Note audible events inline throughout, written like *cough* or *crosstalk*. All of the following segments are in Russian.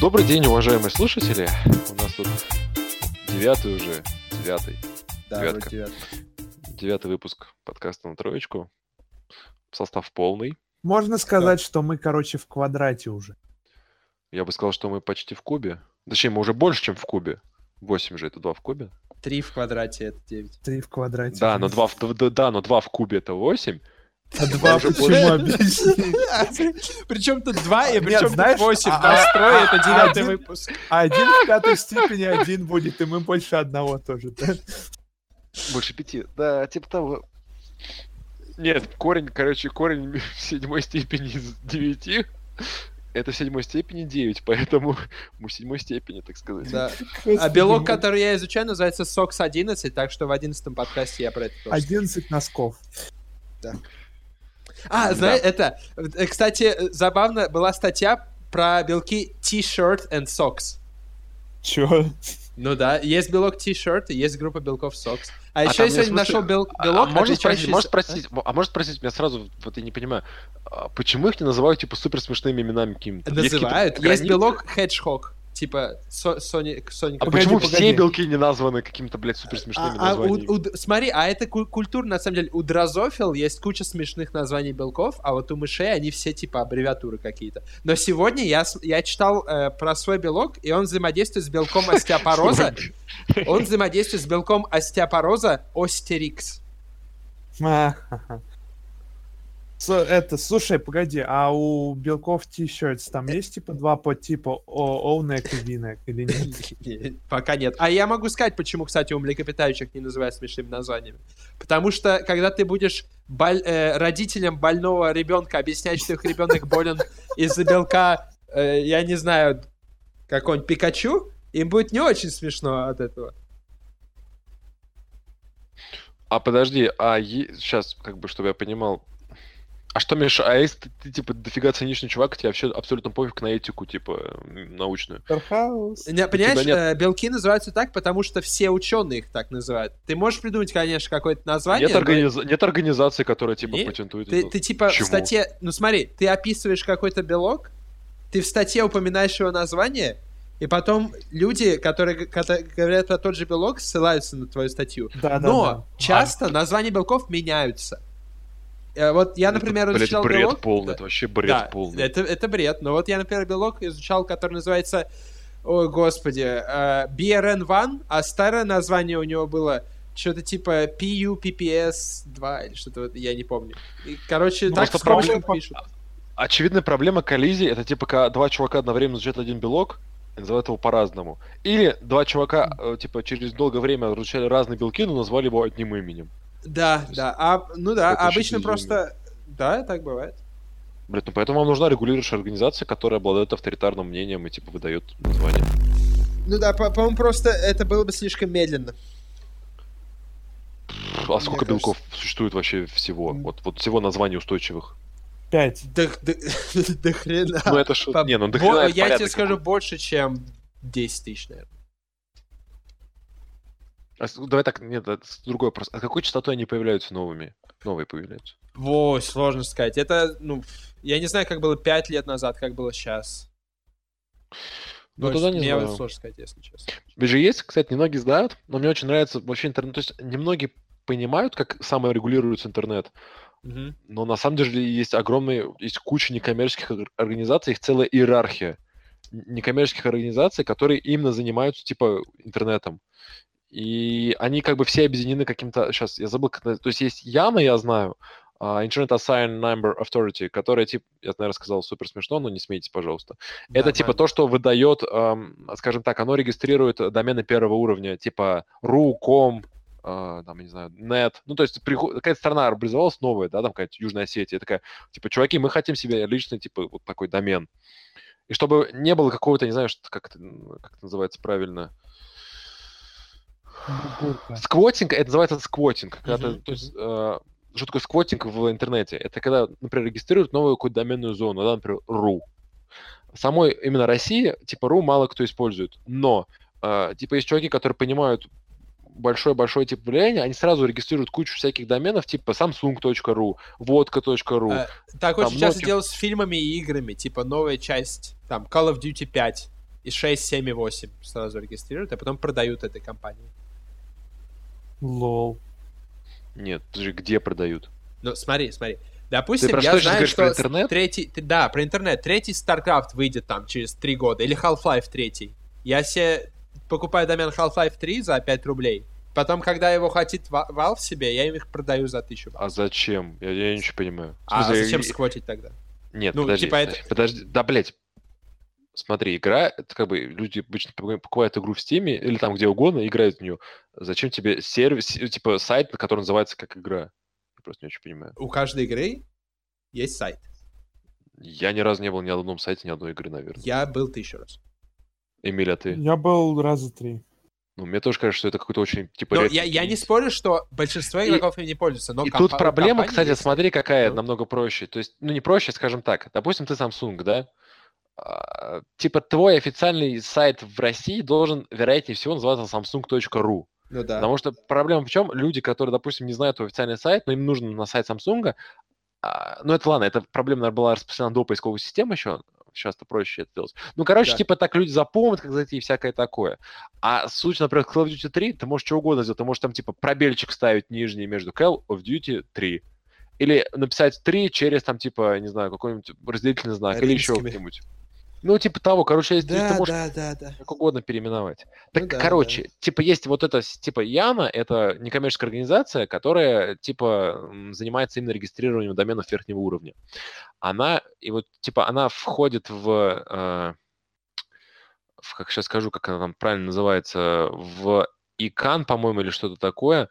Добрый день, уважаемые слушатели. У нас тут девятый уже, девятый, Да, Девятка. девятый. девятый выпуск подкаста на троечку. Состав полный. Можно сказать, что мы, короче, в квадрате уже. Я бы сказал, что мы почти в кубе. Точнее, мы уже больше, чем в кубе. 8 же, это 2 в кубе. Три в квадрате это девять. Три в квадрате. Да, но 2 в, да, да, но 2 в кубе это 8. А два уже почему объясни? *laughs* *laughs* Причем тут два, и Нет, причем знаешь, тут восемь. а- Настрой, а- это а- девятый выпуск. А Один в пятой степени один будет, и мы больше одного тоже. да? Больше 5. Да, типа того. Нет, корень, короче, корень в *laughs* седьмой степени из 9. Это в седьмой степени 9, поэтому мы в седьмой степени, так сказать. Да. А белок, который я изучаю, называется SOX 11, так что в одиннадцатом подкасте я про это тоже. 11 носков. А, Да. знаешь, это, э, кстати, э, забавно, была статья про белки T-shirt and socks. Чё? Ну да, есть белок T-shirt, есть группа белков socks. А, А еще я мне сегодня смысле- нашел бел- А- белок, а можно спросить, отличающийся- может спросить, а может спросить меня сразу, вот я не понимаю, а почему их не называют типа супер смешными именами какими-то? Есть Называют. Есть границы? белок Hedgehog, типа Со- Соника. А Погоди, почему погоди. все белки не названы какими-то, блядь, супер смешными А- а у- названиями? у- смотри, а это ку- культура, на самом деле, у дрозофил есть куча смешных названий белков, а вот у мышей они все типа аббревиатуры какие-то. Но сегодня я, я читал э, про свой белок, и он взаимодействует с белком *laughs* остеопороза. Он взаимодействует с белком остеопороза остерикс. Это, слушай, погоди, а у белков t-shirts там есть типа два подтипа оунек и винек или нет? *laughs* Пока нет. А я могу сказать, почему, кстати, у млекопитающих не называют смешными названиями. Потому что, когда ты будешь боль- э, родителям больного ребенка объяснять, что их ребенок болен из-за белка, э, я не знаю, какой-нибудь Пикачу, им будет не очень смешно от этого. А подожди, а сейчас, как бы, чтобы я понимал, а что мешает? А если ты, ты, типа, дофига циничный чувак, тебе вообще абсолютно пофиг на этику, типа, научную? Тархаус. Не, Понимаешь, нет- э, белки называются так, потому что все ученые их так называют. Ты можешь придумать, конечно, какое-то название. Нет, но- нет организации, которая, типа, Нет, патентует Ты, это. ты типа Почему? в статье... Ну смотри, ты описываешь какой-то белок, ты в статье упоминаешь его название, и потом люди, которые ката- говорят про тот же белок, ссылаются на твою статью. Да, да, Но да. часто названия белков меняются. Э, Вот я, например, это, блядь, изучал бред белок... полный, это вообще бред Да, полный. Это, это бред. Но вот я, например, белок изучал, который называется... Ой, господи. э, BRN1, а старое название у него было что-то типа PUPPS2 или что-то, вот, я не помню. И, короче, Ну, так проблема- пишут. Очевидная проблема коллизии это типа когда два чувака одновременно изучают один белок, и называют его по-разному. Или два чувака, э, типа, через долгое время изучали разные белки, но назвали его одним именем. Да, да. А, ну да, обычно просто... Да, так бывает. Блин, ну поэтому вам нужна регулирующая организация, которая обладает авторитарным мнением и, типа, выдает название. Ну да, по- по-моему, просто это было бы слишком медленно. А сколько кажется. белков существует вообще всего? Вот, вот всего названий устойчивых. Пять. Да, да, *laughs* до хрена. Ну это что? По- Не, ну до Бо- хрена это Я тебе скажу, больше, чем 10 тысяч, наверное. А давай так, нет, с- другой вопрос. А какой частотой они появляются новыми? Новые появляются. Во, сложно сказать. Это, ну, я не знаю, как было 5 лет назад, как было сейчас. Ну, тогда не Мне знаю. сложно сказать, если честно. Же есть, кстати, немногие знают, но мне очень нравится вообще интернет. То есть немногие понимают, как саморегулируется интернет, Мгм. но на самом деле есть огромные, есть куча некоммерческих ор- организаций, их целая иерархия некоммерческих организаций, которые именно занимаются, типа, интернетом. И они как бы все объединены каким-то... Сейчас, я забыл, как... это- То есть есть Яна, я знаю, а, Internet Assigned Number Authority, которая, типа, я, наверное, сказал супер смешно, но не смейтесь, пожалуйста. Это типа Нормально. то, что выдает, эм, скажем так, оно регистрирует домены первого уровня, типа ru, com, э, там, я не знаю, net. Ну, то есть приход- какая-то страна образовалась новая, да, там какая-то Южная Осетия, такая, типа, чуваки, мы хотим себе личный, типа, вот такой домен. И чтобы не было какого-то, не знаю, что, как, это, как это называется правильно, Бурка. сквотинг, это называется сквотинг. Когда ты- Мгм, то есть, э, что такое сквотинг в интернете? Это когда, например, регистрируют новую какую-то доменную зону, да, например, ru. В самой именно России, типа, ru мало кто использует. Но, э, типа, есть чуваки, которые понимают большое-большое типа влияние, они сразу регистрируют кучу всяких доменов, типа samsung.ru, водка.ру. А, Так Там очень часто многих- делают с фильмами и играми, типа новая часть, там, Call of Duty 5. и 6, 7 и 8 сразу регистрируют, а потом продают этой компании. Лол. Нет, подожди, где продают? Ну, смотри, смотри. Допустим, про я что знаю, что про интернет? третий, да, про интернет. Третий StarCraft выйдет там через 3 года, или Half-Life 3. Я себе покупаю домен Half-Life 3 за 5 рублей. Потом, когда его хотит Ва- Valve себе, я им их продаю за 1000 баксов. А зачем? Я, я ничего не понимаю. В А, смысле, зачем и- сквотить тогда? Нет, Ну, подожди, типа это- подожди, подожди, да, блядь. Смотри, игра, это как бы люди обычно покупают игру в Стиме или там где угодно, играют в нее. Зачем тебе сервис, типа сайт, который называется как игра? Я просто не очень понимаю. У каждой игры есть сайт. Я ни разу не был ни на одном сайте, ни одной игры, наверное. Я был тысячу раз. Эмиль, а ты? Я был раза три. Ну, мне тоже кажется, что это какой-то очень, типа, Но я, я не спорю, что большинство И- игроков им не пользуются, но И компа- тут проблема, кстати, есть. смотри, какая Ну. намного проще. То есть, ну не проще, скажем так. Допустим, ты Samsung, да? А, Типа твой официальный сайт в России должен, вероятнее всего, называться samsung.ru. Ну да. Потому что проблема в чем? Люди, которые, допустим, не знают твой официальный сайт, но им нужно на сайт Samsung, а, ну это ладно, эта проблема, наверное, была распространена до поисковой системы еще, сейчас-то проще это делать. Ну, короче, Да. типа так люди запомнят, как зайти и всякое такое. А суть, например, Call of Duty 3, ты можешь что угодно сделать, ты можешь там типа пробельчик ставить нижний между Call of Duty 3. Или написать 3 через там типа, не знаю, какой-нибудь разделительный знак, или еще Римскими. как-нибудь. Ну, типа того, короче, есть- ты можешь да, да, да. как угодно переименовать. Так, Ну да, короче, типа есть вот это, типа Яна, это некоммерческая организация, которая, типа, занимается именно регистрированием доменов верхнего уровня. Она, и вот, типа, она входит в, э, в, как сейчас скажу, как она там правильно называется, в ИКАН, по-моему, или что-то такое,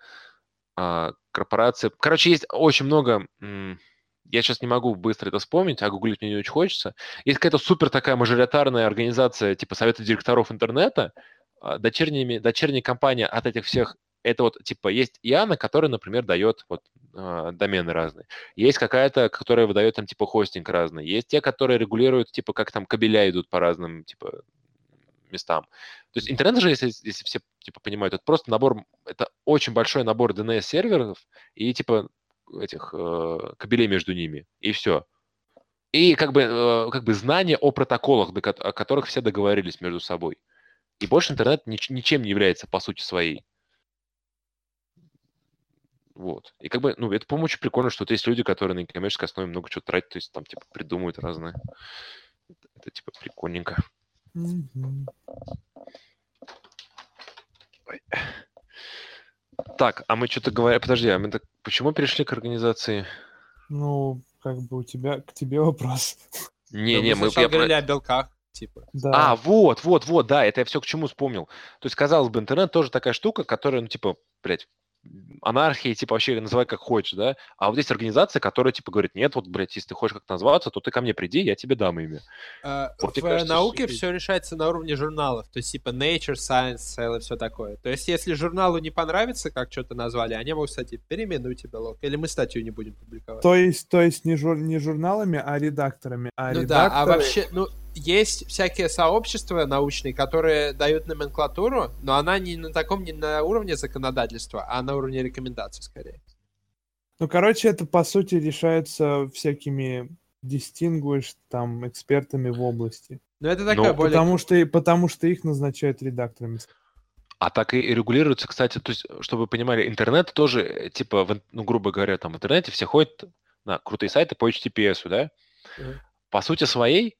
а, корпорация. Короче, есть очень много... м, Я сейчас не могу быстро это вспомнить, а гуглить мне не очень хочется. Есть какая-то супер такая мажоритарная организация, типа Совета директоров интернета, а, дочерними, дочерняя компания от этих всех, это вот, типа, есть Иана, которая, например, дает вот а, домены разные. Есть какая-то, которая выдает там, типа, хостинг разный. Есть те, которые регулируют, типа, как там кабеля идут по разным, типа, местам. То есть интернет же, если, если все, типа, понимают, это просто набор, это очень большой набор DNS-серверов и, типа, этих э, кабелей между ними, и все. И как бы, э, как бы знание о протоколах, о которых все договорились между собой. И больше интернет нич- ничем не является по сути своей. Вот. И как бы, ну, это, по-моему, очень прикольно, что вот есть люди, которые на некоммерческой основе много чего тратят, то есть там, типа, придумывают разные. Это, это, типа, прикольненько. Мгм. Так, а мы что-то говорим... Подожди, а мы так... Почему перешли к организации? Ну, как бы у тебя, к тебе вопрос. Не-не, мы мы... говорили о белках, типа. Да. А, вот, вот, вот, да, это я все к чему вспомнил. То есть, казалось бы, интернет тоже такая штука, которая, ну, типа, блядь, анархия, типа, вообще называй как хочешь, да? А вот есть организация, которая, типа, говорит, нет, вот, блядь, если ты хочешь как назваться, то ты ко мне приди, я тебе дам имя. Э, Вот, в кажется, науке супер. все решается на уровне журналов, то есть типа Nature, Science, Cell и все такое. То есть если журналу не понравится, как что-то назвали, они могут, кстати, переименуйте белок, или мы статью не будем публиковать. То есть, то есть не, жур- не журналами, а редакторами. А ну да, а редакторы- вообще, ну, есть всякие сообщества научные, которые дают номенклатуру, но она не на таком, не на уровне законодательства, а на уровне рекомендаций скорее. Ну, короче, это по сути решается всякими distinguished там экспертами в области. Но это такая Ну, более... Потому что, потому что их назначают редакторами. А так и регулируется, кстати, то есть, чтобы вы понимали, интернет тоже, типа, в ну, грубо говоря, там в интернете все ходят на крутые сайты по HTTPS, да? Мгм. По сути своей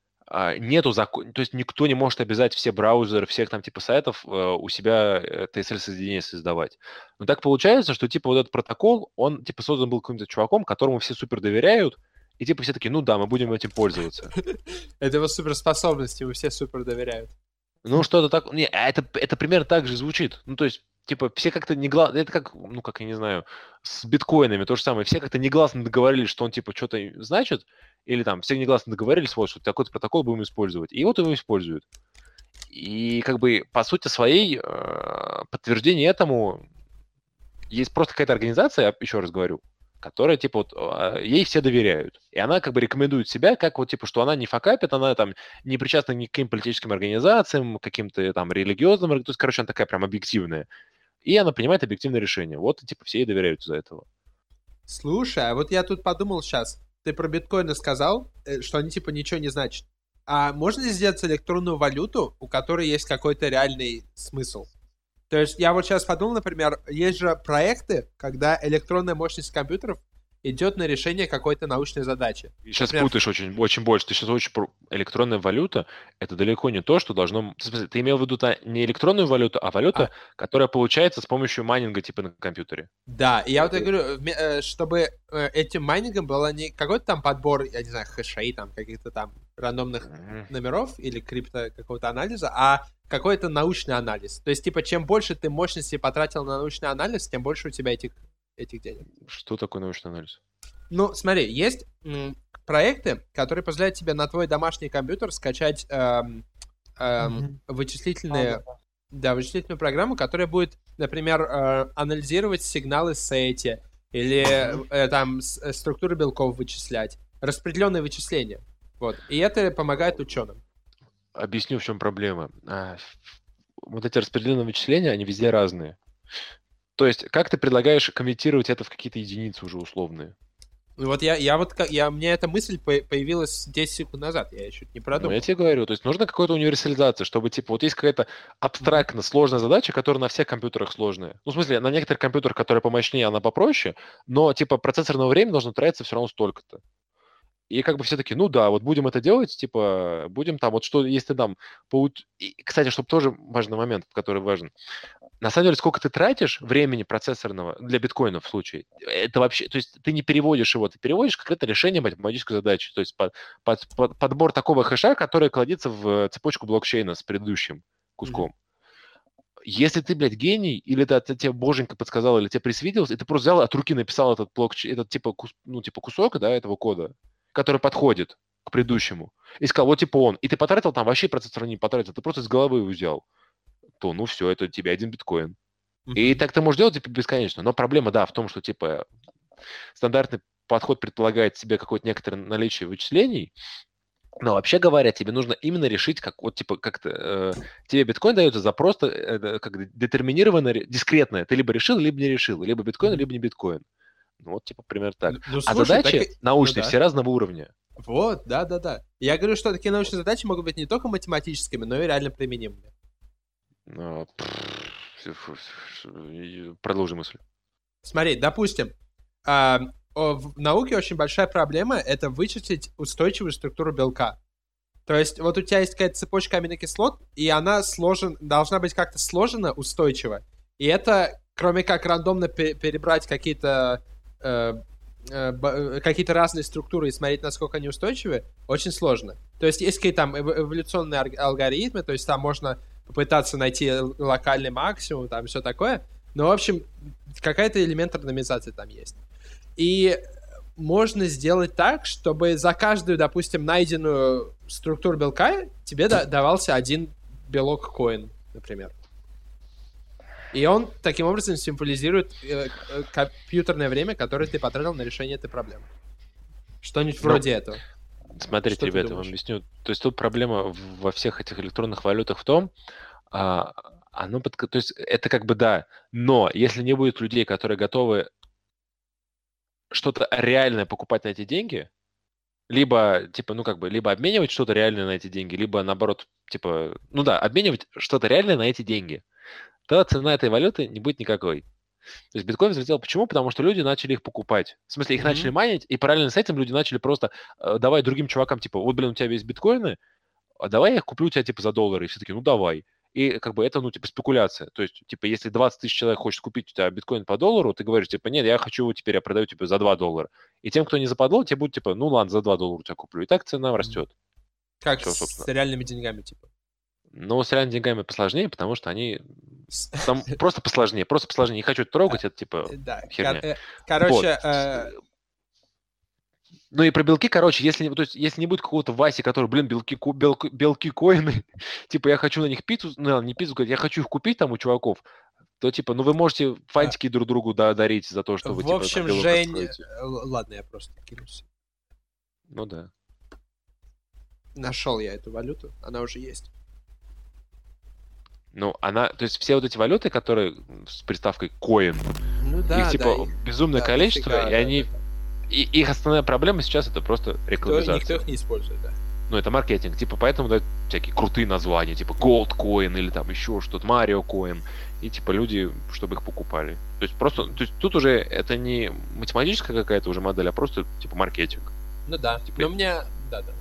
нету закона, то есть никто не может обязать все браузеры, всех там типа сайтов э, у себя э, TSL-соединение создавать. Но так получается, что типа вот этот протокол, он типа создан был каким-то чуваком, которому все супер доверяют, и типа все такие, ну да, мы будем этим пользоваться. *laughs* Это его суперспособности, ему все супер доверяют. Ну, что-то так... Не, а это, это примерно так же звучит. Ну, то есть, типа, все как-то негласно... Это как, ну, как, я не знаю, с биткоинами то же самое. Все как-то негласно договорились, что он, типа, что-то значит, или там все негласно договорились, вот, что такой протокол будем использовать. И вот его используют. И, как бы, по сути своей, э, подтверждение этому есть просто какая-то организация, я еще раз говорю, которая, типа, вот, а, ей все доверяют. И она, как бы, рекомендует себя, как вот, типа, что она не факапит, она там не причастна ни к каким политическим организациям, каким-то там религиозным, то есть, короче, она такая прям объективная. И она принимает объективное решение. Вот, типа, все ей доверяют из-за этого. Слушай, а вот я тут подумал сейчас. Ты про биткоины сказал, э, что они типа ничего не значат. а можно сделать электронную валюту, у которой есть какой-то реальный смысл? То есть я вот сейчас подумал, например, есть же проекты, когда электронная мощность компьютеров идет на решение какой-то научной задачи. Ты сейчас Например, путаешь очень, очень больше. Ты сейчас очень... Электронная валюта — это далеко не то, что должно... Ты имел в виду не электронную валюту, а валюта, которая получается с помощью майнинга типа на компьютере. Да, и я вот и говорю, вме- э, чтобы э, этим майнингом было не какой-то там подбор, я не знаю, хэшей, там, каких-то там рандомных номеров или крипто какого-то анализа, а какой-то научный анализ. То есть, типа, чем больше ты мощности потратил на научный анализ, тем больше у тебя этих, этих денег. Что такое научный анализ? Ну, смотри, есть проекты, которые позволяют тебе на твой домашний компьютер скачать эм, эм, Мгм. вычислительные, Да, да, да, вычислительную программу, которая будет, например, э, анализировать сигналы сети или э, там с- э, структуры белков вычислять, распределенные вычисления. Вот. И это помогает ученым. Объясню, в чем проблема. А, Вот эти распределенные вычисления, они везде разные. То есть, как ты предлагаешь конвертировать это в какие-то единицы уже условные? Ну Вот я, я вот, как- я, мне эта мысль по- появилась 10 секунд назад, я еще не Ну, продумал. я тебе говорю, то есть нужна какая-то универсализация, чтобы, типа, вот есть какая-то абстрактно сложная задача, которая на всех компьютерах сложная. Ну, в смысле, на некоторых компьютерах, которые помощнее, она попроще, но, типа, процессорного времени должно тратиться все равно столько-то. И как бы все таки ну да, вот будем это делать, типа, будем там, вот что, если там, поут- и, кстати, чтобы тоже важный момент, который важен. На самом деле, сколько ты тратишь времени процессорного для биткоина в случае, это вообще, то есть ты не переводишь его, ты переводишь конкретно решение математической задачи, то есть под, под- под- подбор такого хэша, который кладется в цепочку блокчейна с предыдущим куском. Если ты, блядь, гений, или это, тебе боженька подсказал, или тебе присвиделось, и ты просто взял от руки написал этот блокчейн, этот типа, кус- ну, типа кусок, да, этого кода, который подходит к предыдущему, и сказал, вот типа он, и ты потратил там вообще процессор не потратил, ты просто из головы его взял, то ну все, это у тебя один биткоин. И так ты можешь делать типа, бесконечно. Но проблема, да, в том, что типа стандартный подход предполагает себе какое-то некоторое наличие вычислений. Но вообще говоря, тебе нужно именно решить, как вот типа как-то э, тебе биткоин дается за просто э, как детерминированное, ре- дискретное. Ты либо решил, либо не решил, либо биткоин, либо не биткоин. Ну вот типа примерно так. Ну, ну, а слушай, так задачи и- научные ну да. все разного уровня. Вот, да-да-да. Я говорю, что такие научные задачи могут быть не только математическими, но и реально применимыми. Ну, пф, фу, фу, и Продолжи мысль. Смотри, допустим, а, в науке очень большая проблема — это вычислить устойчивую структуру белка. То есть вот у тебя есть какая-то цепочка аминокислот, и она сложен, должна быть как-то сложена устойчиво. И это, кроме как рандомно пе- перебрать какие-то э, э, э, какие-то разные структуры и смотреть, насколько они устойчивы, очень сложно. То есть есть какие-то там эв- эволюционные алгоритмы, то есть там можно попытаться найти локальный максимум, там все такое. Но, в общем, какая-то элемент рандомизации там есть. И можно сделать так, чтобы за каждую, допустим, найденную структуру белка тебе да- давался один белок коин, например. И он таким образом символизирует э, э, компьютерное время, которое ты потратил на решение этой проблемы. Что-нибудь Ну, вроде этого. Смотрите, Что ребята, я вам объясню. То есть тут проблема во всех этих электронных валютах в том, а, оно подка- то есть это как бы да, но если не будет людей, которые готовы что-то реальное покупать на эти деньги, либо типа ну как бы либо обменивать что-то реальное на эти деньги, либо наоборот типа ну да обменивать что-то реальное на эти деньги, то цена этой валюты не будет никакой. То есть биткоин взлетел. Почему? Потому что люди начали их покупать. В смысле, их Мгм. начали майнить, и параллельно с этим люди начали просто э, давать другим чувакам, типа, вот, блин, у тебя есть биткоины, а давай я их куплю у тебя, типа, за доллары. И все таки ну, давай. И как бы это, ну, типа, спекуляция. То есть, типа, если 20 тысяч человек хочет купить у тебя биткоин по доллару, ты говоришь, типа, нет, я хочу его теперь, я продаю, типа, за 2 доллара. И тем, кто не западло, тебе будет, типа, ну, ладно, за 2 доллара у тебя куплю. И так цена растет. Как всё, с собственно. реальными деньгами, типа. Но с реальными деньгами посложнее, потому что они там *laughs* просто посложнее, просто посложнее. Не хочу трогать, это, типа, Э, Да, херня. э, короче, Вот. э, Ну и про белки, короче, если, не- то есть, если не будет какого-то Васи, который, блин, белки, белки, белки коины, *laughs* типа я хочу на них пиццу, ну, не пиццу, я хочу их купить там у чуваков, то типа, ну вы можете фантики друг другу да, дарить за то, что вы в типа, там, общем, белок Жень... откроете. Ладно, я просто кинулся. Ну да. Нашел я эту валюту, она уже есть. Ну, она, то есть все вот эти валюты, которые с приставкой coin, Ну да, их типа да, безумное да, количество, дофига, и да, они, да, и их основная проблема сейчас это просто Никто, рекламизация. никто их не использует, да. Ну, это маркетинг, типа, поэтому дают всякие крутые названия, типа Gold Coin или там еще что-то, Mario Coin. И, типа, люди, чтобы их покупали. То есть просто, то есть тут уже это не математическая какая-то уже модель, а просто, типа, маркетинг. Ну да. Типа- Но мне... Да, да.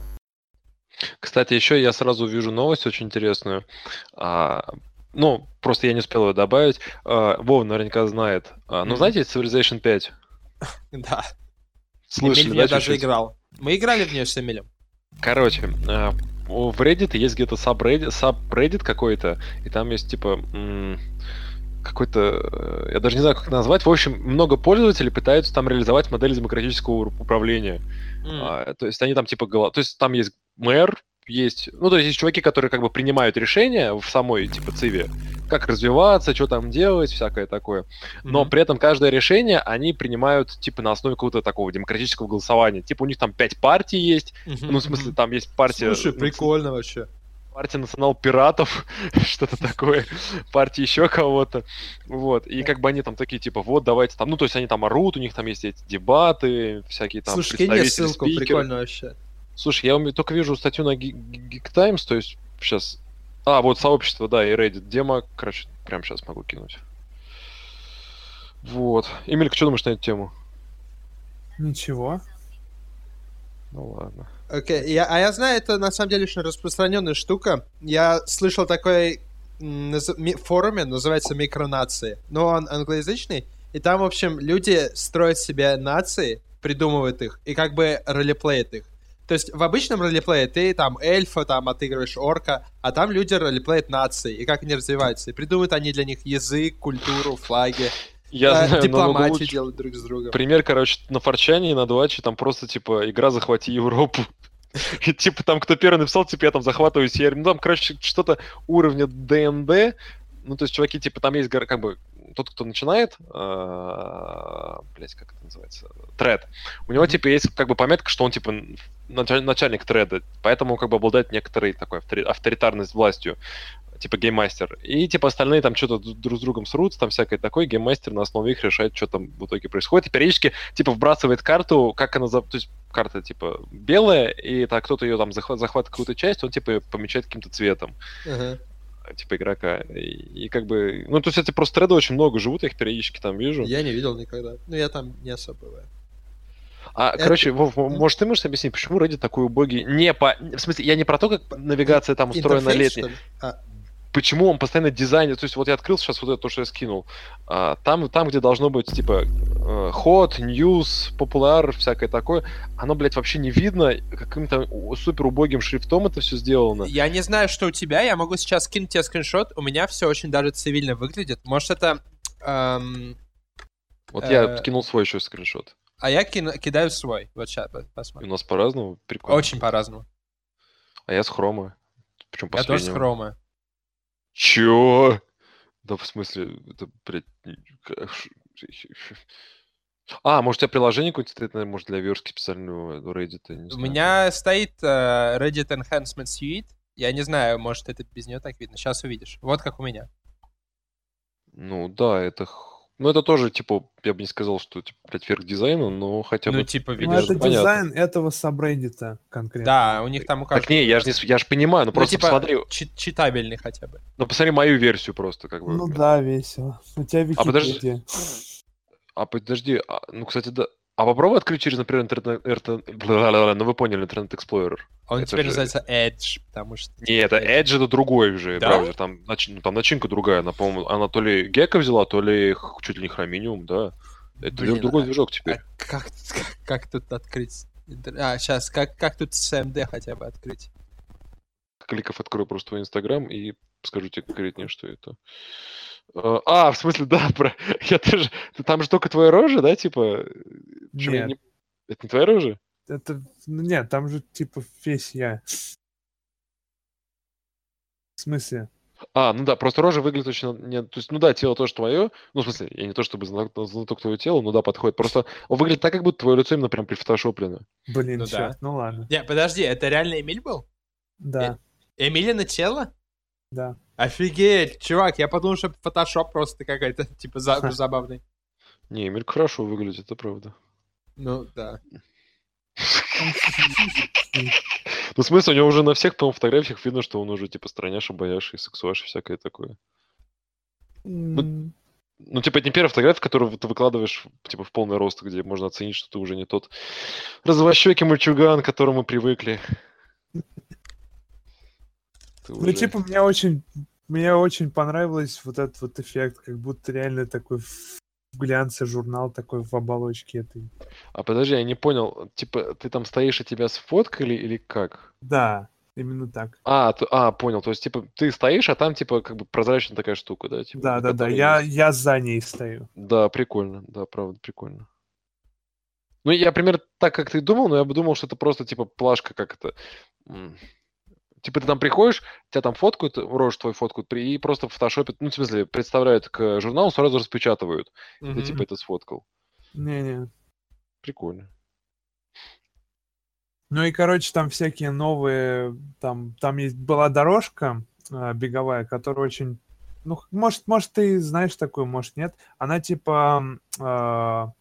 Кстати, еще я сразу вижу новость очень интересную. А, ну, просто я не успел ее добавить. А, Вов наверняка знает. А, ну, Мгм. знаете Civilization 5? *laughs* Да. Слышали, Эмиль да, даже чуть-чуть? играл. Мы играли в нее с Эмилем. Короче, а, в Reddit есть где-то subreddit, какой-то, и там есть типа м, какой-то, э, я даже не знаю, как назвать. В общем, много пользователей пытаются там реализовать модель демократического управления. А, то есть они там типа голо- то есть там есть мэр, есть, ну то есть есть чуваки, которые как бы принимают решения в самой типа циве, как развиваться, что там делать, всякое такое. Но Мгм. при этом каждое решение они принимают типа на основе какого-то такого демократического голосования. Типа у них там пять партий есть, Мгм, ну в смысле там есть партия, Слушай, прикольно вообще. партия национал-пиратов, *laughs* что-то такое, партия еще кого-то, вот, и как бы они там такие, типа, вот, давайте там, ну, то есть они там орут, у них там есть эти дебаты, всякие там Слушай, кинь ссылку, спикеры. прикольно вообще. Слушай, я только вижу статью на Ge- Ge- Geek Times, то есть сейчас... А, вот сообщество, да, и Reddit. Демо, короче, прямо сейчас могу кинуть. Вот. Эмилька, что думаешь на эту тему? Ничего. Ну ладно. Окей, я, а я знаю, это на самом деле очень распространенная штука. Я слышал такой наз- ми- форуме, называется Микронации. Но он англоязычный. И там, в общем, люди строят себе нации, придумывают их и как бы ролеплеят их. То есть в обычном ролеплее ты там эльфа, там отыгрываешь орка, а там люди ролеплеят нации, и как они развиваются. И придумывают они для них язык, культуру, флаги, Я э, знаю, дипломатию лучше. делают друг с другом. Пример, короче, на Форчане и на Дваче там просто, типа, игра «Захвати Европу». И, *laughs* типа, там кто первый написал, типа, я там захватываю сервер. Ну, там, короче, что-то уровня ДНД. Ну, то есть, чуваки, типа, там есть, как бы, тот, кто начинает, блять, как это называется, тред, у него, типа, есть, как бы, пометка, что он, типа, началь- начальник треда, поэтому, как бы, обладает некоторой такой автори- авторитарность властью типа гейммастер. И типа остальные там что-то друг с другом срутся, там всякое такое, гейммастер на основе их решает, что там в итоге происходит. И периодически типа вбрасывает карту, как она... за- То есть карта типа белая, и так кто-то ее там захват, захватывает какую-то часть, он типа её помечает каким-то цветом, Ага. Типа игрока. И, и как бы... Ну, то есть эти просто треды очень много живут, я их периодически там вижу. Я не видел никогда. Ну, я там не особо бываю. А, Это- короче, Вов, может, ты можешь объяснить, почему Reddit такой убогий? Не по... В смысле, я не про то, как навигация там устроена ли? А, почему он постоянно дизайнит. То есть вот я открыл сейчас вот это то, что я скинул. А, там, там, где должно быть типа э, hot, news, popular, всякое такое, оно, блядь, вообще не видно. Каким-то супер убогим шрифтом это все сделано. Я не знаю, что у тебя, я могу сейчас скинуть тебе скриншот. У меня все очень даже цивильно выглядит. Может, это... эм, Вот я э, кинул свой еще скриншот. А я кину- кидаю свой. Вот сейчас И у посмотрим. нас по-разному. Прикольно. Очень по-разному. А я с хрома. Причем Я тоже с последнего. хрома. Чё? Да в смысле, это, блядь... А, может, у тебя приложение какое-то стоит, наверное, может, для верстки специального Reddit, я не У знаю. меня стоит э, Reddit Enhancement Suite. Я не знаю, может, это без нее так видно. Сейчас увидишь. Вот как у меня. Ну да, это... Ну это тоже, типа, я бы не сказал, что, типа, блядь, верх дизайна, но хотя бы... Ну, типа, Ну, видишь. это понятно. дизайн этого сабреддита конкретно. Да, у них там у Так каждого... не, я же не, я же понимаю, ну Ну, просто типа, посмотри, чи- читабельный хотя бы. ну посмотри мою версию просто, как бы. Ну да, весело. У тебя А подожди. Википедия. А подожди, а, ну, кстати, да. А попробуй открыть через, например, интернет... Ну вы поняли, интернет Explorer. Он Это теперь же- называется Edge, потому что... Не, это Edge это другой уже Да? браузер. Там, нач- ну, там начинка другая. Она, по-моему, она то ли Гека взяла, то ли чуть ли не Хроминиум, да. Это Блин, другой а- движок теперь. А как, как, как тут открыть? А, сейчас, как, как тут CMD хотя бы открыть? Кликов открою просто твой Инстаграм и скажу тебе конкретнее, что это. Э, А, в смысле, *laughs* да, про... я тоже... Там же только твоя рожа, да, типа? Чё, я Нет. не- Это не твоя рожа? Это, ну нет, там же типа весь я. В смысле? А, ну да, просто рожа выглядит очень... Не... То есть, ну да, тело тоже твое. Ну, в смысле, я не то чтобы знаток твоего тела, ну да, подходит. Просто он выглядит так, как будто твое лицо именно прям прифотошоплено. Блин, Ну да. черт, ну ладно. Не, подожди, это реально Эмиль был? Да, Эмилина тело? да. Офигеть, чувак, я подумал, что фотошоп просто какой-то, *laughs* типа, за- забавный. Не, Эмиль хорошо выглядит, это правда. Ну, да. *laughs* Ну, в смысле, у него уже на всех, по фотографиях видно, что он уже, типа, страняша, бояш и сексуаш и всякое такое. М, Ну, типа, это не первая фотография, которую ты выкладываешь, типа, в полный рост, где можно оценить, что ты уже не тот развощекий мальчуган, к которому привыкли. *laughs* Ты Ну, уже- типа, мне очень, мне очень понравилось вот этот вот эффект, как будто реально такой в глянце журнал такой в оболочке этой. А подожди, я не понял, типа, ты там стоишь, и тебя сфоткали или как? Да, именно так. А, т- а, понял, то есть, типа, ты стоишь, а там, типа, как бы прозрачная такая штука, да? Типа, Да, да, да. Я, есть- я за ней стою. Да, прикольно, да, правда, прикольно. Ну, я примерно так, как ты думал, но я бы думал, что это просто, типа, плашка, как это... м, Типа, ты там приходишь, тебя там фоткают, рожь твою фоткают, и просто в фотошопе, ну, в смысле, представляют к журналу, сразу распечатывают. Ты, Мгм. типа, это сфоткал. Не-не. Прикольно. Ну и, короче, там всякие новые, там, там есть была дорожка а, беговая, которая очень, ну, может, может, ты знаешь такую, может, нет. Она типа а,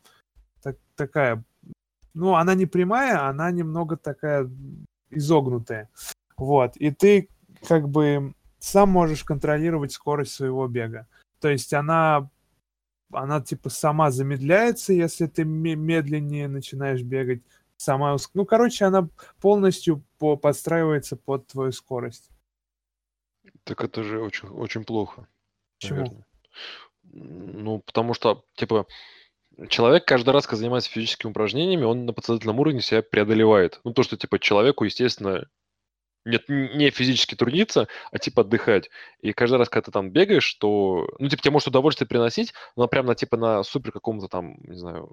так- такая, ну, она не прямая, она немного такая изогнутая. Вот, и ты как бы сам можешь контролировать скорость своего бега. То есть она, она типа сама замедляется, если ты ме- медленнее начинаешь бегать, сама... уск- Ну, короче, она полностью по- подстраивается под твою скорость. Так это же очень, очень плохо. Почему? наверное. Ну, потому что, типа, человек каждый раз, когда занимается физическими упражнениями, он на подсознательном уровне себя преодолевает. Ну, то, что, типа, человеку, естественно, нет, не физически трудиться, а, типа, отдыхать. И каждый раз, когда ты там бегаешь, то, ну, типа, тебе может удовольствие приносить, но прям на, типа, на супер каком-то там, не знаю,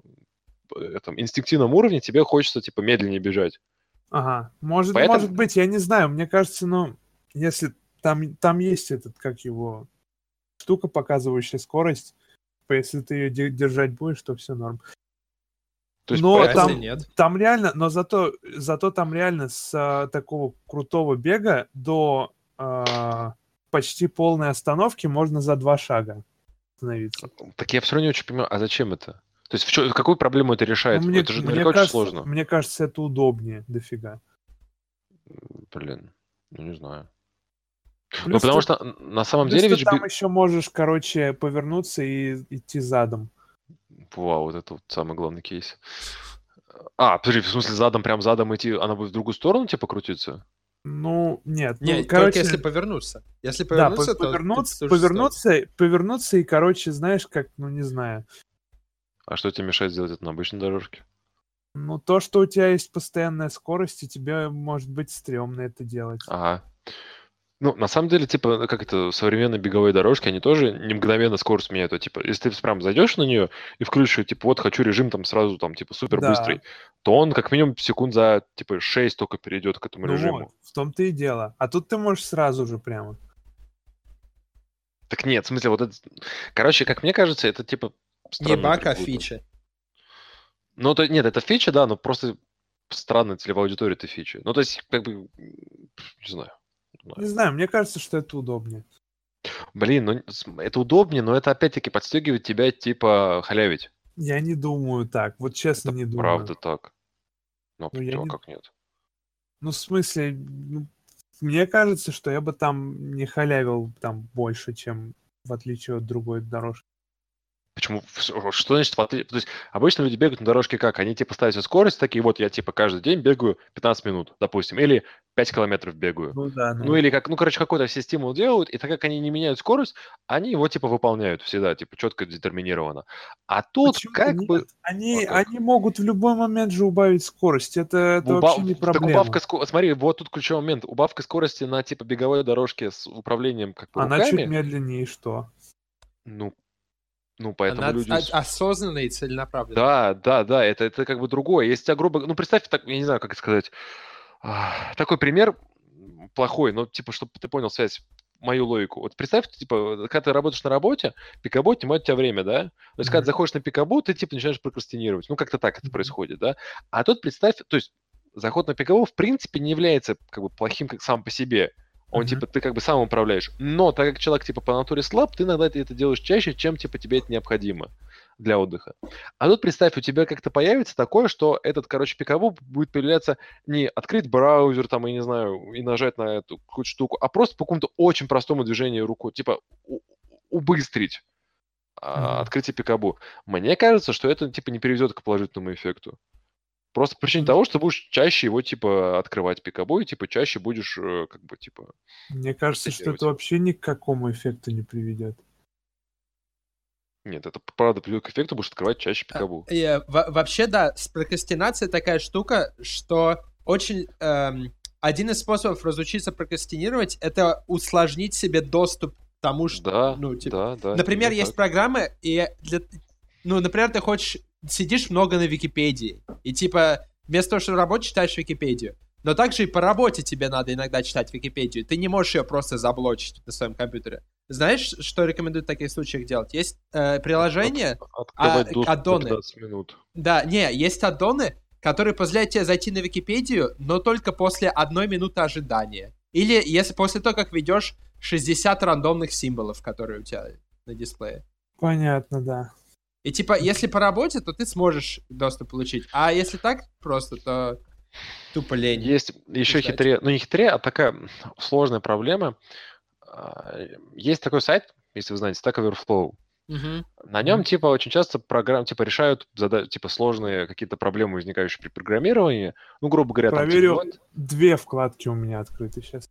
э, этом, инстинктивном уровне тебе хочется, типа, медленнее бежать. Ага, может, Поэтому- может быть, я не знаю, мне кажется, ну, если там, там есть этот, как его, штука, показывающая скорость, если ты ее держать будешь, то все норм. То есть, Но там- нет? Там реально, но зато, зато там реально с а, такого крутого бега до а, почти полной остановки можно за два шага остановиться. Так я все равно не очень понимаю, а зачем это? То есть в чё- какую проблему это решает? Ну, мне, это же мне наверняка очень кажется, сложно. мне кажется, это удобнее дофига. Блин, ну не знаю. Ну, Плюс потому ты- что на самом плюс деле ты ведь... там еще можешь, короче, повернуться и идти задом. Вау, вот это вот самый главный кейс. А, подожди, в смысле задом, прям задом идти, она будет в другую сторону типа крутиться? Ну, нет. ну, Нет, короче, если повернуться. Если да, повернуться, по- то... повернуться, повернуться, повернуться и, короче, знаешь, как, ну, не знаю. А что тебе мешает сделать это на обычной дорожке? Ну, то, что у тебя есть постоянная скорость, и тебе может быть стрёмно это делать. Ага. Ну, на самом деле, типа, ну, как это, современные беговые дорожки, они тоже не мгновенно скорость меняют. А, типа, если ты прям зайдешь на нее и включишь, типа, вот хочу режим там сразу, там, типа, супер быстрый, то он как минимум секунд за, типа, 6 только перейдет к этому Ну режиму. вот, в том-то и дело. А тут ты можешь сразу же прямо. Так нет, в смысле, вот это... Короче, как мне кажется, это, типа, Не баг, а фича. Ну, то, нет, это фича, да, но просто странная целевая аудитория это фича. Ну, то есть, как бы, не знаю. Не знаю. Не знаю, мне кажется, что это удобнее. Блин, ну, это удобнее, но это опять-таки подстегивает тебя, типа, халявить. Я не думаю так. Вот честно Это не думаю. правда так. Ну, Ну, я а не- как нет? Ну, в смысле, ну, мне кажется, что я бы там не халявил там больше, чем в отличие от другой дорожки. Почему? Что значит? в То есть обычно люди бегают на дорожке как? Они типа ставят скорость, такие вот я типа каждый день бегаю 15 минут, допустим, или 5 километров бегаю. Ну да, Ну или как, ну короче, какой-то все стимул делают, и так как они не меняют скорость, они его типа выполняют всегда, типа четко детерминировано. А тут Почему как нет? бы Они, А как? они могут в любой момент же убавить скорость. Это, это уба- вообще не так проблема. убавка ско- смотри, вот тут ключевой момент. Убавка скорости на типа беговой дорожке с управлением как бы Она руками. чуть медленнее, и что? Ну, ну поэтому Она люди. с- осознанно и целенаправленно. а Да, да, да, это, это как бы другое. Если тебя грубо... Ну, представь, так, я не знаю, как это сказать. А, Такой пример плохой, но, типа, чтобы ты понял связь, мою логику. Вот представь, типа, когда ты работаешь на работе, пикабу отнимает у тебя время, да? То есть, когда Мгм. ты заходишь на пикабу, ты, типа, начинаешь прокрастинировать. Ну, как-то так это Мгм. происходит, да? А тут представь, то есть, заход на пикабу, в принципе, не является, как бы, плохим как сам по себе. Он, Мгм. типа, ты как бы сам управляешь. Но так как человек, типа, по натуре слаб, ты иногда это делаешь чаще, чем, типа, тебе это необходимо. для отдыха. А тут представь, у тебя как-то появится такое, что этот, короче, пикабу будет появляться не открыть браузер там, я не знаю, и нажать на эту какую-то штуку, а просто по какому-то очень простому движению рукой, типа убыстрить Мгм. открытие пикабу. Мне кажется, что это типа не приведет к положительному эффекту. Просто по причине того, что будешь чаще его типа открывать пикабу и типа чаще будешь э, как бы типа Мне кажется, что это вообще ни к какому эффекту не приведет. нет, это правда приведет к эффекту, будешь открывать чаще пикабу. И, во- вообще, да, с прокрастинацией такая штука, что очень... эм, один из способов разучиться прокрастинировать — это усложнить себе доступ к тому, что... Да, ну, типа, да, да. Например, есть так. программы, и для... Ну, например, ты хочешь... Сидишь много на Википедии, и типа вместо того, чтобы работать, читаешь Википедию. Но также и по работе тебе надо иногда читать Википедию. Ты не можешь ее просто заблочить на своем компьютере. Знаешь, что рекомендуют в таких случаях делать? Есть э, приложение, От- а, аддоны? 15 минут. да, не, есть аддоны, которые позволяют тебе зайти на Википедию, но только после одной минуты ожидания. Или если после того, как ведешь 60 рандомных символов, которые у тебя на дисплее. Понятно, да. И типа, если по работе, то ты сможешь доступ получить. А если так просто, то тупо лень. Есть еще ждать. хитрее, ну не хитрее, а такая сложная проблема. А, Есть такой сайт, если вы знаете, Stack Overflow. Мгм. На нем, типа, очень часто программ, типа, решают зада- типа, сложные какие-то проблемы, возникающие при программировании. Ну, грубо говоря, там, типа, Проверю. вот- Две вкладки у меня открыты сейчас.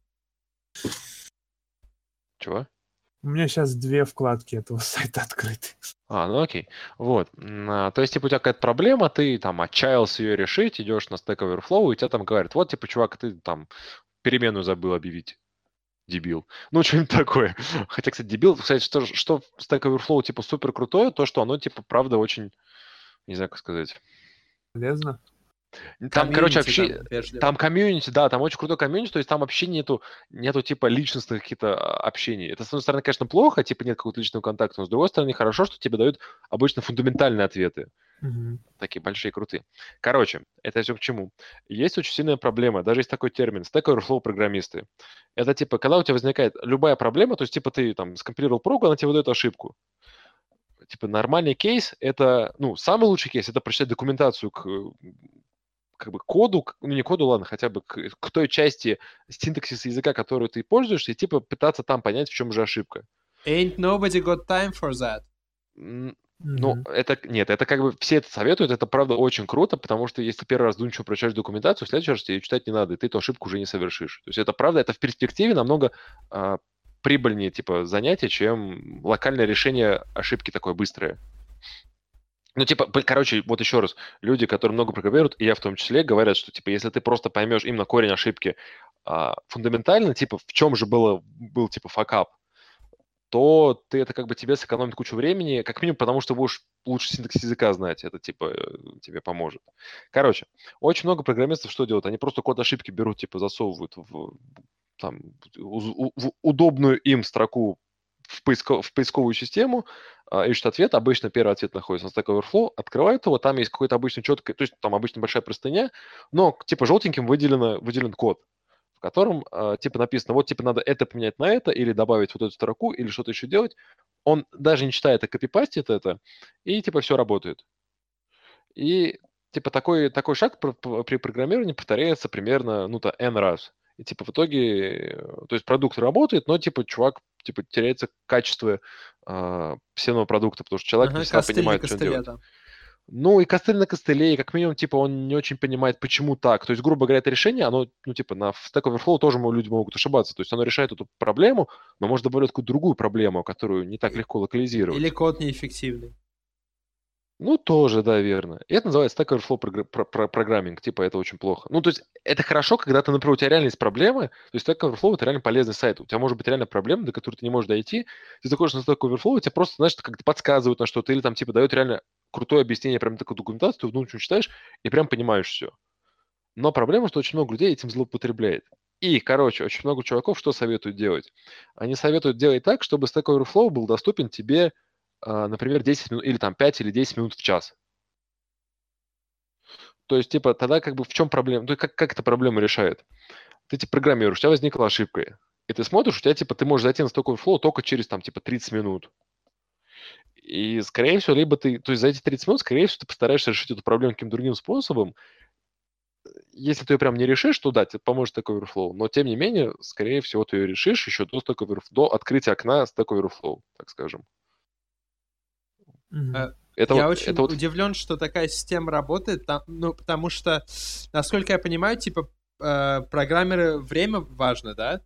Чего? У меня сейчас две вкладки этого *laughs* сайта открыты. А, ну окей. Вот. А, То есть, типа, у тебя какая-то проблема, ты там отчаялся ее решить, идешь на Stack Overflow, и тебе там говорят, вот, типа, чувак, ты там перемену забыл объявить. Дебил. Ну, *laughs* что-нибудь такое. Хотя, кстати, дебил, кстати, что, что Stack Overflow, типа, супер крутое, то, что оно, типа, правда, очень, не знаю, как сказать. Полезно? Там, короче, Комьюнити вообще, там там комьюнити, да, там очень крутой комьюнити, то есть там вообще нету, нету типа личностных каких-то а, общений. Это, с одной стороны, конечно, плохо, типа нет какого-то личного контакта, но с другой стороны, хорошо, что тебе дают обычно фундаментальные ответы, Мгм. такие большие, крутые. Короче, это все к чему. Есть очень сильная проблема, даже есть такой термин, Stack Overflow программисты. Это типа, когда у тебя возникает любая проблема, то есть типа ты там скомпилировал прогу, она тебе выдает ошибку. Типа нормальный кейс, это, ну, самый лучший кейс, это прочитать документацию к как бы коду, ну не коду, ладно, хотя бы к, к той части синтаксиса языка, которую ты пользуешься, и типа пытаться там понять, в чем же ошибка. Ain't nobody got time for that. Ну, Мгм. это, нет, это как бы все это советуют, это правда очень круто, потому что если первый раз вдумчиво прочитаешь документацию, в следующий раз тебе её читать не надо, и ты эту ошибку уже не совершишь. То есть это правда, это в перспективе намного а, прибыльнее, типа, занятие, чем локальное решение ошибки такое быстрое. Ну, типа, короче, вот еще раз, люди, которые много программируют, и я в том числе, говорят, что, типа, если ты просто поймешь именно корень ошибки а, фундаментально, типа, в чем же было, был, типа, факап, то ты это как бы тебе сэкономит кучу времени, как минимум потому, что будешь лучше синтаксис языка знать, это типа э, тебе поможет. Короче, очень много программистов что делают? Они просто код ошибки берут, типа засовывают в, там, у- в удобную им строку в, поиско- в поисковую систему, а, ищут ответ, обычно первый ответ находится на Stack Overflow, открывают его, там есть какой-то обычно четкий, то есть там обычно большая простыня, но типа желтеньким выделено, выделен код, в котором а, типа написано, вот типа надо это поменять на это, или добавить вот эту строку, или что-то еще делать. Он даже не читает, а копипастит это, и типа все работает. И типа такой, такой шаг пр- пр- при программировании повторяется примерно, ну, то n раз. И типа в итоге, э, то есть продукт работает, но типа чувак, типа теряется качество а, всего продукта, потому что человек Ага, не всегда понимает, что он делает. там. Ну, и костыль на костыле, и как минимум, типа, он не очень понимает, почему так. То есть, грубо говоря, это решение, оно, ну, типа, на Stack Overflow тоже люди могут ошибаться. То есть, оно решает эту проблему, но может добавлять какую-то другую проблему, которую не так легко локализировать. Или код неэффективный. Ну, тоже, да, верно. И это называется Stack Overflow про- про- программинг. Типа, это очень плохо. Ну, то есть, это хорошо, когда ты, например, у тебя реально есть проблемы. То есть, Stack Overflow — это реально полезный сайт. У тебя может быть реально проблема, до которой ты не можешь дойти. Ты заходишь на Stack Overflow, тебе просто, знаешь, как-то подсказывают на что-то, или там, типа, дают реально крутое объяснение, прям такую документацию, ты внутренне читаешь, и прям понимаешь все. Но проблема, что очень много людей этим злоупотребляет. И, короче, очень много чуваков что советуют делать? Они советуют делать так, чтобы Stack Overflow был доступен тебе, например, 10 минут, или там 5 или 10 минут в час. То есть, типа, тогда как бы в чем проблема? Ну, как, как эта проблема решает? Ты, типа, программируешь, у тебя возникла ошибка. И ты смотришь, у тебя, типа, ты можешь зайти на Stack Overflow только через, там, типа, 30 минут. И, скорее всего, либо ты, то есть за эти 30 минут, скорее всего, ты постараешься решить эту проблему каким-то другим способом. Если ты ее прям не решишь, то да, тебе поможет Stack Overflow. Но, тем не менее, скорее всего, ты ее решишь еще до, Stack Overflow, до открытия окна Stack Overflow, так скажем. Э, Это я вот, очень это вот удивлен, что такая система работает, там, ну, потому что, насколько я понимаю, типа, э, программеры время важно, да?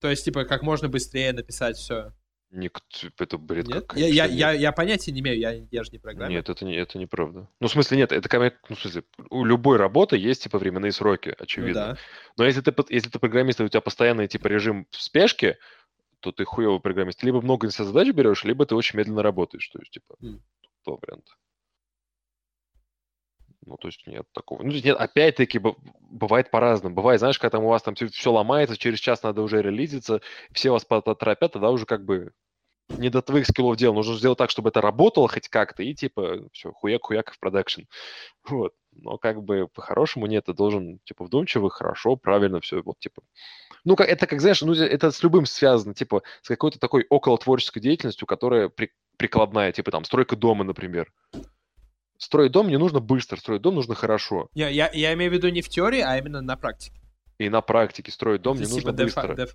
То есть, типа, как можно быстрее написать все. никто, это бред Нет? какой-то, Я, я, что я, нет. я понятия не имею, я, я же не программер. Нет, это, не, это неправда. Ну, в смысле, нет, это, ко- ну, в смысле, у любой работы есть, типа, временные сроки, ну очевидно. да. Но если ты, под- если ты программист, и у тебя постоянный, типа, режим в спешке, то ты хуёвый программист. Либо много задач берешь, либо ты очень медленно работаешь. То есть, типа, М. два варианта. Ну, то есть нет такого. Ну, нет, опять-таки, бывает по-разному. Бывает, знаешь, когда там у вас там все ломается, через час надо уже релизиться, все вас поторопят, тогда уже как бы не до твоих скиллов дело. Нужно сделать так, чтобы это работало хоть как-то, и типа все, хуяк-хуяк в продакшн. Вот. Но как бы по-хорошему нет, ты должен, типа, вдумчиво, хорошо, правильно все, вот, типа. Ну, как, это, как, знаешь, ну, это с любым связано, типа, с какой-то такой около творческой деятельностью, которая при- прикладная, типа, там, стройка дома, например. Строить дом не нужно быстро, строить дом нужно хорошо. Я, я, я имею в виду не в теории, а именно на практике. И на практике строить дом То не нужно типа, де-фа- быстро.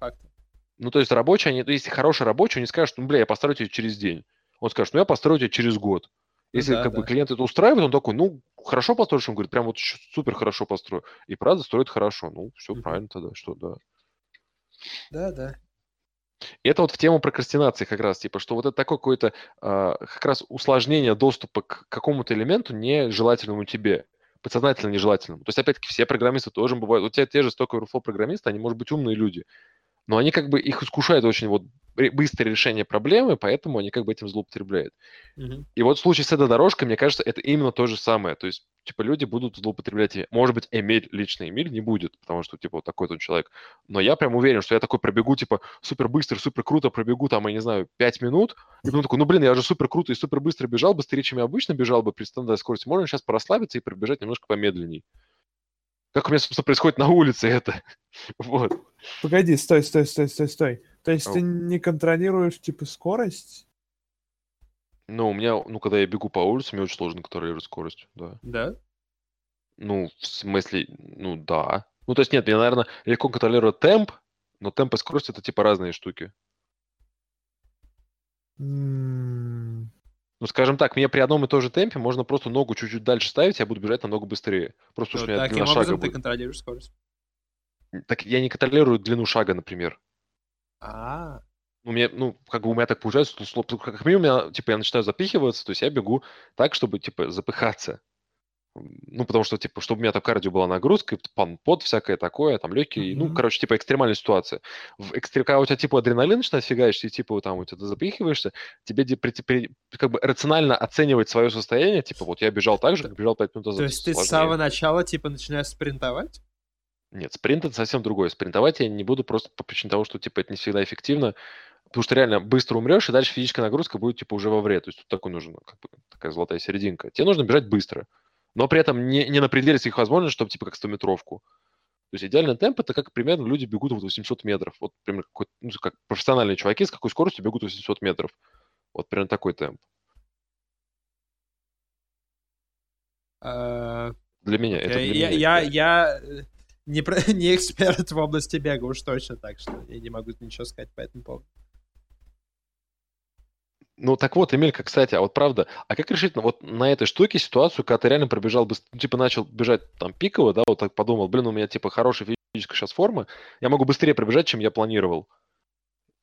Ну, то есть рабочий, они, если хороший рабочий, он не скажет, ну, бля, я построю тебе через день. Он скажет, ну, я построю тебе через год. Ну Если да, как бы да. клиент это устраивает, он такой, ну, хорошо построишь, он говорит, прям вот супер хорошо построю. И правда строит хорошо. Ну, все Мгм. правильно тогда, что да. Да, да. И это вот в тему прокрастинации как раз, типа, что вот это такое какое-то а, как раз усложнение доступа к какому-то элементу нежелательному тебе, подсознательно нежелательному. То есть, опять-таки, все программисты тоже бывают. У тебя те же столько Overflow программисты, они, может быть, умные люди, но они как бы, их искушает очень вот быстрое решение проблемы, поэтому они как бы этим злоупотребляют. Мгм. И вот в случае с этой дорожкой, мне кажется, это именно то же самое. То есть, типа, люди будут злоупотреблять. Может быть, Эмиль, лично Эмиль не будет, потому что, типа, вот такой-то он человек. Но я прям уверен, что я такой пробегу, типа, супер быстро, супер круто пробегу, там, я не знаю, 5 минут, и потом такой, ну, блин, я же супер круто и супер быстро бежал, быстрее, чем я обычно бежал бы при стандартной скорости. Можно сейчас порасслабиться и пробежать немножко помедленней. Как у меня, собственно, происходит на улице это. *laughs* Вот. Погоди, стой, стой, стой, стой, стой. То есть ты не контролируешь, типа, скорость? Ну, у меня, ну, когда я бегу по улице, мне очень сложно контролировать скорость, да. Да? Ну, в смысле, ну да. Ну, то есть нет, я, наверное, легко контролирую темп, но темп и скорость это типа разные штуки. М, Ну, скажем так, мне при одном и том же темпе можно просто ногу чуть-чуть дальше ставить, я буду бежать намного быстрее. Просто То уж у меня таким длина шага образом ты будет. контролируешь скорость. Так я не контролирую длину шага, например. А, У меня, ну, как бы у меня так получается, что как минимум, я, типа, я начинаю запихиваться, то есть я бегу так, чтобы, типа, запыхаться. Ну, потому что, типа, чтобы у меня там кардио была нагрузка, пан, пот всякое такое, там легкие, ну, Мгм. короче, типа, экстремальная ситуация. В экстре... Когда у тебя, типа, адреналин начинает фигаешь, и, типа, там у тебя ты запихиваешься, тебе, при- при- как бы, рационально оценивать свое состояние, типа, вот я бежал так же, как бежал 5 минут назад. то есть ты с сложнее. самого начала, типа, начинаешь спринтовать? Нет, спринт это совсем другое. Спринтовать я не буду просто по причине того, что, типа, это не всегда эффективно, потому что реально быстро умрешь, и дальше физическая нагрузка будет, типа, уже во вред. То есть тут такой нужен, как бы, такая золотая серединка. Тебе нужно бежать быстро, но при этом не, не на пределе своих возможностей, чтобы, типа, как 100-метровку. То есть идеальный темп это как примерно люди бегут вот 800 метров. Вот примерно какой, ну, как профессиональные чуваки с какой скоростью бегут 800 метров. Вот примерно такой темп. А, Для меня. Это для Я, меня. я, я э, не, *laughs* не эксперт в области бега уж точно, так что я не могу ничего сказать по этому поводу. Ну, так вот, Эмелька, кстати, а вот правда, а как решить ну, вот на этой штуке ситуацию, когда ты реально пробежал, ну, типа начал бежать там пиково, да, вот так подумал, блин, у меня типа хорошая физическая сейчас форма, я могу быстрее пробежать, чем я планировал.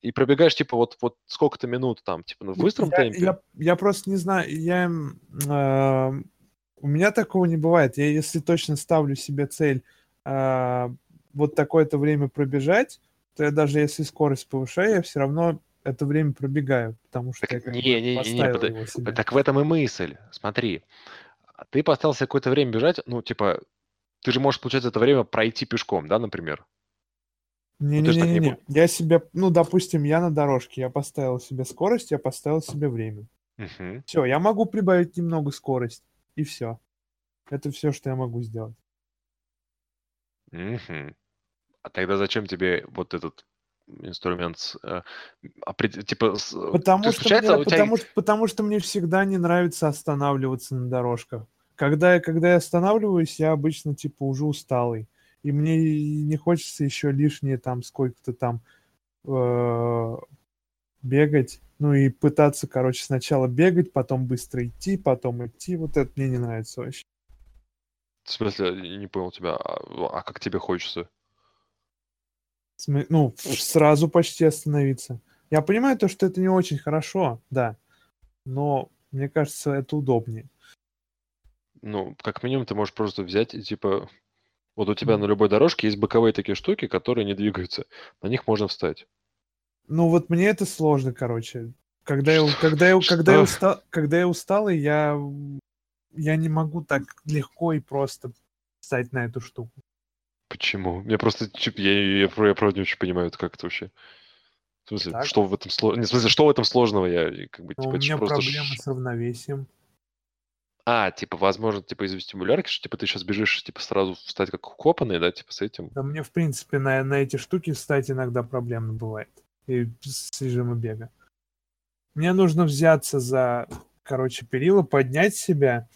И пробегаешь типа вот, вот сколько-то минут там, типа ну, в быстром я, темпе. Я, я просто не знаю, я... а, у меня такого не бывает. Я если точно ставлю себе цель а, вот такое-то время пробежать, то я даже если скорость повышаю, я все равно это время пробегаю, потому что Так я как бы не-не-не-не, поставил пода- его себе. Так в этом и мысль. Смотри, ты поставил себе какое-то время бежать, ну, типа, ты же можешь, получается, это время пройти пешком, да, например? Ну, ты ж так не Не-не-не, я себе, ну, допустим, я на дорожке, я поставил себе скорость, я поставил себе время. Мгм. Все, я могу прибавить немного скорость, и все. Это все, что я могу сделать. Мгм. А тогда зачем тебе вот этот инструмент, э, типа, то Потому что, у тебя... потому, что, потому что мне всегда не нравится останавливаться на дорожках. Когда, когда я останавливаюсь, я обычно типа уже усталый. И мне не хочется еще лишнее там сколько-то там э, бегать. Ну и пытаться, короче, сначала бегать, потом быстро идти, потом идти. Вот это мне не нравится вообще. В смысле, я не понял тебя, а, а как тебе хочется? Ну, сразу почти остановиться. Я понимаю то, что это не очень хорошо, да. Но мне кажется, это удобнее. Ну, как минимум, ты можешь просто взять и типа... Вот у тебя на любой дорожке есть боковые такие штуки, которые не двигаются. На них можно встать. Ну вот мне это сложно, короче. Когда я, когда я, когда я, Что? уста, когда я усталый, я, я не могу так легко и просто встать на эту штуку. Почему? Я просто... чип- Я, я, я, я правда не очень понимаю, это как это вообще. В смысле, Так. что в этом сложного? Не, в смысле, что в этом сложного? Я как бы, Но типа, у меня просто... проблемы с равновесием. А, типа, возможно, типа из вестибулярки, что типа ты сейчас бежишь, типа сразу встать как укопанный, да, типа с этим. Да мне, в принципе, на, на эти штуки встать иногда проблемно бывает. И с режима бега. Мне нужно взяться за, короче, перила, поднять себя,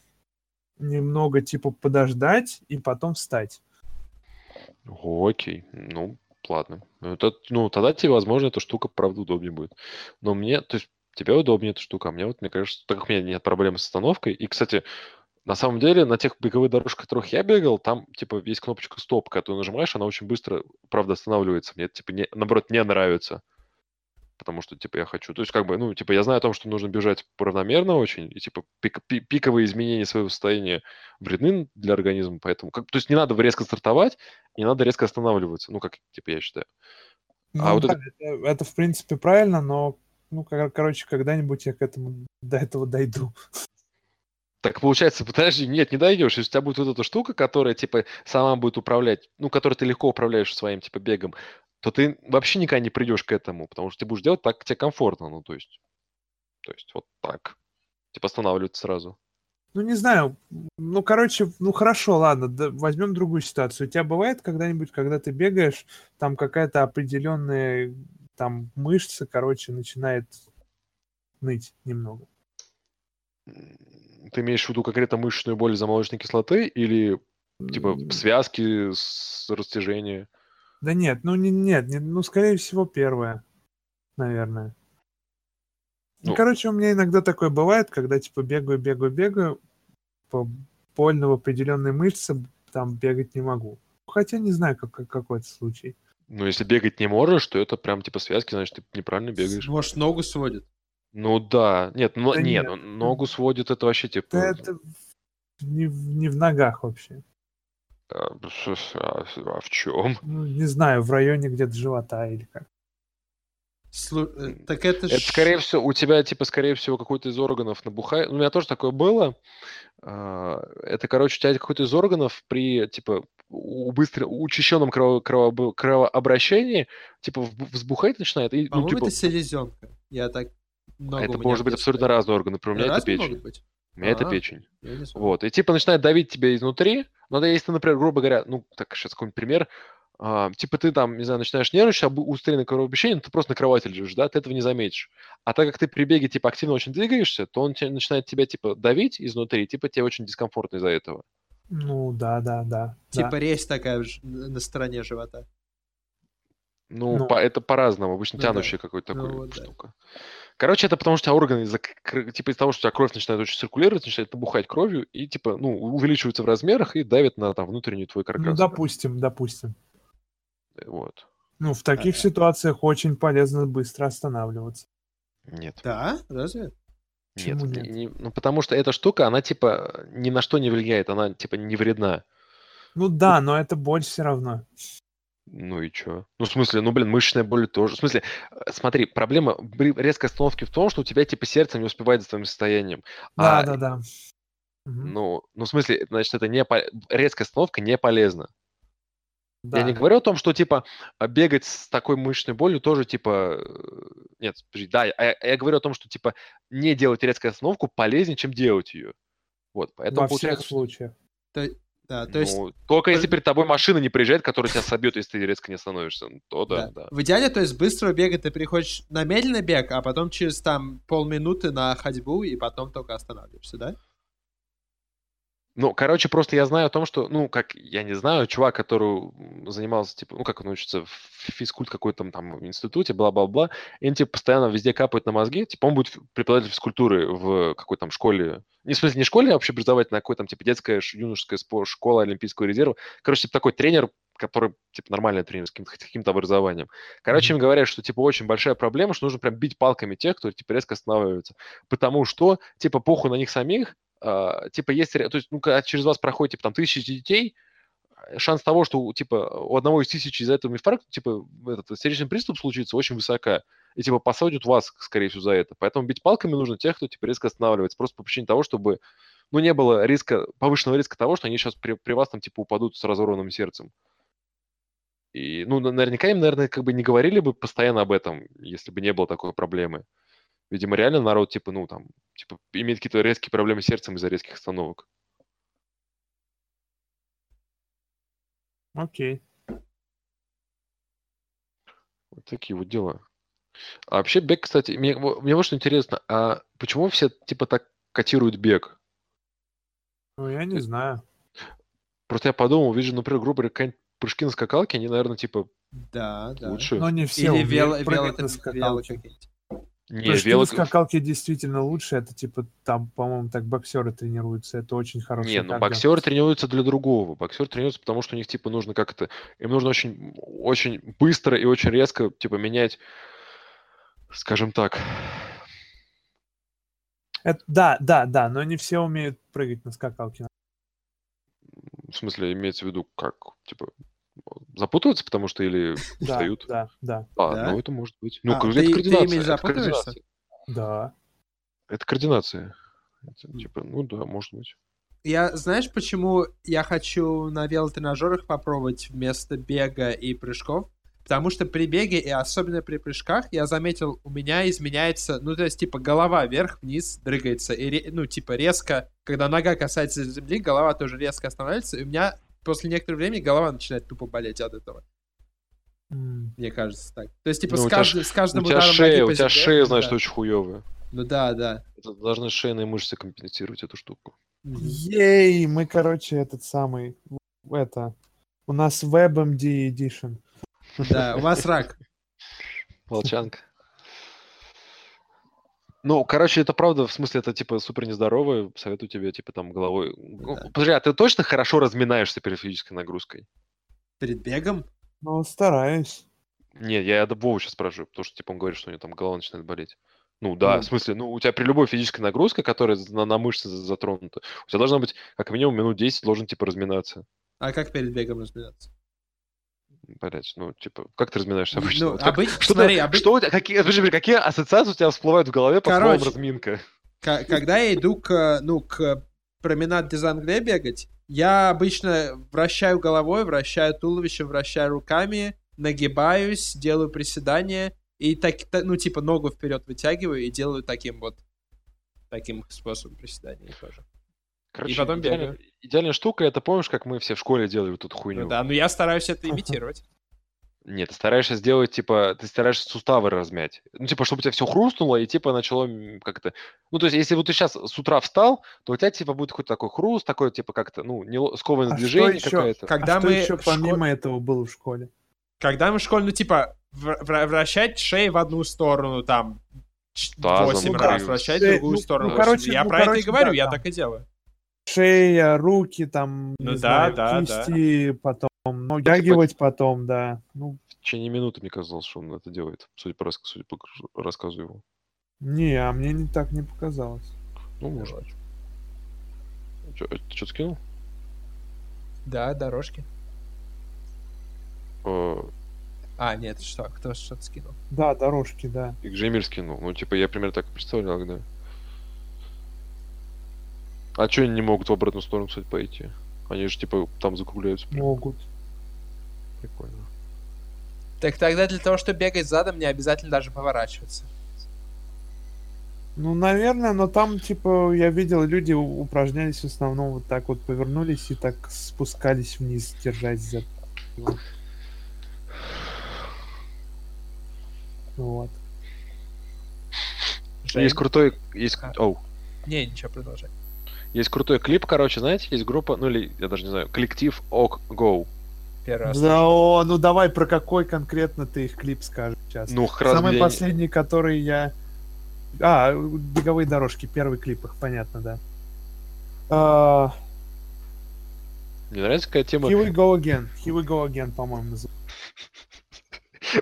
немного, типа, подождать и потом встать. Окей, ну, ладно. Ну, это- ну, тогда тебе, возможно, эта штука, правда, удобнее будет. Но мне, то есть, тебе удобнее эта штука, а мне вот, мне кажется, так как у меня нет проблем с остановкой, и, кстати, на самом деле, на тех беговых дорожках, которых я бегал, там, типа, есть кнопочка стоп, ты нажимаешь, она очень быстро, правда, останавливается. Мне это, типа, не, наоборот, не нравится. Потому что, типа, я хочу... То есть, как бы, ну, типа, я знаю о том, что нужно бежать равномерно очень, и, типа, пик- пи- пиковые изменения своего состояния вредны для организма, поэтому... Как, то есть, не надо резко стартовать, не надо резко останавливаться, ну, как, типа, я считаю. Ну, А вот да, это, это, в принципе, правильно, но, ну, кор- короче, когда-нибудь я к этому, до этого дойду. Так получается, *laughs* подожди, нет, не дойдешь. Если у тебя будет вот эта штука, которая, типа, сама будет управлять, ну, которой ты легко управляешь своим, типа, бегом, то ты вообще никогда не придешь к этому, потому что ты будешь делать так, как тебе комфортно, ну, то есть, то есть вот так. Типа, останавливаться сразу. Ну, не знаю. Ну, короче, ну хорошо, ладно, да, возьмем другую ситуацию. У тебя бывает когда-нибудь, когда ты бегаешь, там какая-то определенная там мышца, короче, начинает ныть немного. Ты имеешь в виду конкретно мышечную боль из-за молочной кислоты или, типа, связки, с растяжения? Да нет, ну не, нет, не- ну скорее всего первое, наверное. Ну, Ну. короче, у меня иногда такое бывает, когда типа бегаю, бегаю, бегаю, по больно в определенной мышце, там бегать не могу. Хотя не знаю, как, как- какой это случай. Ну, если бегать не можешь, то это прям, типа, связки, значит, ты неправильно бегаешь. Может, ногу сводит? Ну, да. Нет, ну, Да нет, нет. ну, ногу сводит, это вообще, типа... Да это не, не в ногах вообще. *laughs* А, а- а в чем? Ну, не знаю, в районе где-то живота или как. Слу- э, Так это Это, ж... скорее всего, у тебя, типа, скорее всего, какой-то из органов набухает. Ну, у меня тоже такое было. А, Это, короче, у тебя какой-то из органов при, типа, у быстро учащенном крово- кровообо- кровообращении, типа, взбухать начинает. И, ну, По-моему, типа, это селезенка. Я так... много это может быть абсолютно разные органы. Например, у меня это Разные печень. У меня это А. печень. Вот. И типа начинает давить тебя изнутри. Но да, если ты, например, грубо говоря, ну, так, сейчас какой-нибудь пример, а, типа ты там, не знаю, начинаешь нервничать, об- устроено кровообращение, но ты просто на кровати лежишь, да, ты этого не заметишь. А так как ты при беге, типа, активно очень двигаешься, то он те- начинает тебя, типа, давить изнутри, типа, тебе очень дискомфортно из-за этого. Ну, да, да, да. Типа да. резь такая на стороне живота. Ну, Ну. по- это по-разному, обычно Ну да. тянущая какой-то Ну такой вот да. Короче, это потому что у тебя органы, из-за типа из-за того, что у тебя кровь начинает очень циркулировать, начинает набухать кровью и, типа, ну, увеличиваются в размерах и давит на там внутреннюю твой Ну, каркас. допустим, допустим. Вот. Ну, в таких Ага. ситуациях очень полезно быстро останавливаться. Нет. Да? Разве? Нет, нет? не- ну потому что эта штука, она типа ни на что не влияет, она типа не вредна. Ну да, но это боль все равно. Ну и чё? Ну, в смысле, ну, блин, мышечная боль тоже. В смысле, э, смотри, проблема резкой остановке в том, что у тебя типа сердце не успевает за твоим состоянием. Да, А, да, да. Ну, ну, в смысле, значит, это не по- резкая остановка не полезна. Да. Я не говорю о том, что типа а, бегать с такой мышечной болью тоже типа... э, Нет, да, я, я говорю о том, что типа не делать резкую остановку полезнее, чем делать ее. Вот, поэтому Во всех получается, что- случаях. Да, то есть... Ну, только если перед тобой машина не приезжает, которая тебя собьет, если ты резко не остановишься, то да, да. В идеале, то есть быстрого бега ты переходишь на медленный бег, а потом через там полминуты на ходьбу, и потом только останавливаешься, да? Ну, короче, просто я знаю о том, что, ну, как, я не знаю, чувак, который занимался, типа, ну, как он учится в физкульт какой-то там институте, бла-бла-бла, и он, типа, постоянно везде капает на мозги, типа, он будет преподаватель физкультуры в какой-то там школе, не в смысле не школе, а общеобразовательной, а какой там, типа, детская, юношеская школа Олимпийского резерва. Короче, типа, такой тренер, который, типа, нормальный тренер с каким-то, каким-то образованием. Короче, mm-hmm. им говорят, что, типа, очень большая проблема, что нужно прям бить палками тех, кто, типа, резко останавливается. Потому что, типа, похуй на них самих, Uh, типа, есть, то есть, ну, когда через вас проходит, типа, там, тысячи детей, шанс того, что, типа, у одного из тысяч из-за этого инфаркта, типа, этот сердечный приступ случится, очень высока. И, типа, посадят вас, скорее всего, за это. Поэтому бить палками нужно тех, кто, типа, резко останавливается. Просто по причине того, чтобы, ну, не было риска, повышенного риска того, что они сейчас при, при вас, там, типа, упадут с разорванным сердцем. И, ну, наверняка им, наверное, как бы не говорили бы постоянно об этом, если бы не было такой проблемы. Видимо, реально народ, типа, ну, там, типа, имеет какие-то резкие проблемы с сердцем из-за резких остановок. Окей. Вот такие вот дела. А вообще бег, кстати, мне, мне вот что интересно, а почему все, типа, так котируют бег? Ну, я не знаю. Просто я подумал, вижу, например, грубо говоря, прыжки на скакалке, они, наверное, типа, да, да. лучше. Но не все Или вело, вело, вело, вело, не, Прыжки вело... на скакалке действительно лучше. Это типа там, по-моему, так боксеры тренируются. Это очень хорошо. Не, ну боксеры тренируются для другого. Боксеры тренируются, потому что у них типа нужно как-то... Им нужно очень, очень быстро и очень резко типа менять, скажем так... Это, да, да, да, но не все умеют прыгать на скакалке. В смысле, имеется в виду, как, типа, запутываются, потому что или *laughs* Да, устают? да, да, А, Да? ну это может быть. Ну, А, ты- это ты координация. ими это запутываешься? координация. да. Это координация. Это, типа, ну да, может быть. Я, знаешь, почему я хочу на велотренажерах попробовать вместо бега и прыжков? Потому что при беге, и особенно при прыжках, я заметил, у меня изменяется, ну, то есть, типа, голова вверх-вниз дрыгается, и, ну, типа, резко, когда нога касается земли, голова тоже резко останавливается, и у меня после некоторого времени голова начинает тупо болеть от этого. М. Мне кажется так. То есть, типа, Ну, с, у тебя каждым, с У каждым тебя ударом шея, ноги у тебя земле- шея, знаешь, да. очень хуевая. Ну да, да. Это должны шейные мышцы компенсировать эту штуку. Ей, мы, короче, этот самый, это, у нас WebMD Edition. Да, у вас рак. Волчанка. Ну, короче, это правда, в смысле, это типа супер нездоровое. Советую тебе, типа, там головой. Ну, Да. Подожди, а ты точно хорошо разминаешься перед физической нагрузкой? Перед бегом? Ну, стараюсь. Не, я Вову сейчас спрашиваю, потому что, типа, он говорит, что у него там голова начинает болеть. Ну, да, Ну. в смысле, ну, у тебя при любой физической нагрузке, которая на, на мышцы за- затронута, у тебя должна быть, как минимум, минут 10 должен, типа, разминаться. А как перед бегом разбираться? Блять, ну, типа, как ты разминаешься обычно? Ну, Вот как- обычно, что, смотри, ты- обы- что у тебя, какие, подожди, какие ассоциации у тебя всплывают в голове по словам Короче, разминка? К- когда я иду к, ну, к променад Дезангле бегать, я обычно вращаю головой, вращаю туловищем, вращаю руками, нагибаюсь, делаю приседания и так, та- ну, типа, ногу вперед вытягиваю и делаю таким вот, таким способом приседания тоже. Короче, потом идеальная, бегаю. идеальная штука, это помнишь, как мы все в школе делали вот эту хуйню? Ну да, но я стараюсь это *laughs* имитировать. Нет, ты стараешься сделать, типа, ты стараешься суставы размять. Ну, типа, чтобы у тебя все хрустнуло и, типа, начало как-то... Ну, то есть, если вот ты сейчас с утра встал, то у тебя, типа, будет какой-то такой хруст, такой, типа, как-то, ну, не скованное А что движение еще? какое-то. Когда а что мы еще в школе- помимо этого было в школе? Когда мы в школе, ну, типа, вр- вра- вращать шеей в одну сторону, там, Тазом, 8 ну, раз, да. вращать в Э, другую ну, сторону. ну, восемь. короче, я ну, про это и короче, говорю, да, я там. так и делаю. Шея, руки, там, Ну не да, знаю, да, да. кисти, потом, ну, тягивать потом, да. Ну, В течение минуты мне казалось, что он это делает, судя по, рас- судя по рассказу его. не, а мне не так не показалось. Ну, может быть. Чё, э, ты что скинул? Да, дорожки. Э, А, нет, что, кто что-то скинул. Да, дорожки, да. И Джеймир скинул. Ну, типа, я примерно так и представлял, да. А что они не могут в обратную сторону, кстати, пойти? Они же, типа, там закругляются. Могут. Прикольно. Так тогда для того, чтобы бегать задом, не обязательно даже поворачиваться. Ну, наверное, но там, типа, я видел, люди упражнялись в основном вот так вот, повернулись и так спускались вниз, держась за... Вот. Вот. Жень? Есть крутой... Есть... А. Оу. Не, ничего, продолжай. Есть крутой клип, короче, знаете, есть группа, ну или, я даже не знаю, коллектив Ок Go. Первый раз. Да, о, ну давай, про какой конкретно ты их клип скажешь сейчас? Ну, раз Самый последний, который я... А, беговые дорожки, первый клип их, понятно, да. А, Мне нравится, какая тема... Here we go again. Here we go again, по-моему, называется.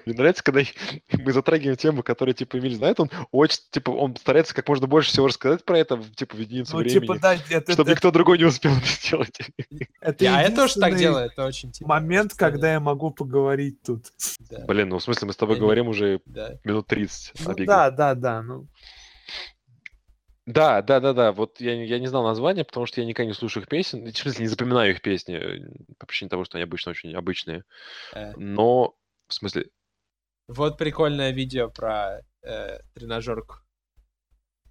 Мне нравится, когда *laughs* мы затрагиваем тему, которая, типа, Эмиль знает, он очень, типа, он старается как можно больше всего рассказать про это, типа, в единицу Ну, времени, типа, да, это, чтобы это- никто другой не успел это сделать. *laughs* это Я, я тоже так делаю, это очень типа, Момент, когда я могу поговорить тут. Да, Блин, ну, в смысле, мы с тобой Я не- говорим уже да. минут 30 Ну, да, да, да. Ну, Да, да, да, да. Вот я, не- я не знал названия, потому что я никогда не слушаю их песен. В смысле, не запоминаю их песни э, по причине того, что они обычно очень обычные. Э, Но, в смысле, Вот прикольное видео про э, тренажерку.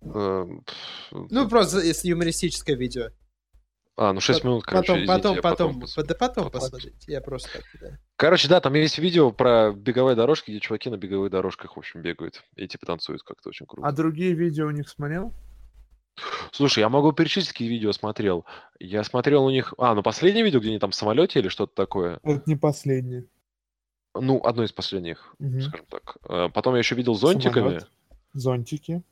э, пф, Ну, просто если юмористическое видео. а, ну 6 минут, короче, потом, извините, потом, я потом, да потом потом. посмотрите. Я просто так, да. Короче, да, там есть видео про беговые дорожки, где чуваки на беговых дорожках, в общем, бегают и типа танцуют как-то очень круто. а другие видео у них смотрел? Слушай, я могу перечислить, какие видео смотрел. Я смотрел у них... А, ну последнее видео, где они там в самолете или что-то такое. Это не последнее. Ну, одно из последних, Мгм. скажем так. Э, Потом я еще видел зонтиками. Самолет. Зонтики.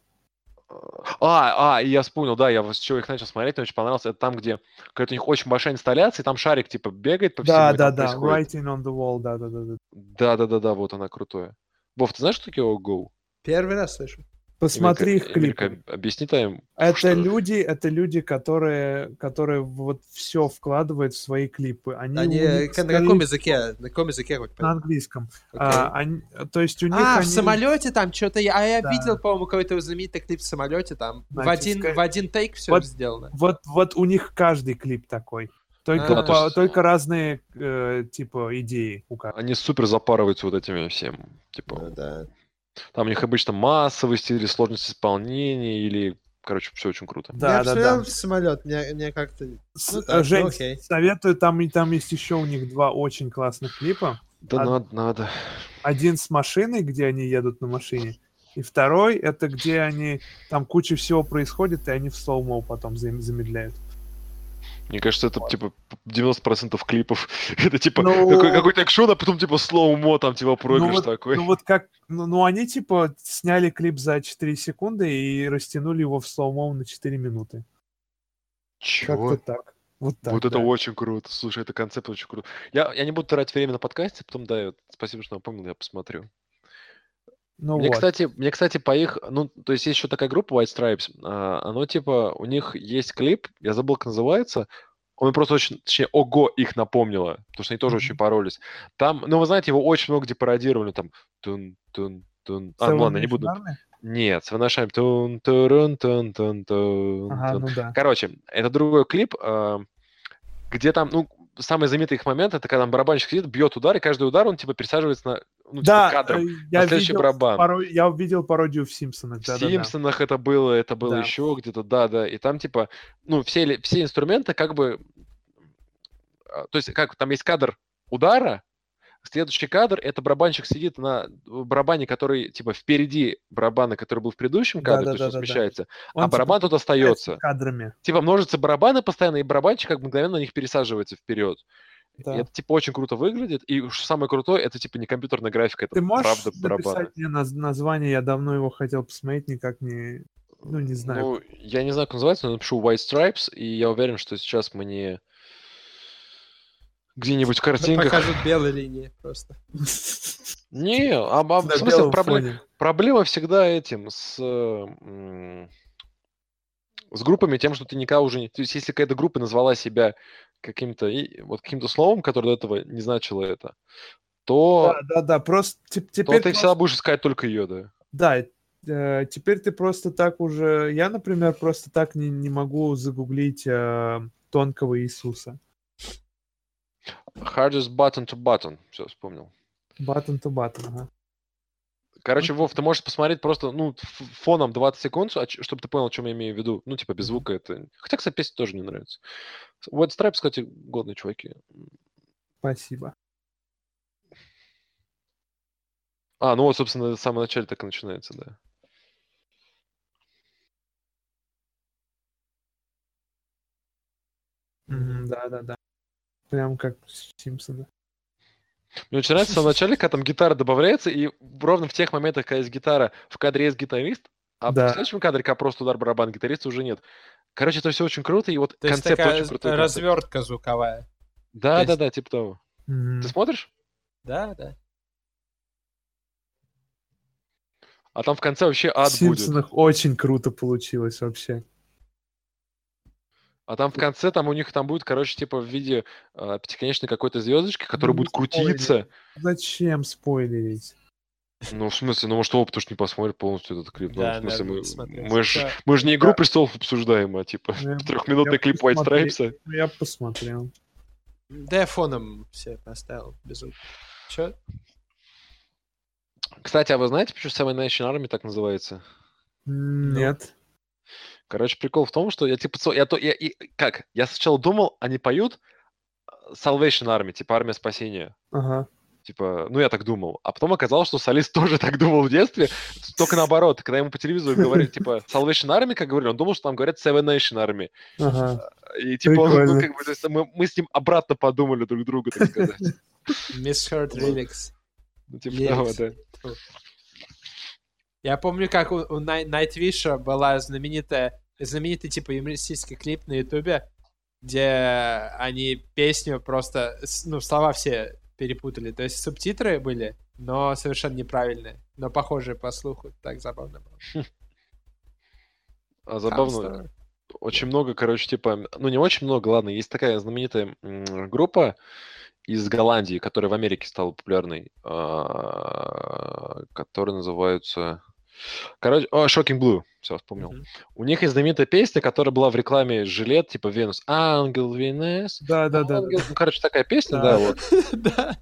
А, а, и я вспомнил, да, я с чего их начал смотреть, мне очень понравилось. Это там, где какая-то у них очень большая инсталляция, и там шарик типа бегает по всему, Да, да, да. происходит. Writing on the wall, да, да, да, да. Да, да, да, да, вот она крутое. Вов, ты знаешь, что такое Go? Первый раз слышу. Посмотри их клипы. объясни там. Это что- люди, это люди, которые, которые вот все вкладывают в свои клипы. Они, Они э, них, к- на каком языке? На каком языке На английском. Окей. А, они- то есть у них А, в они- самолете там что-то я, а я Да. видел, по-моему, какой-то знаменитый клип в самолете там в Значит, один ска- в один тейк все Вот- сделано. Вот, вот у них каждый клип такой. Только, А, то по- есть- только разные э, типа идеи у каждого. Они супер запарываются вот этими всем. Типа, Ну да. Там у них обычно массовость или сложность исполнения, или, короче, все очень круто. Да, я да, да. самолет, мне, мне как-то. Ну э, так, ну Жень, окей. советую, там, и там есть еще у них два очень классных клипа. Да А- надо, надо. Один с машиной, где они едут на машине, и второй это где они, там куча всего происходит, и они в slow-mo потом зам- замедляют. Мне кажется, это типа 90% клипов. *laughs* Это типа Ну- такой, какой-то экшн, а потом типа slow-mo, там типа проигрыш вот- такой. Ну вот как, ну, ну, они типа сняли клип за 4 секунды и растянули его в slow-mo на 4 минуты. Чего? Как-то так. Вот так, вот это да. очень круто. Слушай, это концепт очень круто. Я, я не буду тратить время на подкасте, потом, да, спасибо, что напомнил, я посмотрю. Ну мне, вот. кстати, мне, кстати, по их... Ну, то есть есть еще такая группа White Stripes. а, оно, типа, у них есть клип, я забыл, как называется. Он просто очень... Точнее, ого, их напомнило. Потому что они тоже очень Мгм. поролись. Там, ну, вы знаете, его очень много где пародировали. Там... Тун, тун, тун. А, ну ладно, не буду. Нет, с Ванашами. Тун, турун, тун, тун, тун, Ага, тун. ну да. Короче, это другой клип, а, где там, ну, самый знаменитый их момент, это когда там барабанщик сидит, бьет удар, и каждый удар он, типа, пересаживается на, ну, Да, типа, кадром. э, я следующий видел, барабан. паро- я видел пародию в Симпсонах. В да, да, да. Симпсонах это было, это было Да. еще где-то, да, да. И там, типа, ну, все, ли- все инструменты как бы... а, То есть, как там есть кадр удара, следующий кадр, это барабанщик сидит на барабане, который, типа, впереди барабана, который был в предыдущем кадре, то есть он Да-да-да-да-да. смещается, Он, а типа, барабан тут остается. кадрами. Типа, множатся барабаны постоянно, и барабанщик как мгновенно на них пересаживается вперед. Да. И это, типа, очень круто выглядит. И что самое крутое, это, типа, не компьютерная графика, это Ты можешь правда написать мне наз- название? Я давно его хотел посмотреть, никак не... Ну, не знаю. Ну, я не знаю, как называется, но напишу White Stripes, и я уверен, что сейчас мне где-нибудь в картинках... Покажут белые линии просто. Не, а, а в смысле, белом пробле- фоне. проблема всегда этим, с, с группами, тем, что ты никогда уже не... То есть, если какая-то группа назвала себя каким-то вот каким-то словом, которое до этого не значило это, то, Да, да, да, просто теп- то теперь ты всегда будешь искать только ее, да. Да, э, теперь ты просто так уже... Я, например, просто так не, не могу загуглить э, тонкого Иисуса. Hardest button to button. Все, вспомнил. Button to button, ага. Короче, Вов, ты можешь посмотреть просто, ну, фоном 20 секунд, а чтобы ты понял, о чем я имею в виду. Ну, типа, без звука это... Хотя, кстати, песня тоже не нравится. Вот Stripes, кстати, годные чуваки. Спасибо. А, ну вот, собственно, в самом начале так и начинается, да. Мгм, Да-да-да. Прям как Симпсоны. Мне очень нравится в самом начале, когда там гитара добавляется, и ровно в тех моментах, когда есть гитара, в кадре есть гитарист, а Да. в следующем кадре, когда просто удар барабан, гитариста уже нет. Короче, это все очень круто, и вот То есть концепт такая очень крутой. концепт. развертка звуковая. Да, то есть- да, да, типа того. Мгм. Ты смотришь? Да, да. А там в конце вообще В ад будет. Симпсонах очень круто получилось вообще. А там в конце, там у них там будет, короче, типа в виде э, пятиконечной какой-то звездочки, которая Ну, будет крутиться. Зачем спойлерить? Ну, в смысле, ну, может, потому что не посмотрит полностью этот клип. Ну, Да, в смысле, надо мы, посмотреть. мы, ж, Да. мы же не «Игру Да. престолов» обсуждаем, а типа Ну, я- *laughs* трехминутный я клип White. Stripes. Ну, Я посмотрел. Да я фоном все поставил без звука. Чё? Кстати, а вы знаете, почему Seven Nation Army так называется? М, Нет. Короче, прикол в том, что я типа... Я, то, я, и, как? Я сначала думал, они поют э, Salvation Army, типа Армия Спасения. Ага. Типа, ну, я так думал. А потом оказалось, что солист *laughs* тоже так думал в детстве, только наоборот. Когда ему по телевизору говорили, типа, Salvation Army, как говорили, он думал, что там говорят Seven Nation Army. Ага. И типа, он, ну, как бы, то есть мы, мы с ним обратно подумали друг другу, так сказать. *laughs* Misheard Remix. Ну, типа того, да. Я помню, как у, у Найтвиша была знаменитая, знаменитый типа юмористический клип на Ютубе, где они песню просто, ну, слова все перепутали. То есть субтитры были, но совершенно неправильные, но похожие по слуху. Так забавно было. А забавно, очень много, короче, типа, ну, не очень много, ладно, есть такая знаменитая группа из Голландии, которая в Америке стала популярной, а, которые называются... Короче, о, Shocking Blue, все, вспомнил. Мгм. У них есть знаменитая песня, которая была в рекламе жилет, типа Венус. Ангел Венес. Да-да-да. Ангел. Ну, короче, такая песня, Да. да, вот. *laughs* Да.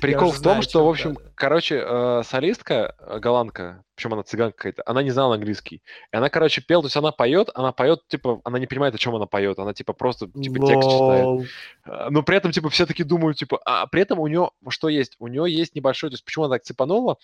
Прикол в том, что, в общем, короче, э, солистка, э, голландка, причем она цыганка какая-то, она не знала английский. И она, короче, пела, то есть она поет, она поет, типа, она не понимает, о чем она поет, она, типа, просто, типа, текст читает. А, Но при этом, типа, все таки думают, типа, а при этом у нее что есть? У нее есть небольшой, то есть почему она так цепанула?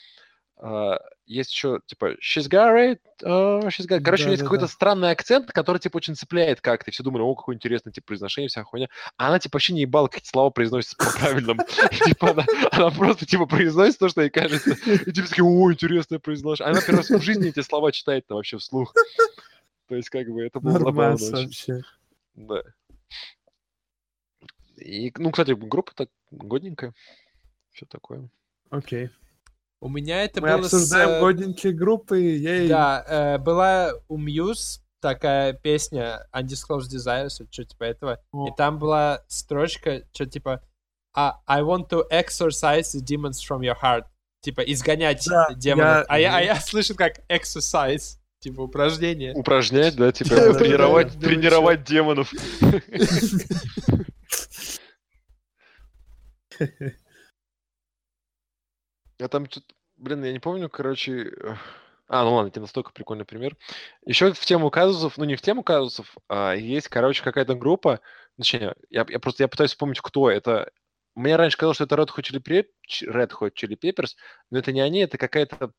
А, есть еще, типа, she's got it, uh, she's got... Короче, у нее есть Да-да-да. какой-то странный акцент, который, типа, очень цепляет как-то. И все думали, о, какой интересный, типа, произношение, вся хуйня. А она, типа, вообще не ебала, как эти слова произносятся по-правильному. Типа, она- просто, типа, произносит то, что ей кажется. И типа, такие, о, интересное произношение. Она первый раз в жизни эти слова читает вообще вслух. То есть, как бы, это было забавно вообще. Да. И, ну, кстати, группа так годненькая. Все такое. Окей. У меня это Мы было с, обсуждаем э, годненькие группы. Ей. Да, э, была у Muse такая песня Undisclosed Desires, что типа этого. О. И там была строчка, что типа а, I want to exorcise the demons from your heart. Типа изгонять Да, демонов. я- А, я, а я слышу как exercise, типа упражнение. Упражнять, да, типа, Да, тренировать, да, тренировать демонов. *laughs* *laughs* *laughs* Я там что-то, блин, я не помню, короче... э, А, ну ладно, это настолько прикольный пример. Еще в тему казусов, ну не в тему казусов, а есть, короче, какая-то группа, точнее, я, я просто я пытаюсь вспомнить, кто это. Мне раньше казалось, что это Red Hot Chili, Ч- Red Hot Chili Peppers, но это не они, это какая-то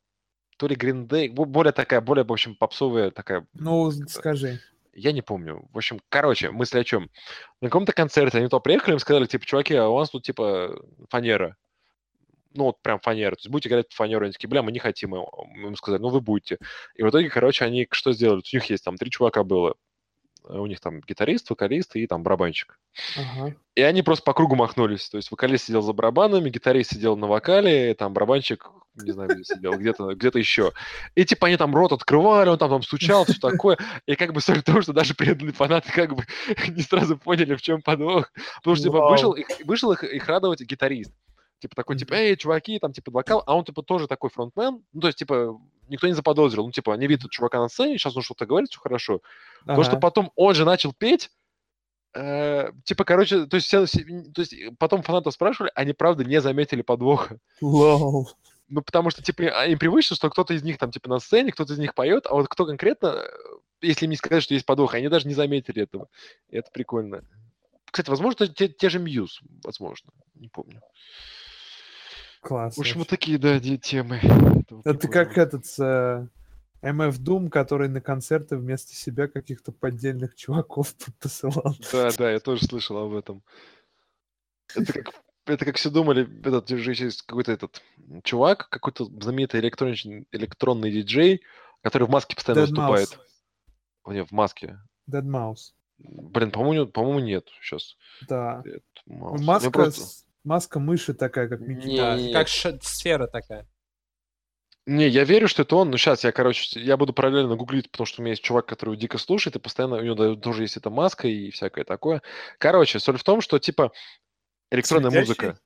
то ли Green Day, бо- более такая, более, в общем, попсовая такая Ну, скажи. я не помню. В общем, короче, мысль о чем. На каком-то концерте они то приехали, им сказали, типа, чуваки, а у вас тут, типа, фанера. Ну, вот прям фанера. То есть будете играть по фанеру. Они такие, бля, мы не хотим. Мы им сказали, ну, вы будете. И в итоге, короче, они что сделали? У них есть там три чувака было. Э, У них там гитарист, вокалист и там барабанщик. Ага. И они просто по кругу махнулись. То есть вокалист сидел за барабанами, гитарист сидел на вокале, там барабанщик, не знаю, где сидел, где-то где еще. И типа они там рот открывали, он там, там стучал, все такое. И как бы суть в том, что даже преданные фанаты как бы *laughs* не сразу поняли, в чем подвох. Потому что типа вышел, их, вышел их, их радовать гитарист. Типа такой, типа, эй, чуваки, там, типа, вокал, а он, типа, тоже такой фронтмен. Ну, то есть, типа, никто не заподозрил. Ну, типа, они видят чувака на сцене, сейчас он что-то говорит, все хорошо. То, что Ага. потом он же начал петь, э, типа, короче, то есть, все- все- то есть потом фанатов спрашивали, они, правда, не заметили подвоха. Лол. Ну, потому что, типа, а, им привычно, что кто-то из них там, типа, на сцене, кто-то из них поет, а вот кто конкретно, э, если им не сказать, что есть подвох, они даже не заметили этого. И это прикольно. Кстати, возможно, те, те же Мьюз, возможно, не помню. Класс. Вообще. вот такие, да, темы. Это как этот э, MF Doom, который на концерты вместо себя каких-то поддельных чуваков *laughs* посылал. Да, да, я тоже слышал об этом. Это как, это как все думали, этот есть какой-то этот чувак, какой-то знаменитый электронный, электронный диджей, который в маске постоянно Dead выступает. Mouse. О, не, в маске. Dead Mouse. Блин, по-моему, по-моему, нет сейчас. Да. Ну, Маска, просто- маска мыши такая, как Микки Не, как ш- сфера такая. Не, я верю, что это он, но сейчас я, короче, я буду параллельно гуглить, потому что у меня есть чувак, который дико слушает, и постоянно у него тоже есть эта маска и всякое такое. Короче, соль в том, что, типа, электронная Светящий? музыка.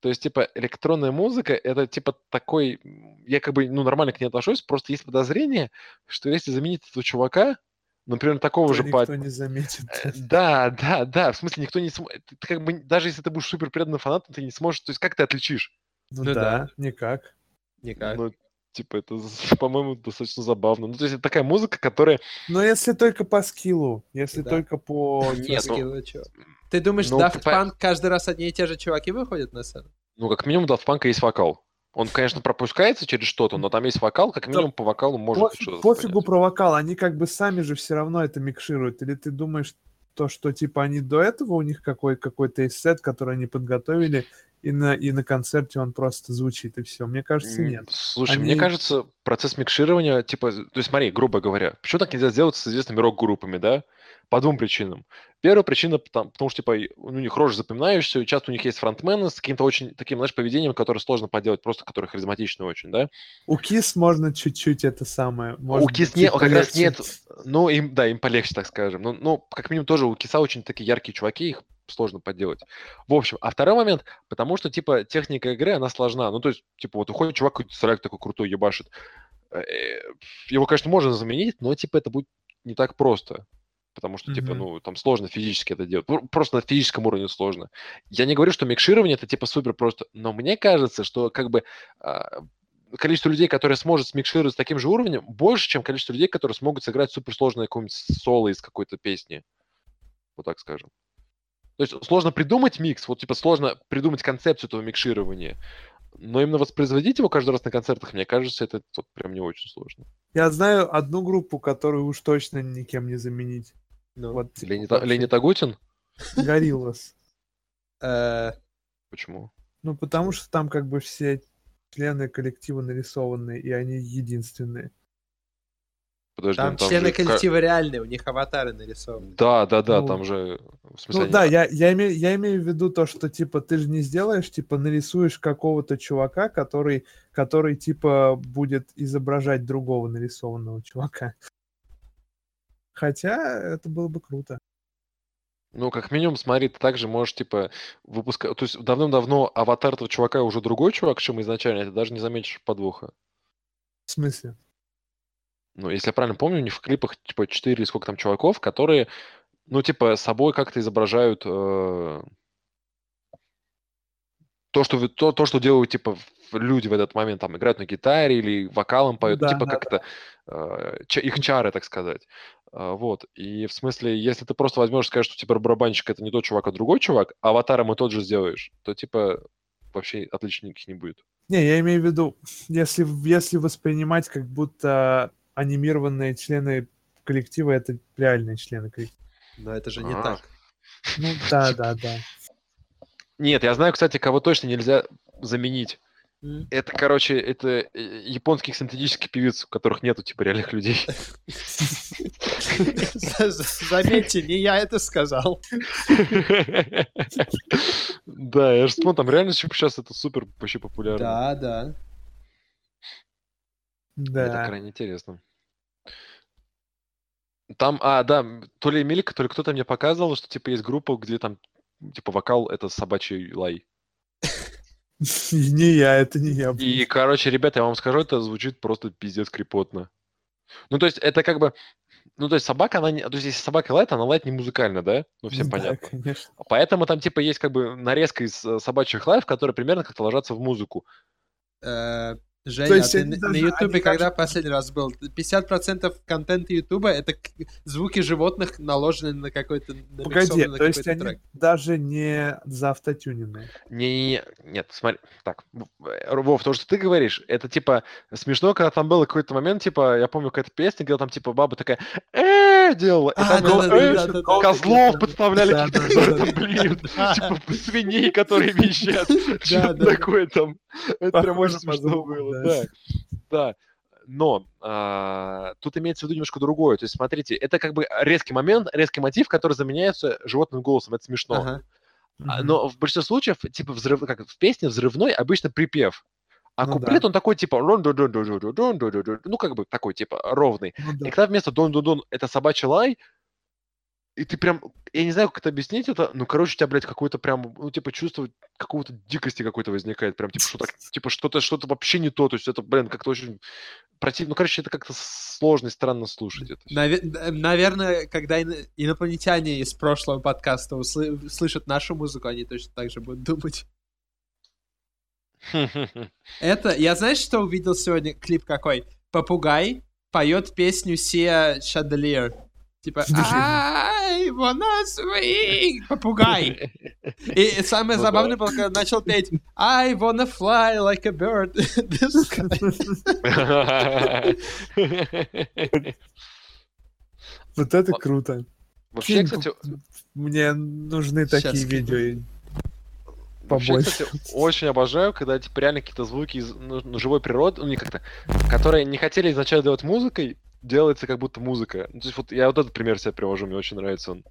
То есть, типа, электронная музыка, это, типа, такой... Я как бы, ну, нормально к ней отношусь, просто есть подозрение, что если заменить этого чувака, например, такого То же никто по... не заметит. Э, Да, да, да, в смысле, никто не сможет... Как бы, даже если ты будешь супер преданным фанатом, ты не сможешь... То есть, как ты отличишь? Ну Ну да, да. никак. Никак. Ну, типа, это, *laughs* по-моему, достаточно забавно. Ну, то есть, это такая музыка, которая... Но если только по скиллу, если Да. только по... *laughs* Нет, ну, Скилла, чё. Ты думаешь, ну, Daft по- Punk каждый раз одни и те же чуваки выходят на сцену? Ну, как минимум, у Daft Punk есть вокал. Он, конечно, пропускается через что-то, но там есть вокал, как минимум по вокалу можно Пофиг- что-то пофигу понять. про вокал, они как бы сами же все равно это микшируют. Или ты думаешь, то, что типа они до этого у них какой, какой-то есть сет, который они подготовили, и на, и на концерте он просто звучит, и все. Мне кажется, нет. Слушай, мне Они- кажется, процесс микширования, типа, то есть смотри, грубо говоря, почему так нельзя сделать с известными рок-группами, да? По двум причинам. Первая причина, потому, потому что, типа, у них рожи запоминаешься, и часто у них есть фронтмены с каким-то очень таким, знаешь, поведением, которое сложно поделать, просто который харизматичный очень, да? У Кис можно чуть-чуть это самое. у может Кис быть, нет, как раз нет, ну, им, да, им полегче, так скажем. Ну, ну, как минимум, тоже у Киса очень такие яркие чуваки, их сложно подделать. В общем, а второй момент, потому что, типа, техника игры, она сложна. Ну, то есть, типа, вот уходит чувак, какой-то соряк такой крутой ебашит. Э, Его, конечно, можно заменить, но, типа, это будет не так просто. Потому что, типа, ну, там сложно физически это делать. Просто на физическом уровне сложно. Я не говорю, что микширование это, типа, супер просто. Но мне кажется, что, как бы, а, количество людей, которые сможет смикшировать с таким же уровнем, больше, чем количество людей, которые смогут сыграть суперсложное какое-нибудь соло из какой-то песни. Вот так скажем. То есть сложно придумать микс, вот типа сложно придумать концепцию этого микширования. Но именно воспроизводить его каждый раз на концертах, мне кажется, это вот прям не очень сложно. Я знаю одну группу, которую уж точно никем не заменить. Ну, Вот, типа, Леонид, вообще. Леонид Агутин? Гориллас. э, Почему? Ну, потому что там как бы все члены коллектива нарисованные, и они единственные. Подожди, там ну там члены же коллектива реальные, у них аватары нарисованы. Да, да, да, Ну, там же... В смысле, Ну они- да, я, я, имею, я имею в виду то, что типа ты же не сделаешь, типа нарисуешь какого-то чувака, который, который типа будет изображать другого нарисованного чувака. Хотя это было бы круто. Ну, как минимум, смотри, ты также можешь, типа, выпускать... То есть давным-давно аватар этого чувака уже другой чувак, чем изначально, ты даже не заметишь подвоха. В смысле? Ну, если я правильно помню, у них в клипах, типа, 4 или сколько там чуваков, которые, ну, типа, собой как-то изображают э, то, что, то, то, что делают, типа, люди в этот момент, там, играют на гитаре или вокалом поют, да, типа, да, как это, э, их чары, так сказать. А, вот, и в смысле, если ты просто возьмешь и скажешь, что, типа, барабанщик это не тот чувак, а другой чувак, а аватаром и тот же сделаешь, то, типа, вообще отличий никаких не будет. Не, я имею в виду, если, если воспринимать как будто анимированные члены коллектива это реальные члены коллектива. Но это же не А. так. Ну да, да, да. Нет, я знаю, кстати, кого точно нельзя заменить. Это, короче, это э, японских синтетических певиц, у которых нету, типа, реальных людей. За- *laughs* за- Заметьте, не я это сказал. Да, я же смотрю, там реально сейчас это супер вообще популярно. Да, да. Это Да. крайне интересно. Там, а, да, то ли Эмилика, то ли кто-то мне показывал, что, типа, есть группа, где там, типа, вокал — это собачий лай. *laughs* Не я, это не я. И, короче, ребята, я вам скажу, это звучит просто пиздец крепотно. Ну, то есть, это как бы... Ну, то есть, собака, она... Не... То есть, если собака лает, она лает не музыкально, да? Ну, всем Да, понятно. Э, Женя, есть а ты на даже- на Ютубе когда даже- последний раз был? 50% контента Ютуба — это звуки животных, наложенные на какой-то... Погоди, на то есть какой-то они трек. даже не заавтотюненные. Не, нет, смотри, так, в- Вов, то, что ты говоришь, это типа смешно, когда там был какой-то момент, типа, я помню какая-то песня, где там типа баба такая э делала, и там было «э», козлов подставляли, блин, типа *laughs* свиней, которые вещат, что такое там, это прям очень смешно было, да. Да, но а, тут имеется в виду немножко другое. То есть, смотрите, это как бы резкий момент, резкий мотив, который заменяется животным голосом. Это смешно. Ага. А, но в большинстве случаев, типа, взрыв, как в песне взрывной обычно припев. А ну, куплет, да. он такой, типа, ну, как бы такой, типа, ровный. Ну, да. И когда вместо дон-дон-дон это собачий лай, и ты прям, я не знаю, как это объяснить это, ну, короче, у тебя, блядь, какое-то прям, ну, типа, чувство какого-то дикости какой-то возникает, прям, типа, что-то, типа, что-то, что-то вообще не то, то есть это, блин, как-то очень противно, ну, короче, это как-то сложно и странно слушать это. всё. Наве- н- Наверное, когда ино- инопланетяне из прошлого подкаста услы- слышат нашу музыку, они точно так же будут думать. *laughs* Это, я знаешь, что увидел сегодня? Клип какой? Попугай поет песню Сия Шаделир. Типа, I wanna swing. Попугай. И самое забавное было, когда начал петь I wanna fly like a bird. in the sky». Вот это круто. Вообще, кстати, Мне нужны такие видео. Вообще, кстати, очень обожаю, когда типа реально какие-то звуки из ну, живой природы, ну не как-то, которые не хотели изначально делать музыкой, делается как будто музыка. Ну, то есть вот я вот этот пример себе привожу, мне очень нравится он.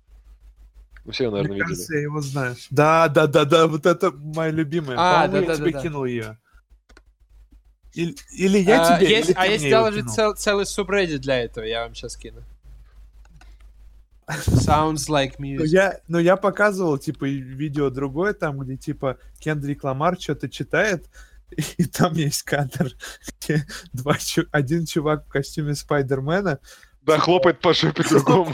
Ну, все, его, Мне наверное, кажется, видели. я его знаю. Да, да, да, да, вот это моя любимая. А, По-моему, я да-да-да-да. тебе кинул ее. Или, или я А, тебе, есть, или а ты есть мне его даже кинул. цел- целый субреддит для этого, я вам сейчас кину. Sounds like Ну, music. я, ну, я показывал, типа, видео другое, там, где, типа, Кендрик Ламар что-то читает, *laughs* и там есть кадр, где два, один чувак в костюме Спайдермена Да, хлопает по жопе *laughs* другому.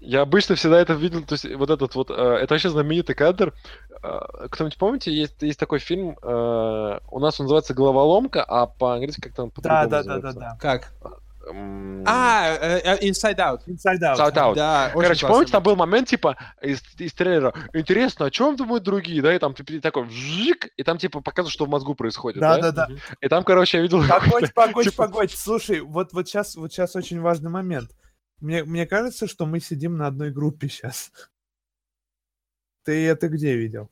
Я обычно всегда это видел, то есть вот этот вот, э, это вообще знаменитый кадр. Э, Кто-нибудь помните, есть, есть такой фильм, э, у нас он называется «Головоломка», а по-английски как-то он Да, по-другому да, да, да, называется. да. Как? А, э, э, Inside Out. Inside Out. Shout out. Да, Короче, помните, там был момент, типа, из, из трейлера, интересно, о чем думают другие, да, и там типа, такой вжик, и там, типа, показывают, что в мозгу происходит, Да, да? да, да. И там, короче, я видел... Погодь, погодь, типа- погодь. Слушай, вот, вот, сейчас, вот сейчас очень важный момент. Мне, мне кажется, что мы сидим на одной группе сейчас. Ты это где видел?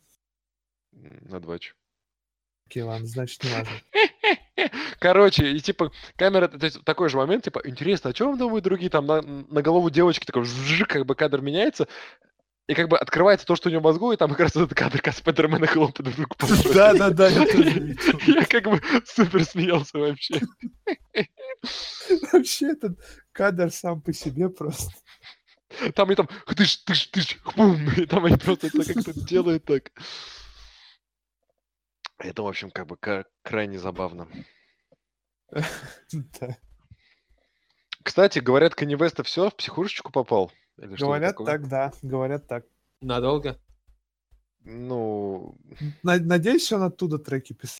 На двач. Окей, ладно, значит, не важно. *laughs* Короче, и типа камера, то есть такой же момент, типа, интересно, о чем думают другие, там на, на голову девочки такой вжик, как бы кадр меняется, и как бы открывается то, что у него в мозгу, и там как раз этот кадр, как Спайдермена хлопает вдруг по жопе. *laughs* Да, да, да, я тоже. *laughs* Я как бы супер смеялся вообще. Вообще этот кадр сам по себе просто. Там и там тыш, тыш, тыш, хпум, и там они просто это как-то делают так. Это, в общем, как бы крайне забавно. Да. Кстати, говорят, Канни Веста все, в психушечку попал? Или Говорят такое? так, да, говорят так. Надолго? Ну, На- Надеюсь, он оттуда треки писал.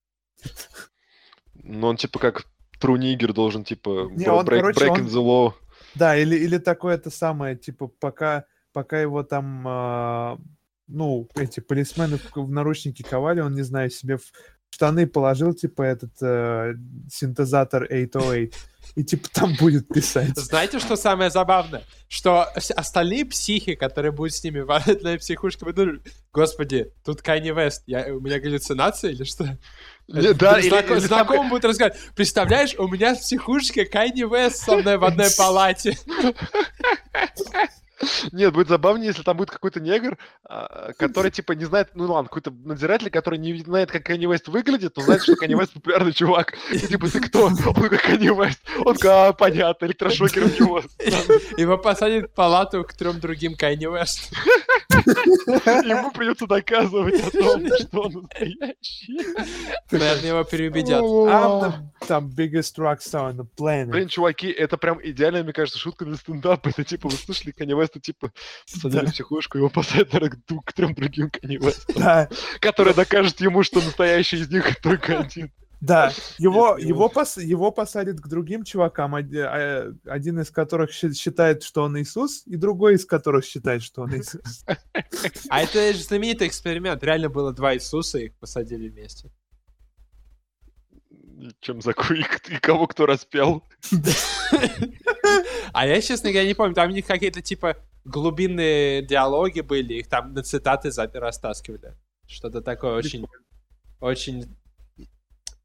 ну он типа как Nigger должен типа Не, он, break, короче, breaking он- the law. Да, или, или такое это самое, типа, пока, пока его там, а, ну, эти полисмены в, в наручники ковали, он, не знаю, себе в штаны положил, типа, этот э, синтезатор 808, и, типа, там будет писать. Знаете, что самое забавное? Что остальные психи, которые будут с ними в одной психушке, будут господи, тут Кайни Вест, я, у меня галлюцинация или что? Не, да, или- или там- знакомый будет рассказывать, представляешь, у меня в психушке Кайни Вест со мной в одной *laughs* палате. *laughs* *laughs* Нет, будет забавнее, если там будет какой-то негр, а, который, типа, не знает, ну ладно, какой-то надзиратель, который не знает, как Канни Вест выглядит, но знает, что Канни Вест популярный чувак. И *laughs* типа, ты кто? Он как Канни Вест. Он а, понятно, электрошокер в него. *laughs* Его посадят в палату к трем другим Кайни Вест. Ему придется доказывать о том, что он настоящий. Наверное, его переубедят. I'm the, там biggest rockstar on the planet. Блин, чуваки, это прям идеальная, мне кажется, шутка для стендапа. Это типа, вы слышали, Канни Веста, типа, посадили в психушку, его посадят к трем другим Канни Вестам, которые докажут ему, что настоящий из них только один. Да. Его, его, пос- его посадят к другим чувакам, оди- а, один из которых считает, что он Иисус, и другой из которых считает, что он Иисус. *laughs* А это же знаменитый эксперимент. Реально было два Иисуса, их посадили вместе. Чем закуй, и кого кто распял. А я, честно говоря, не помню. Там у них какие-то, типа, глубинные диалоги были. Их там на цитаты за- растаскивали. Что-то такое очень... Очень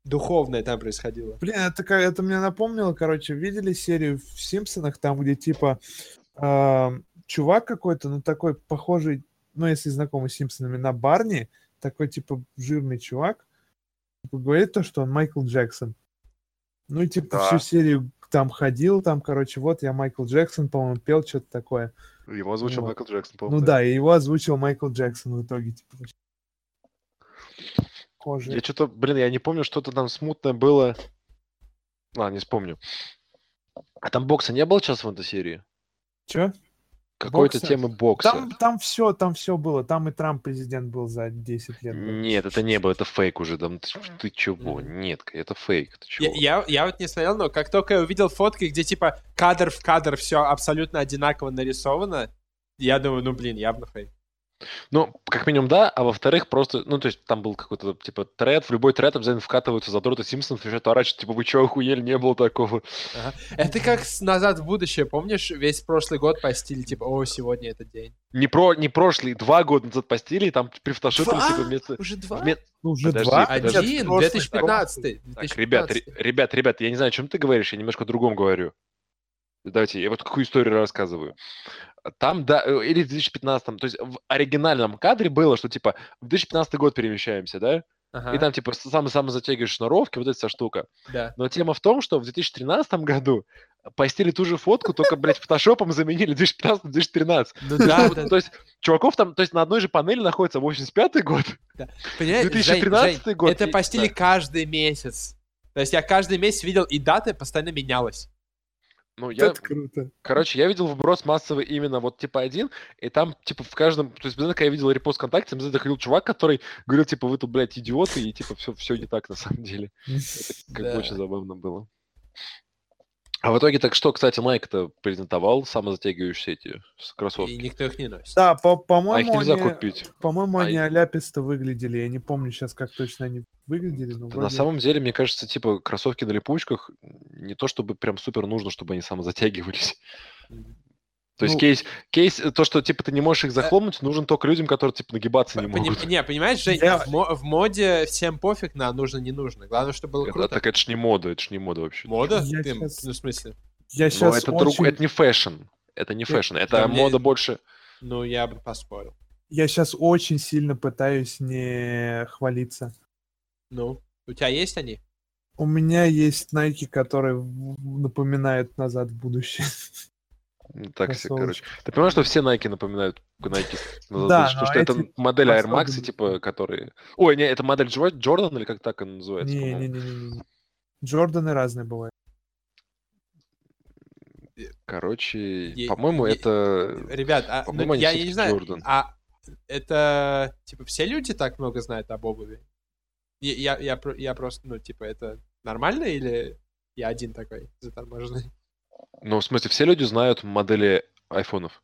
духовное там происходило. Блин, это, это мне напомнило, короче, видели серию в Симпсонах, там, где типа ам, чувак какой-то, ну такой похожий, ну если знакомый с Симпсонами, на Барни, такой типа жирный чувак, типа, говорит то, что он Майкл Джексон. Ну и типа Да. всю серию там ходил, там, короче, вот я Майкл Джексон, по-моему, пел что-то такое. Его озвучил Вот. Майкл Джексон, по-моему. Ну да, и его озвучил Майкл Джексон в итоге, типа. Кожа. Я что-то, блин, я не помню, что-то там смутное было. А, не вспомню. А там бокса не было сейчас в этой серии? Чё? Какой-то темы бокса. Там, там все, там все было. Там и Трамп президент был за 10 лет. Нет, это не было, это фейк уже. Там, ты, ты чего? Нет, это фейк. Ты чего? Я, я, я вот не смотрел, но как только я увидел фотки, где типа кадр в кадр все абсолютно одинаково нарисовано, я думаю, ну блин, явно фейк. Ну, как минимум, да, а во-вторых, просто, ну, то есть там был какой-то, типа, тред, в любой тред обязательно вкатываются задроты Симпсонов, начинают орать, что, типа, вы чё, охуели, не было такого. Это как с «Назад в будущее», помнишь? Весь прошлый год постили, типа, о, сегодня этот день. Не, про, не прошлый, два года назад постили, и там Два? типа, вместо... Уже два? вме- Ну, уже Подожди, два. подожди. Один, прошлый, 2015. Так, ребят, ре- ребят, ребят, я не знаю, о чем ты говоришь, я немножко о другом говорю. Давайте, я вот какую историю рассказываю. Там, да, э, или в 2015, то есть в оригинальном кадре было, что, типа, в 2015 год перемещаемся, да? Ага, И там, типа, сам-сам затягиваешь шнуровки, вот эта вся штука. да. Но тема в том, что в 2013 году постили ту же фотку, только, блядь, фотошопом заменили 2015-2013. Ну да, да. *laughs* То есть чуваков там, то есть на одной же панели находится 85 год, *laughs* Понимаешь, 2013 Жень, год, это постили да. каждый месяц. То есть я каждый месяц видел, и дата постоянно менялась. Ну, я, Это круто. короче, я видел вброс массовый именно вот типа один, и там, типа, в каждом, то есть, когда я видел репост ВКонтакте, там заходил чувак, который говорил, типа, вы тут, блядь, идиоты, и, типа, все, все не так на самом деле. *laughs* Как бы очень забавно было. А в итоге, так что, кстати, Nike-то презентовал самозатягивающиеся эти кроссовки. И никто их не носит. Да, по- А их по-моему, нельзя они, купить. по-моему, А они и- аляписто выглядели. Я не помню сейчас, как точно они выглядели. Но Да на вроде- самом деле, мне кажется, типа, кроссовки на липучках не то чтобы прям супер нужно, чтобы они самозатягивались. То есть Ну- кейс, кейс, э, то, что, типа, ты не можешь их захлопнуть, нужен только людям, которые, типа, нагибаться не Пони- могут. Не, понимаешь, Жень, Я- в, мо- в моде всем пофиг на нужно, не нужно. Главное, чтобы было Это- круто. так это ж не мода, это ж не мода вообще. Мода? Я Ты- щас- Ну, в смысле? Я Но сейчас это, очень... друг, это не fashion. Это не fashion. Это да мне- мода больше... Ну, я бы поспорил. Я сейчас очень сильно пытаюсь не хвалиться. Ну, у тебя есть они? У меня есть Nike, которые напоминают назад в будущее. *laughs* Так себе, короче. Ты понимаешь, что все Nike напоминают Nike? Ну, Да, что, но что это модель Air Max, типа, которые... Ой, не, это модель Джо- Jordan, или как так она называется? по-моему? Не-не-не. Джорданы разные бывают. Короче, Е- по-моему, е- это... Ребят, а, ну, я, я не знаю, Jordan. а это, типа, все люди так много знают об обуви? Я, я, я, я просто, ну, типа, это нормально или я один такой заторможенный? Ну, в смысле, все люди знают модели айфонов.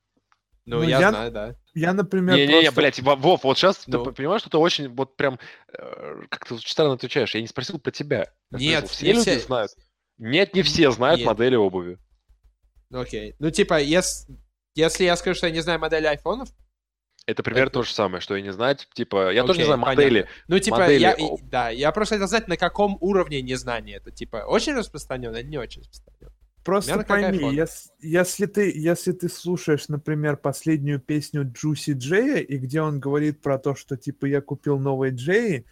Ну, Ну, я, я- знаю, да. Я, например, Не-не-не, просто- блядь, Во- Вов, вот сейчас Ну. ты понимаешь, что ты очень вот прям э, как-то странно отвечаешь. Я не спросил про тебя. Я Нет, спросил, все не люди все- знают. Нет, не все знают Нет. модели обуви. Ну, окей. Ну, типа, ес- если я скажу, что я не знаю модели айфонов, Это примерно Это- то же самое, что и не знать. Типа, я тоже не знаю модели. понятно. Ну, типа, Модели я, да, я просто хотел знать, на каком уровне незнания это, типа, очень распространено или не очень распространено. Просто пойми, iPhone. ес- если ты, если ты слушаешь, например, последнюю песню Джуси Джея, и где он говорит про то, что типа я купил новые Джеи,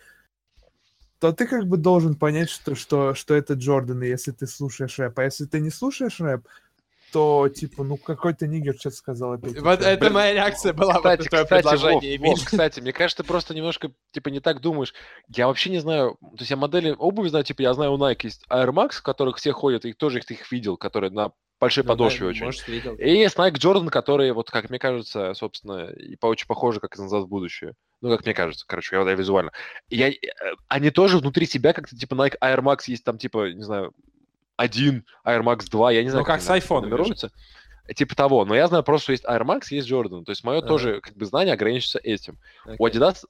то ты как бы должен понять, что, что, что это Джорданы, если ты слушаешь рэп. А если ты не слушаешь рэп, то, типа, ну, какой-то нигер что-то сказал опять. Вот это Блин, моя реакция была вот на Кстати, твое кстати, предложение, Вов, Вов, кстати, мне кажется, ты просто немножко, типа, не так думаешь. Я вообще не знаю, то есть я модели обуви знаю, типа, я знаю, у Nike есть Air Max, в которых все ходят, и тоже их, ты их видел, которые на большой Ну да, подошве очень. Может, видел. И есть Nike Jordan, которые, вот, как мне кажется, собственно, и по очень похожи, как из «Назад в будущее». Ну, как мне кажется, короче, я, я визуально. И я, э, они тоже внутри себя как-то, типа, Nike Air Max есть там, типа, не знаю, один, Air Max 2, я не знаю, Ну, как они с же. нумеруются. Типа того. Но я знаю просто, что есть Air Max, есть Jordan. То есть мое Ага. тоже, как бы, знание ограничится этим. У Окей. Adidas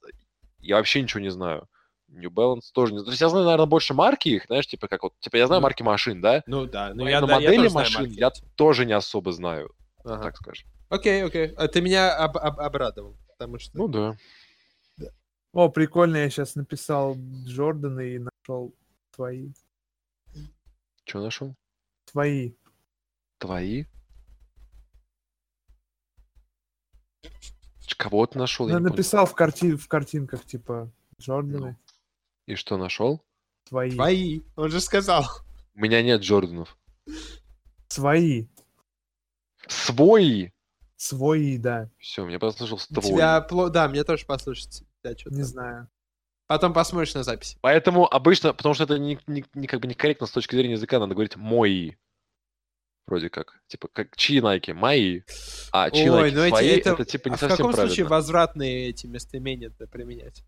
я вообще ничего не знаю. New Balance тоже не знаю. То есть я знаю, наверное, больше марки их, знаешь, типа как вот, типа я знаю Ну. марки машин, да? Ну да, ну Но я, именно да, я модели знаю машин марки я тоже не особо знаю, Ага. так скажем. Окей, окей. А ты меня об- об- обрадовал, потому что... Ну да. О, прикольно, я сейчас написал Джордана и нашел твои. Что нашел? Твои. Твои? Кого ты нашел? Ну, написал в, карти... в картинках, типа, Джорданы, И что нашел? твои. Твои, он же сказал. У меня нет Джорданов. Свои. Свои! Свои, да. Все, мне послышал У твой. тебя Да, мне тоже послушать. чё-то Не знаю. Потом посмотришь на записи. Поэтому обычно, потому что это не, не, не как бы некорректно с точки зрения языка, надо говорить мои. Вроде как. Типа, как чьи найки? Мои. А чьи Ой, найки ну эти- свои, это- это, типа не а в совсем каком правильно. случае возвратные эти местоимения-то применять?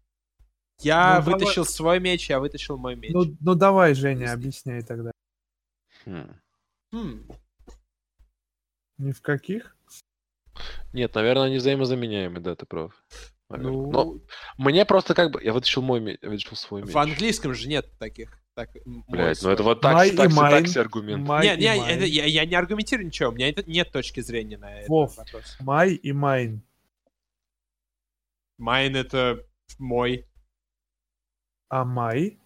Я Ну, давай- вытащил свой меч, я вытащил мой меч. Ну, ну давай, Женя, объясняй тогда. Хм. Хм. Ни в каких? Нет, наверное, они взаимозаменяемы, да, ты прав. Ну, Но мне просто как бы... Я вытащил мой меч, я вытащил свой меч. в английском же нет таких. Так, Блять, ну это вот так, и такси, mine. такси аргумент. Не, не, это- я, я не аргументирую ничего, у меня это, нет точки зрения на этот Вов. вопрос. My и mine. Mine это мой, А my?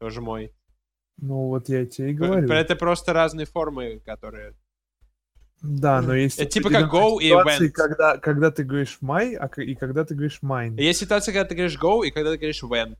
тоже мой. Ну вот я тебе и говорю. Это просто разные формы, которые... Да, но есть... Это типа как go и went. Когда, когда ты говоришь my, а и когда ты говоришь mine. Есть ситуация, когда ты говоришь go и когда ты говоришь went.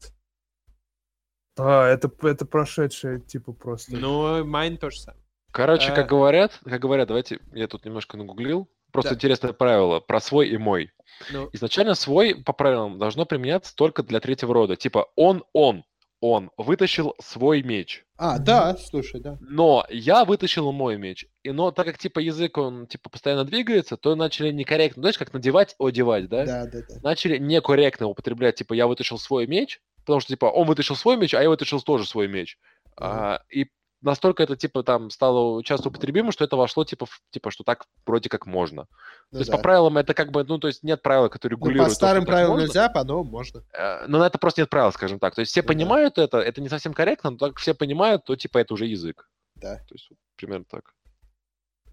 А, это, это прошедшее, типа, просто. Ну, mine тоже самое. Короче, Э. как говорят, как говорят, давайте, я тут немножко нагуглил. Просто Да. интересное правило про свой и мой. Ну, Изначально свой по правилам должно применяться только для третьего рода. Типа он, он, он вытащил свой меч. а, да, слушай, да. Но я вытащил мой меч. И но так как типа язык, он типа постоянно двигается, то начали некорректно. Знаешь, как надевать, одевать, да? Да, да, да. Начали некорректно употреблять, типа, я вытащил свой меч, потому что, типа, он вытащил свой меч, а я вытащил тоже свой меч. А, и настолько это, типа, там стало часто употребимо, что это вошло, типа, в- типа, что так вроде как можно. то есть, по правилам это как бы, ну, то есть нет правила, которые Ну, регулируют. по то, что старым так правилам можно. нельзя, по новым можно. Э, Но на это просто нет правил, скажем так. То есть все Ну да. понимают это, это не совсем корректно, но так как все понимают, то типа это уже язык. Да. То есть вот примерно так.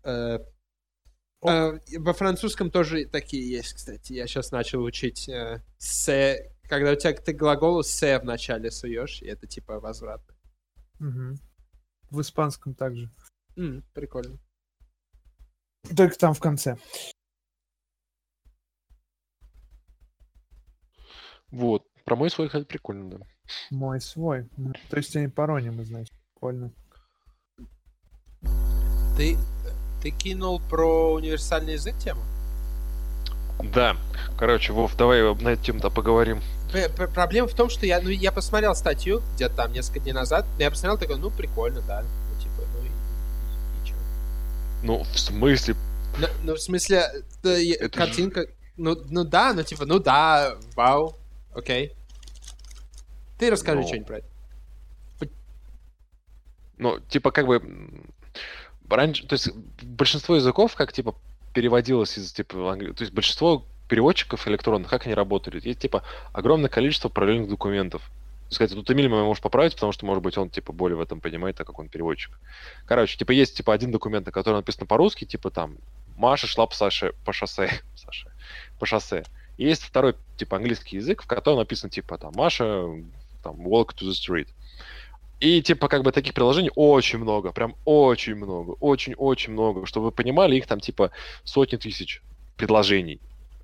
Э, э, Во французском тоже такие есть, кстати. Я сейчас начал учить э, «се», когда у тебя ты глаголу «се» в начале суешь, и это типа возвратно. Мгм. В испанском также. М, прикольно. Только там в конце. Вот. Про мой свой это прикольно, да. Мой свой. Ну, То есть они паронимы, значит. Прикольно. Ты, ты кинул про универсальный язык тему? Да. Короче, Вов, давай на эту тему-то поговорим. Проблема в том, что я, ну, я посмотрел статью где-то там несколько дней назад, но я посмотрел такой, ну, прикольно, да. Ну, типа, ну, и, и чё? Ну, в смысле? Ну, ну, в смысле, я- Это же- картинка, ну, ну да, ну, типа, ну да, вау, окей. Ты расскажи Ну. что-нибудь про это. Ну, типа, как бы... Раньше, то есть, большинство языков, как, типа, переводилось из, типа, То есть, большинство переводчиков электронных, как они работали? Есть, типа, огромное количество параллельных документов. То есть, тут Эмиль меня может поправить, потому что, может быть, он, типа, более в этом понимает, так как он переводчик. Короче, типа, есть, типа, один документ, на котором написано по-русски, типа, там, Маша шла по, Саше, по шоссе, *laughs* Саше, по шоссе. И есть второй, типа, английский язык, в котором написано, типа, там, Маша, там, walk to the street. И, типа, как бы таких приложений очень много, прям очень много, очень-очень много. Чтобы вы понимали, их там, типа, сотни тысяч предложений.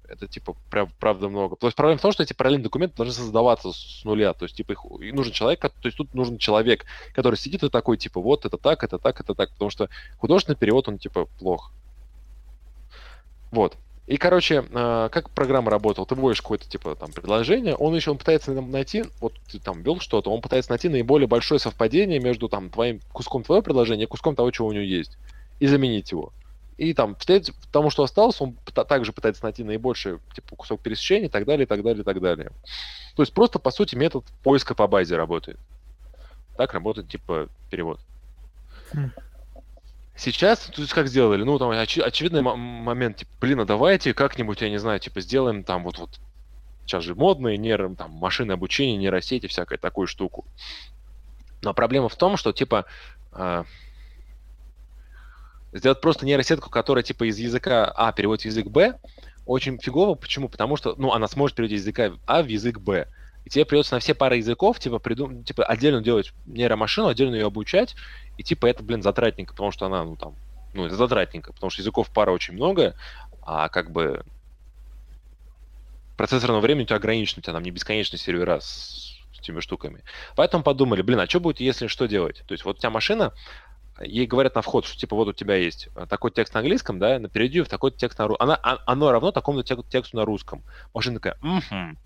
Это, типа, прям, правда много. То есть проблема в том, что эти параллельные документы должны создаваться с нуля. То есть, типа, их, и нужен человек, то есть тут нужен человек, который сидит и такой, типа, вот, это так, это так, это так. Потому что художественный перевод, он, типа, плох. Вот. И, короче, э, как программа работала? Ты вводишь какое-то, типа, там, предложение, он еще он пытается найти, вот ты там ввел что-то, он пытается найти наиболее большое совпадение между, там, твоим куском твоего предложения и куском того, чего у него есть, и заменить его. И там, вслед тому, что осталось, он также пытается найти наибольший типа, кусок пересечения и так далее, и так далее, и так далее. То есть просто, по сути, метод поиска по базе работает. Так работает, типа, перевод. Mm. Сейчас, то есть как сделали? Ну, там оч- очевидный момент, типа, блин, а давайте как-нибудь, я не знаю, типа, сделаем там вот, вот сейчас же модные нейро, там, машины обучения, нейросети, всякую такую штуку. Но проблема в том, что, типа, э, Сделать просто нейросетку, которая типа из языка А переводит в язык Б, очень фигово. Почему? Потому что, ну, она сможет переводить из языка А в язык Б. И тебе придется на все пары языков, типа, придум... типа, отдельно делать нейромашину, отдельно ее обучать, и, типа, это, блин, затратненько, потому что она, ну, там, ну, это затратненько, потому что языков пара очень много, а как бы процессорного времени у тебя ограничено, у тебя там не бесконечный сервера с, этими штуками. Поэтому подумали, блин, а что будет, если что делать? То есть вот у тебя машина, ей говорят на вход, что типа вот у тебя есть э, такой текст на английском, да, на перейди в такой текст на русском. А, оно равно такому тексту на русском. Машина такая, угу.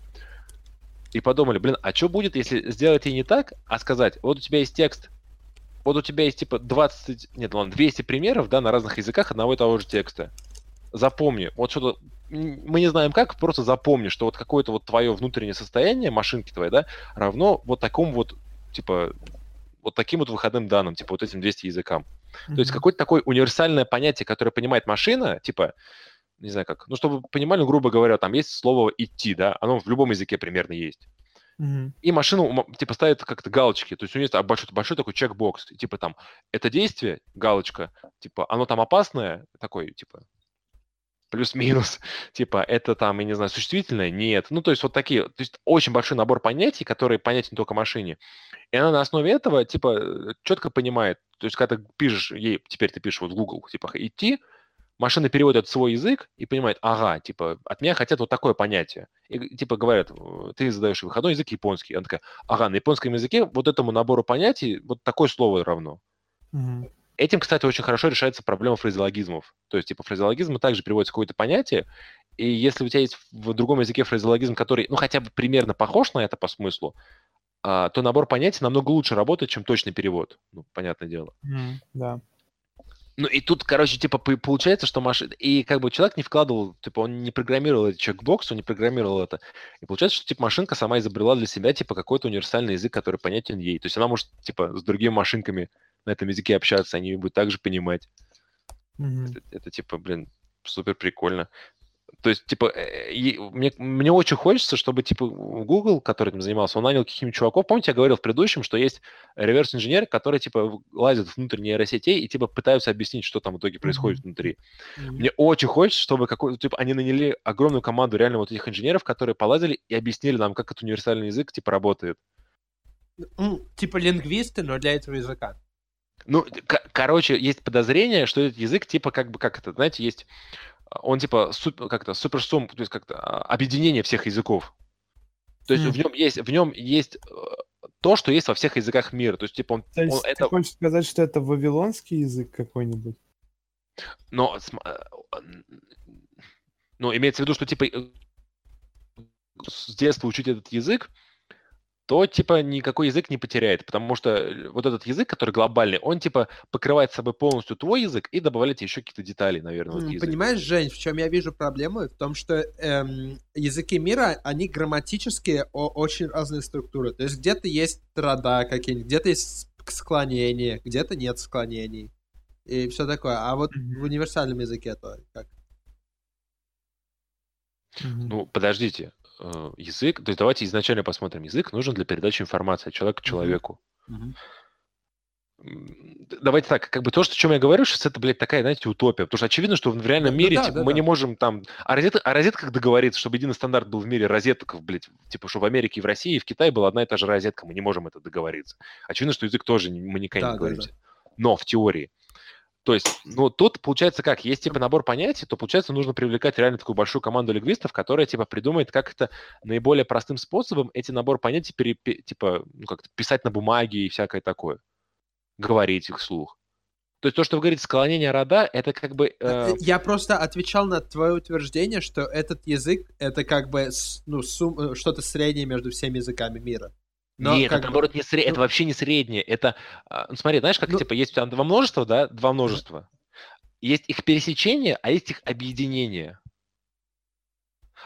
И подумали, блин, а что будет, если сделать и не так, а сказать, вот у тебя есть текст, вот у тебя есть типа 20, нет, ладно, 200 примеров, да, на разных языках одного и того же текста. Запомни, вот что-то, мы не знаем как, просто запомни, что вот какое-то вот твое внутреннее состояние машинки твоей, да, равно вот такому вот, типа, вот таким вот выходным данным, типа вот этим 200 языкам. Mm-hmm. То есть какое-то такое универсальное понятие, которое понимает машина, типа, не знаю как, ну, чтобы понимали, ну, грубо говоря, там есть слово «идти», да, оно в любом языке примерно есть. Mm-hmm. И машину, типа, ставит как-то галочки, то есть у нее есть большой, большой такой чекбокс, типа там, это действие, галочка, типа, оно там опасное, такой, типа, плюс-минус, *laughs* типа, это там, я не знаю, существительное? Нет. Ну, то есть вот такие, то есть очень большой набор понятий, которые понятен только машине. И она на основе этого, типа, четко понимает, то есть когда ты пишешь ей, теперь ты пишешь вот в Google, типа, идти, машина переводит свой язык и понимает, ага, типа, от меня хотят вот такое понятие. И, типа, говорят, ты задаешь выходной язык японский. Она такая, ага, на японском языке вот этому набору понятий вот такое слово равно. Mm-hmm. Этим, кстати, очень хорошо решается проблема фразеологизмов. То есть, типа, фразеологизмы также приводится какое-то понятие, и если у тебя есть в другом языке фразеологизм, который, ну, хотя бы примерно похож на это по смыслу, а, то набор понятий намного лучше работает, чем точный перевод. Ну, понятное дело. Mm, да. Ну и тут, короче, типа получается, что машина... И как бы человек не вкладывал, типа он не программировал этот чекбокс, он не программировал это. И получается, что типа машинка сама изобрела для себя типа какой-то универсальный язык, который понятен ей. То есть она может типа с другими машинками на этом языке общаться, они будут также понимать. Mm-hmm. Это, это, типа, блин, супер прикольно. То есть, типа, э, мне, мне очень хочется, чтобы, типа, Google, который этим занимался, он нанял каких-нибудь чуваков. Помните, я говорил в предыдущем, что есть реверс-инженер, который, типа, лазит внутрь нейросетей и, типа, пытаются объяснить, что там в итоге происходит mm-hmm. внутри. Mm-hmm. Мне очень хочется, чтобы какой типа, они наняли огромную команду реально вот этих инженеров, которые полазили и объяснили нам, как этот универсальный язык, типа, работает. Ну, типа лингвисты, но для этого языка. Ну, короче, есть подозрение, что этот язык, типа, как бы, как это, знаете, есть, а, он, типа, суп, как-то, суперсум, то есть как-то а, объединение всех языков. То есть mm. в нем есть, в нем есть э, то, что есть во всех языках мира. То есть, типа, он... То есть он, ты это... хочешь сказать, что это вавилонский язык какой-нибудь? Но, э, ну, имеется в виду, что, типа, э, с детства учить этот язык, то типа никакой язык не потеряет, потому что э, вот этот язык, который глобальный, он типа покрывает собой полностью твой язык и добавляет еще какие-то детали, наверное. В Понимаешь, Жень, в чем я вижу проблему? В том, что эм, языки мира, они грамматически очень разные структуры. То есть где-то есть рода какие-нибудь, где-то есть склонения, где-то нет склонений и все такое. А вот mm-hmm. в универсальном языке то как? Ну, подождите, э, язык, то есть давайте изначально посмотрим. Язык нужен для передачи информации от человека к человеку. Давайте так, как бы то, что, о чем я говорю, сейчас это, блядь, такая, знаете, утопия. Потому что очевидно, что в реальном Ну мире, да, типа, да, мы да. не можем там... О, розет... о розетках договориться, чтобы единый стандарт был в мире розеток, блядь, типа, что в Америке, и в России, и в Китае была одна и та же розетка. Мы не можем это договориться. Очевидно, что язык тоже мы никогда Да, не да, да. договоримся. Но в теории То есть, ну, тут получается как, есть типа набор понятий, то получается нужно привлекать реально такую большую команду лингвистов, которая типа придумает, как это наиболее простым способом эти набор понятий пере, типа, ну, как писать на бумаге и всякое такое. Говорить их вслух. То есть то, что вы говорите, склонение рода, это как бы... Э... э я просто отвечал на твое утверждение, что этот язык, это как бы ну, сум... Э, что-то среднее между всеми языками мира. Но Нет, это наоборот не сред... ну... это вообще не среднее. Это, а, ну, смотри, знаешь, как ну... типа есть там два множества, да, два множества. Есть их пересечение, а есть их объединение.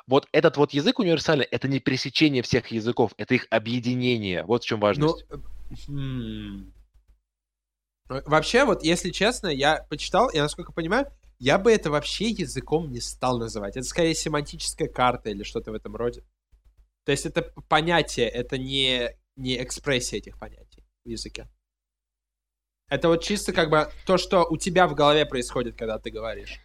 Вот этот вот язык универсальный, это не пересечение всех языков, это их объединение. Вот в чем важность. Ну. Вообще, вот если честно, я почитал, и насколько понимаю, я бы это вообще языком не стал называть. Это скорее семантическая карта или что-то в этом роде. То есть это понятие, это не, не экспрессия этих понятий в языке. Это вот чисто как бы то, что у тебя в голове происходит, когда ты говоришь.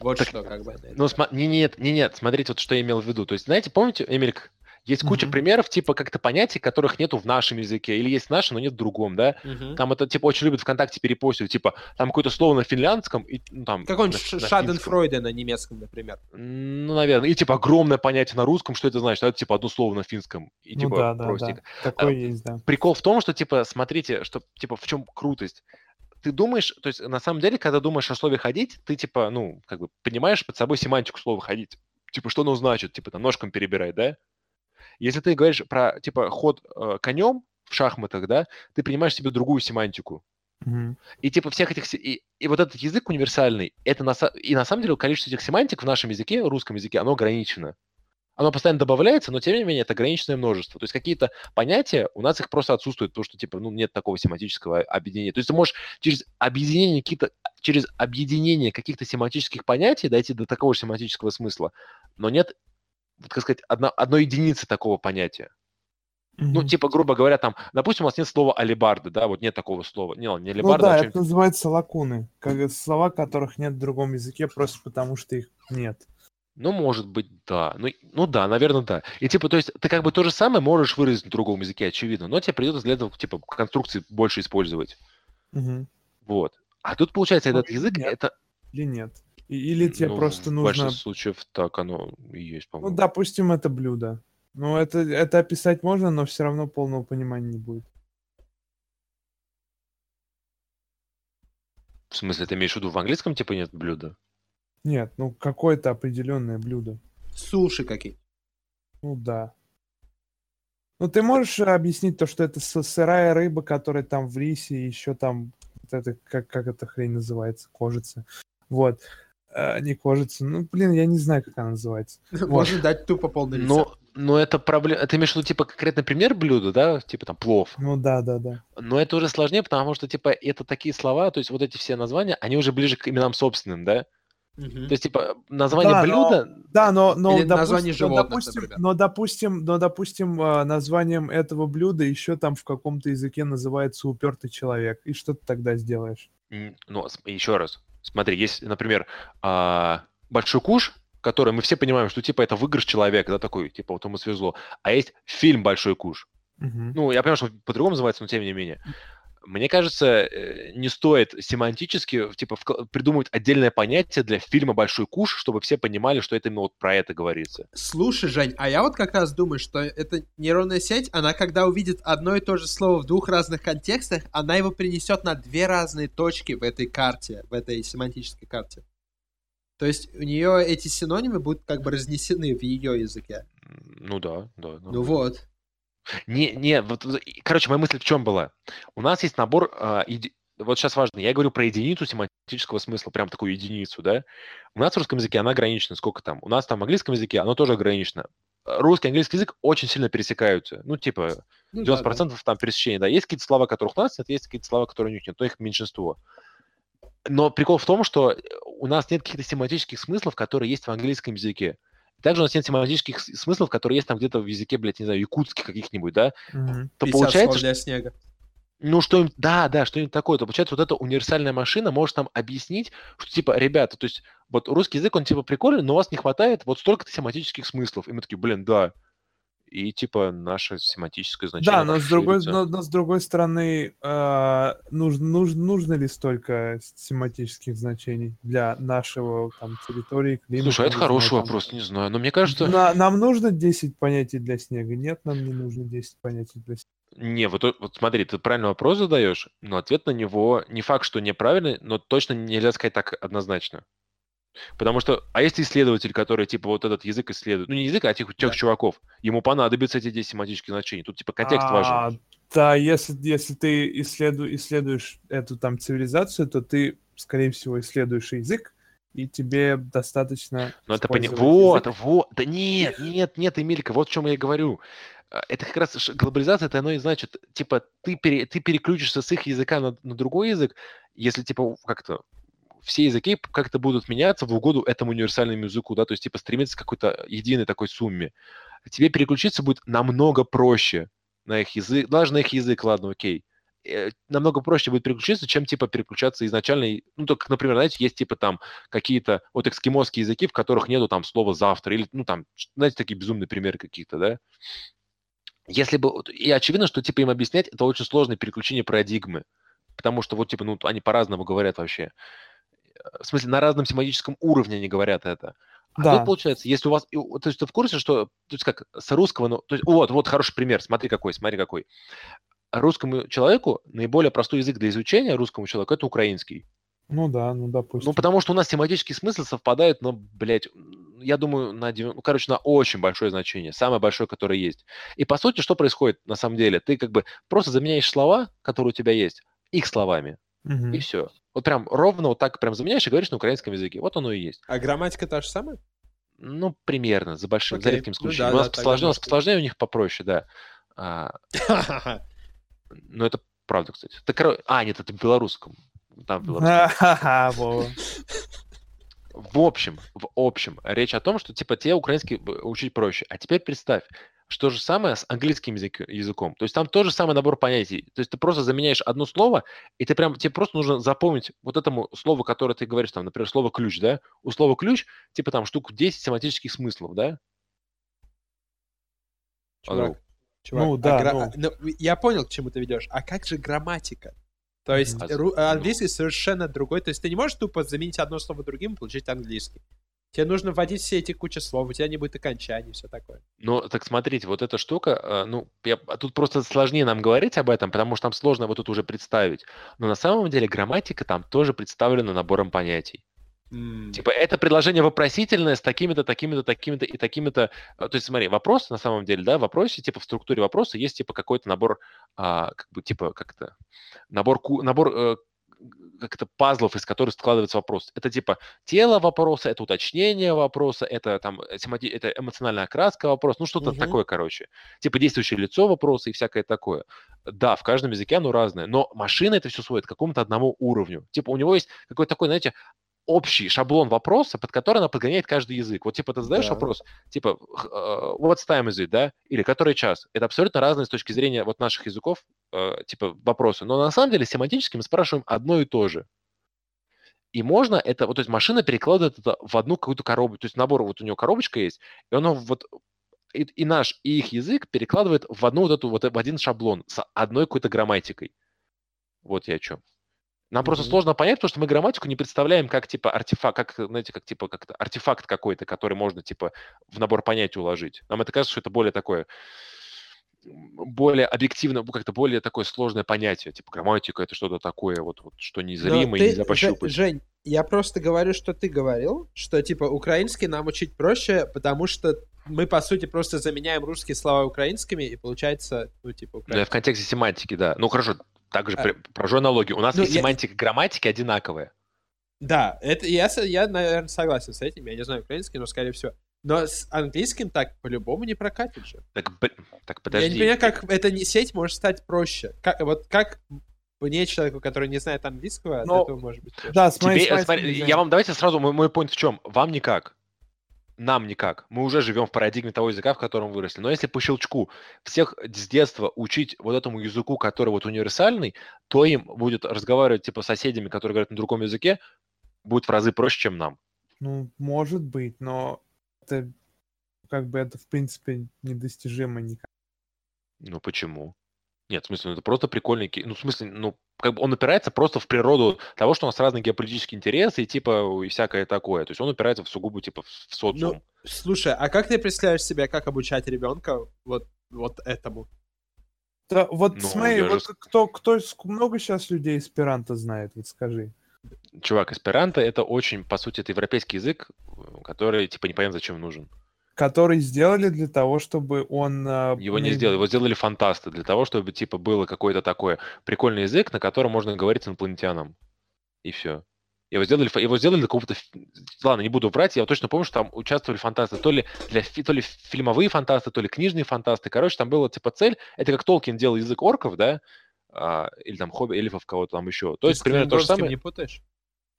Вот так, что как бы. Ну, см- не, нет, не, нет, смотрите, вот что я имел в виду. То есть, знаете, помните, Эмилик, есть mm-hmm. куча примеров, типа, как-то понятий, которых нету в нашем языке, или есть в нашем, но нет в другом, да? Mm-hmm. Там это, типа, очень любят ВКонтакте перепостить, типа, там какое-то слово на финляндском, и, ну, там... Какой-нибудь Шаденфройде на немецком, например. Ну, наверное. И, типа, огромное понятие на русском, что это значит? Это, типа, одно слово на финском. И, ну, типа, да, да, простенько. Да. Такое а, есть, да. Прикол в том, что, типа, смотрите, что, типа, в чем крутость ты думаешь, то есть на самом деле, когда думаешь о слове ходить, ты типа, ну, как бы понимаешь под собой семантику слова ходить. Типа, что оно значит, типа, там, ножком перебирать, да? Если ты говоришь про, типа, ход э, конем в шахматах, да, ты принимаешь себе другую семантику. Mm-hmm. И типа всех этих... И, и вот этот язык универсальный, это на, и на самом деле количество этих семантик в нашем языке, русском языке, оно ограничено. Оно постоянно добавляется, но тем не менее это ограниченное множество. То есть какие-то понятия, у нас их просто отсутствует, потому что типа, ну, нет такого семантического объединения. То есть ты можешь через объединение какие-то через объединение каких-то семантических понятий дойти до такого же семантического смысла, но нет как сказать, одна, одной единицы такого понятия. Mm-hmm. Ну, типа, грубо говоря, там, допустим, у нас нет слова алибарды, да, вот нет такого слова. Не, не алибарда, ну, да, а это называется лакуны, как слова, которых нет в другом языке, просто потому что их нет. Ну, может быть, да. Ну, ну да, наверное, да. И типа, то есть, ты как бы то же самое можешь выразить на другом языке, очевидно, но тебе придется для этого, типа, конструкции больше использовать. Угу. Вот. А тут, получается, ну, этот язык, нет. это... Или нет? Или тебе ну, просто нужно... В большинстве случаев так оно и есть, по-моему. Ну, допустим, это блюдо. Ну, это, это описать можно, но все равно полного понимания не будет. В смысле, ты имеешь в виду в английском типа нет блюда? Нет, ну какое-то определенное блюдо. Суши какие Ну да. Ну ты можешь объяснить то, что это сырая рыба, которая там в рисе, еще там, это, как, как эта хрень называется, кожица. Вот э, не кожица. Ну, блин, я не знаю, как она называется. *laughs* Можно дать тупо полный рецепт. Но, но это проблема... Ты имеешь в виду, типа, конкретный пример блюда, да? Типа там плов. Ну да, да, да. Но это уже сложнее, потому что, типа, это такие слова, то есть вот эти все названия, они уже ближе к именам собственным, да? Угу. То есть, типа, название да, блюда... Но, да, но, но, Или допустим, название животных, но, допустим, но, допустим, но, допустим, а, названием этого блюда еще там в каком-то языке называется упертый человек. И что ты тогда сделаешь? Ну, еще раз. Смотри, есть, например, а, большой куш, который мы все понимаем, что типа это выигрыш человека, да, такой, типа вот ему свезло. А есть фильм «Большой куш». Uh-huh. Ну, я понимаю, что по-другому называется, но тем не менее. Мне кажется, э, не стоит семантически типа придумывать отдельное понятие для фильма «Большой куш», чтобы все понимали, что это именно вот про это говорится. Слушай, Жень, а я вот как раз думаю, что эта нейронная сеть, она когда увидит одно и то же слово в двух разных контекстах, она его принесет на две разные точки в этой карте, в этой семантической карте. То есть у нее эти синонимы будут как бы разнесены в ее языке. Ну да, да. Ну, ну вот. Не, не, вот, короче, моя мысль в чем была? У нас есть набор, а, еди... вот сейчас важно, я говорю про единицу семантического смысла, прям такую единицу, да? У нас в русском языке она ограничена, сколько там? У нас там в английском языке оно тоже ограничено. Русский и английский язык очень сильно пересекаются. Ну, типа, 90% ну, да, да. там пересечения, да. Есть какие-то слова, которых у нас нет, есть какие-то слова, которые у них нет, но их меньшинство. Но прикол в том, что у нас нет каких-то семантических смыслов, которые есть в английском языке. Также у нас нет семантических смыслов, которые есть там где-то в языке, блядь, не знаю, якутских каких-нибудь, да? Mm-hmm. То получается... для снега. Ну, что-нибудь, да, да, что-нибудь такое. То получается, вот эта универсальная машина может нам объяснить, что, типа, ребята, то есть, вот русский язык, он, типа, прикольный, но у вас не хватает вот столько-то семантических смыслов. И мы такие, блин, да. И типа наше семантическое значение Да, но с другой, но, но с другой стороны, э, нужно, нужно, нужно ли столько семантических значений для нашего там территории, климата? Слушай, а это знаю, хороший там? вопрос, не знаю. Но мне кажется, На- нам нужно 10 понятий для снега? Нет, нам не нужно 10 понятий для снега. не, вот, вот смотри, ты правильный вопрос задаешь, но ответ на него не факт, что неправильный, но точно нельзя сказать так однозначно. Потому что, а если исследователь, который, типа, вот этот язык исследует, ну, не язык, а тех, тех Да. чуваков, ему понадобятся эти 10 семантических значений. Тут, типа, контекст важен. А, Да, если, если ты исследу, исследуешь эту там цивилизацию, то ты, скорее всего, исследуешь язык, и тебе достаточно... Ну, это пони... Вот, язык. вот. Да нет, нет, нет, Эмилька, вот в чем я и говорю. А, Это как раз глобализация, это оно и значит, типа, ты, пере- ты переключишься с их языка на, на другой язык, если, типа, как-то все языки как-то будут меняться в угоду этому универсальному языку, да, то есть, типа, стремиться к какой-то единой такой сумме. Тебе переключиться будет намного проще на их язык, даже на их язык, ладно, окей. Э, Намного проще будет переключиться, чем, типа, переключаться изначально. Ну, только, например, знаете, есть, типа, там, какие-то вот экскимосские языки, в которых нету там слова завтра, или, ну, там, знаете, такие безумные примеры какие-то, да? Если бы, и очевидно, что, типа, им объяснять, это очень сложное переключение парадигмы, потому что, вот, типа, ну, они по-разному говорят вообще. В смысле, на разном семантическом уровне они говорят это. А Да. тут, получается, если у вас, то есть ты в курсе, что, то есть как, с русского, ну, то есть, вот, вот хороший пример, смотри какой, смотри какой. Русскому человеку наиболее простой язык для изучения русскому человеку это украинский. Ну да, ну допустим. Ну, потому что у нас тематический смысл совпадает, но, блядь, я думаю, на, ну, короче, на очень большое значение, самое большое, которое есть. И, по сути, что происходит на самом деле? Ты как бы просто заменяешь слова, которые у тебя есть, их словами, Мгм. и все. Вот прям ровно вот так прям заменяешь и говоришь на украинском языке. Вот оно и есть. А грамматика та же самая? Ну, примерно, за большим, за Окей. редким Ну случаем. да, у нас да, посложнее, у нас посложнее, у них попроще, да. А, *laughs* но это правда, кстати. Так, а, нет, это в белорусском. Там в белорусском. *laughs* В общем, в общем, речь о том, что типа тебе украинский учить проще. А теперь представь, что же самое с английским язык- языком. То есть там тот же самый набор понятий. То есть ты просто заменяешь одно слово, и ты прям, тебе просто нужно запомнить вот этому слову, которое ты говоришь, там, например, слово ключ, да? У слова ключ, типа там штук 10 семантических смыслов, да? Чувак, чувак, Ну а да, гра- ну. ну, я понял, к чему ты ведешь. А как же грамматика? То есть А, ру- ну. английский совершенно другой. То есть ты не можешь тупо заменить одно слово другим и получить английский. Тебе нужно вводить все эти кучи слов, у тебя не будет окончаний, все такое. Ну, так смотрите, вот эта штука, э, ну, я- а тут просто сложнее нам говорить об этом, потому что там сложно вот тут уже представить. Но на самом деле грамматика там тоже представлена набором понятий. М, Типа, это предложение вопросительное с такими-то, такими-то, такими-то и такими-то. а, То есть, смотри, вопрос на самом деле, да, в вопросе, типа, в структуре вопроса есть, типа, какой-то набор, а, как бы, типа, как-то, набор, набор э, как-то пазлов, из которых складывается вопрос. Это, типа, тело вопроса, это уточнение вопроса, это, там, э, темати- это эмоциональная окраска вопроса, ну, что-то Мгм. такое, короче. Типа, действующее лицо вопроса и всякое такое. Да, в каждом языке оно разное, но машина это все сводит к какому-то одному уровню. Типа, у него есть какой-то такой, знаете, общий шаблон вопроса, под который она подгоняет каждый язык. Вот типа ты задаешь Да. вопрос, типа э, what's time is it, да, или который час. Это абсолютно разные с точки зрения вот наших языков, э, типа вопросы. Но на самом деле семантически мы спрашиваем одно и то же. И можно это, вот то есть машина перекладывает это в одну какую-то коробку, то есть набор, вот у нее коробочка есть, и оно вот и, и наш, и их язык перекладывает в одну вот эту вот в один шаблон с одной какой-то грамматикой. Вот я о чем. Нам просто Мгм. сложно понять, потому что мы грамматику не представляем как типа артефакт, как, знаете, как типа как артефакт какой-то, который можно типа в набор понятий уложить. Нам это кажется, что это более такое более объективно, как-то более такое сложное понятие. Типа грамматика это что-то такое, вот, вот что незримое, ты, нельзя пощупать. Жень, я просто говорю, что ты говорил, что типа украинский нам учить проще, потому что мы, по сути, просто заменяем русские слова украинскими, и получается, ну, типа, Ну, я в украинский. контексте семантики, да. Ну хорошо, также А- провожу аналогию. У нас Ну, и я- семантика и грамматика одинаковые. Да, это я, я, наверное, согласен с этим. Я не знаю украинский, но скорее всего. Но с английским так по-любому не прокатит же. Так, б- так Я подожди. не понимаю, как эта сеть может стать проще. Как, вот как мне, человеку, который не знает английского, от Но- этого может быть проще. Да, смотри, Тебе, смотри, я вам давайте сразу мой, мой point в чем. Вам никак. Нам никак. Мы уже живем в парадигме того языка, в котором выросли. Но если по щелчку всех с детства учить вот этому языку, который вот универсальный, то им будет разговаривать типа с соседями, которые говорят на другом языке, будет в разы проще, чем нам. Ну, может быть, но это как бы это, в принципе, недостижимо никак. Ну почему? Нет, в смысле, ну, это просто прикольный... Ну, в смысле, ну, как бы он опирается просто в природу того, что у нас разные геополитические интересы и, типа, и всякое такое. То есть он опирается в сугубо, типа, в в социум. Ну, слушай, а как ты представляешь себе, как обучать ребенка вот, вот этому? Да, вот Ну, смотри, вот же- кто, кто, много сейчас людей эсперанто знает, вот скажи. Чувак, эсперанто — это очень, по сути, это европейский язык, который, типа, непонятно зачем нужен. Который сделали для того, чтобы он... а, Его не сделали, его сделали фантасты для того, чтобы, типа, было какой-то такой прикольный язык, на котором можно говорить с инопланетянам. И все. Его сделали, его сделали для какого-то... Ладно, не буду врать, я точно помню, что там участвовали фантасты, то ли, для, то ли фильмовые фантасты, то ли книжные фантасты. Короче, там было, типа, цель... Это как Толкин делал язык орков, да? А, или там хобби, эльфов, кого-то там еще. То Ты есть примерно то же самое. не путаешь?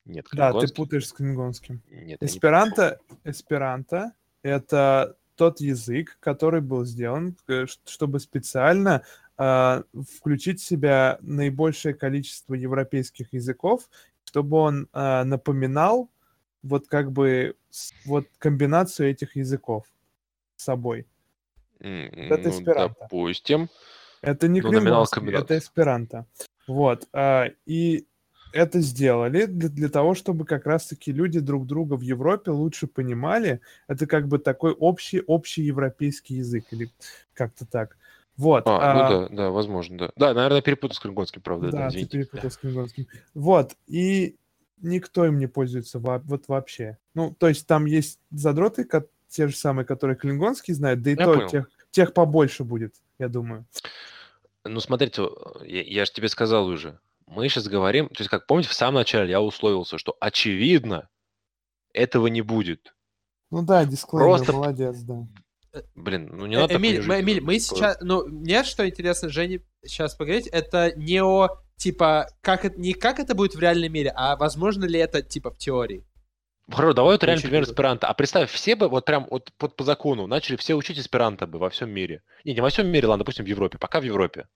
Нет, Да, ты путаешь с клингонским. Нет, я не Эсперанто, эсперанто — это тот язык, который был сделан, э, чтобы специально а, включить в себя наибольшее количество европейских языков, чтобы он а, напоминал вот как бы вот комбинацию этих языков с собой. М, Это ну, эсперанто. допустим. Это не Ну, комбинации. это эсперанто. Вот. а, И это сделали для, для того, чтобы как раз-таки люди друг друга в Европе лучше понимали. Это как бы такой общий, общий европейский язык или как-то так. Вот. А, а, ну да, да, возможно, да. Да, наверное, перепутал с клингонским, правда, да, Да, ты перепутал с клингонским. Вот. И никто им не пользуется во- вот вообще. Ну, то есть там есть задроты, ко- те же самые, которые клингонский знают, да и Я то понял. тех, тех побольше будет, я думаю. Ну, смотрите, я, я же тебе сказал уже. Мы сейчас говорим, то есть, как помните, в самом начале я условился, что очевидно этого не будет. Ну да, дисклеймер, Просто- молодец, да. Блин, ну не Э, надо Эмиль, мы, Эмиль, мы язык. сейчас, ну, мне что интересно, Жене сейчас поговорить, это не о, типа, как это, не как это будет в реальном мире, а возможно ли это, типа, в теории. Хорошо, давай вот реально пример эсперанто. А представь, все бы вот прям вот под, по закону начали все учить эсперанто бы во всем мире. Не, не во всем мире, ладно, допустим, в Европе. Пока в Европе.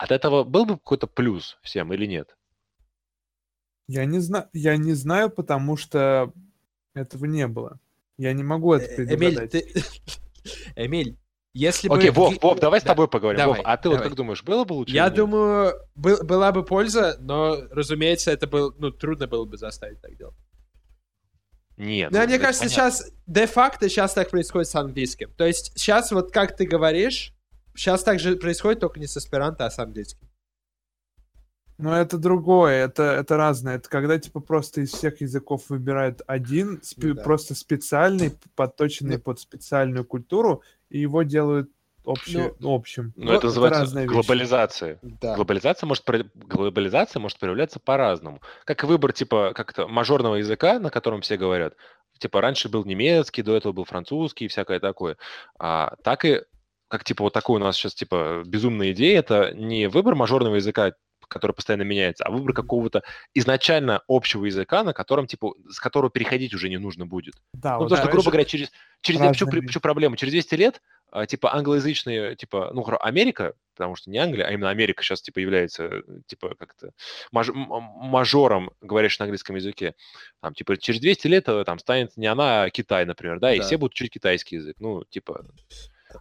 От этого был бы какой-то плюс всем или нет? Я не знаю, я не знаю, потому что этого не было. Я не могу это Э, Эмиль, предугадать. ты... *laughs* Эмиль, если бы... Окей, Вов, Вов, давай с Да, тобой поговорим. давай, Вов, а ты вот как думаешь, было бы лучше? Я думаю, был- была бы польза, но, разумеется, это был, ну, трудно было бы заставить так делать. Нет. Ну, ну, мне кажется, понятно. сейчас, де-факто, сейчас так происходит с английским. То есть, сейчас вот как ты говоришь, сейчас так же происходит, только не с эсперанто, а с английским. Но это другое, это, это разное. Это когда типа просто из всех языков выбирают один, спе- Ну да. просто специальный, подточенный Ну. под специальную культуру, и его делают общи- общим. Ну, это называется вещь. глобализация. Да. Глобализация может, глобализация может проявляться по-разному. Как и выбор, типа, как-то мажорного языка, на котором все говорят. Типа, раньше был немецкий, до этого был французский и всякое такое. А, так и, как, типа, вот такой у нас сейчас, типа, безумная идея, это не выбор мажорного языка, который постоянно меняется, а выбор какого-то изначально общего языка, на котором, типа, с которого переходить уже не нужно будет. Да, Ну, вот потому что, грубо говоря, через, через разные почему, проблема? Через 200 лет, а, типа, англоязычные, типа, ну, Америка, потому что не Англия, а именно Америка сейчас, типа, является, э, типа, как-то маж- мажором, говорящим на английском языке. Там, типа, через 200 лет э, там станет не она, а Китай, например, да, и Да. все будут учить китайский язык. Ну, типа...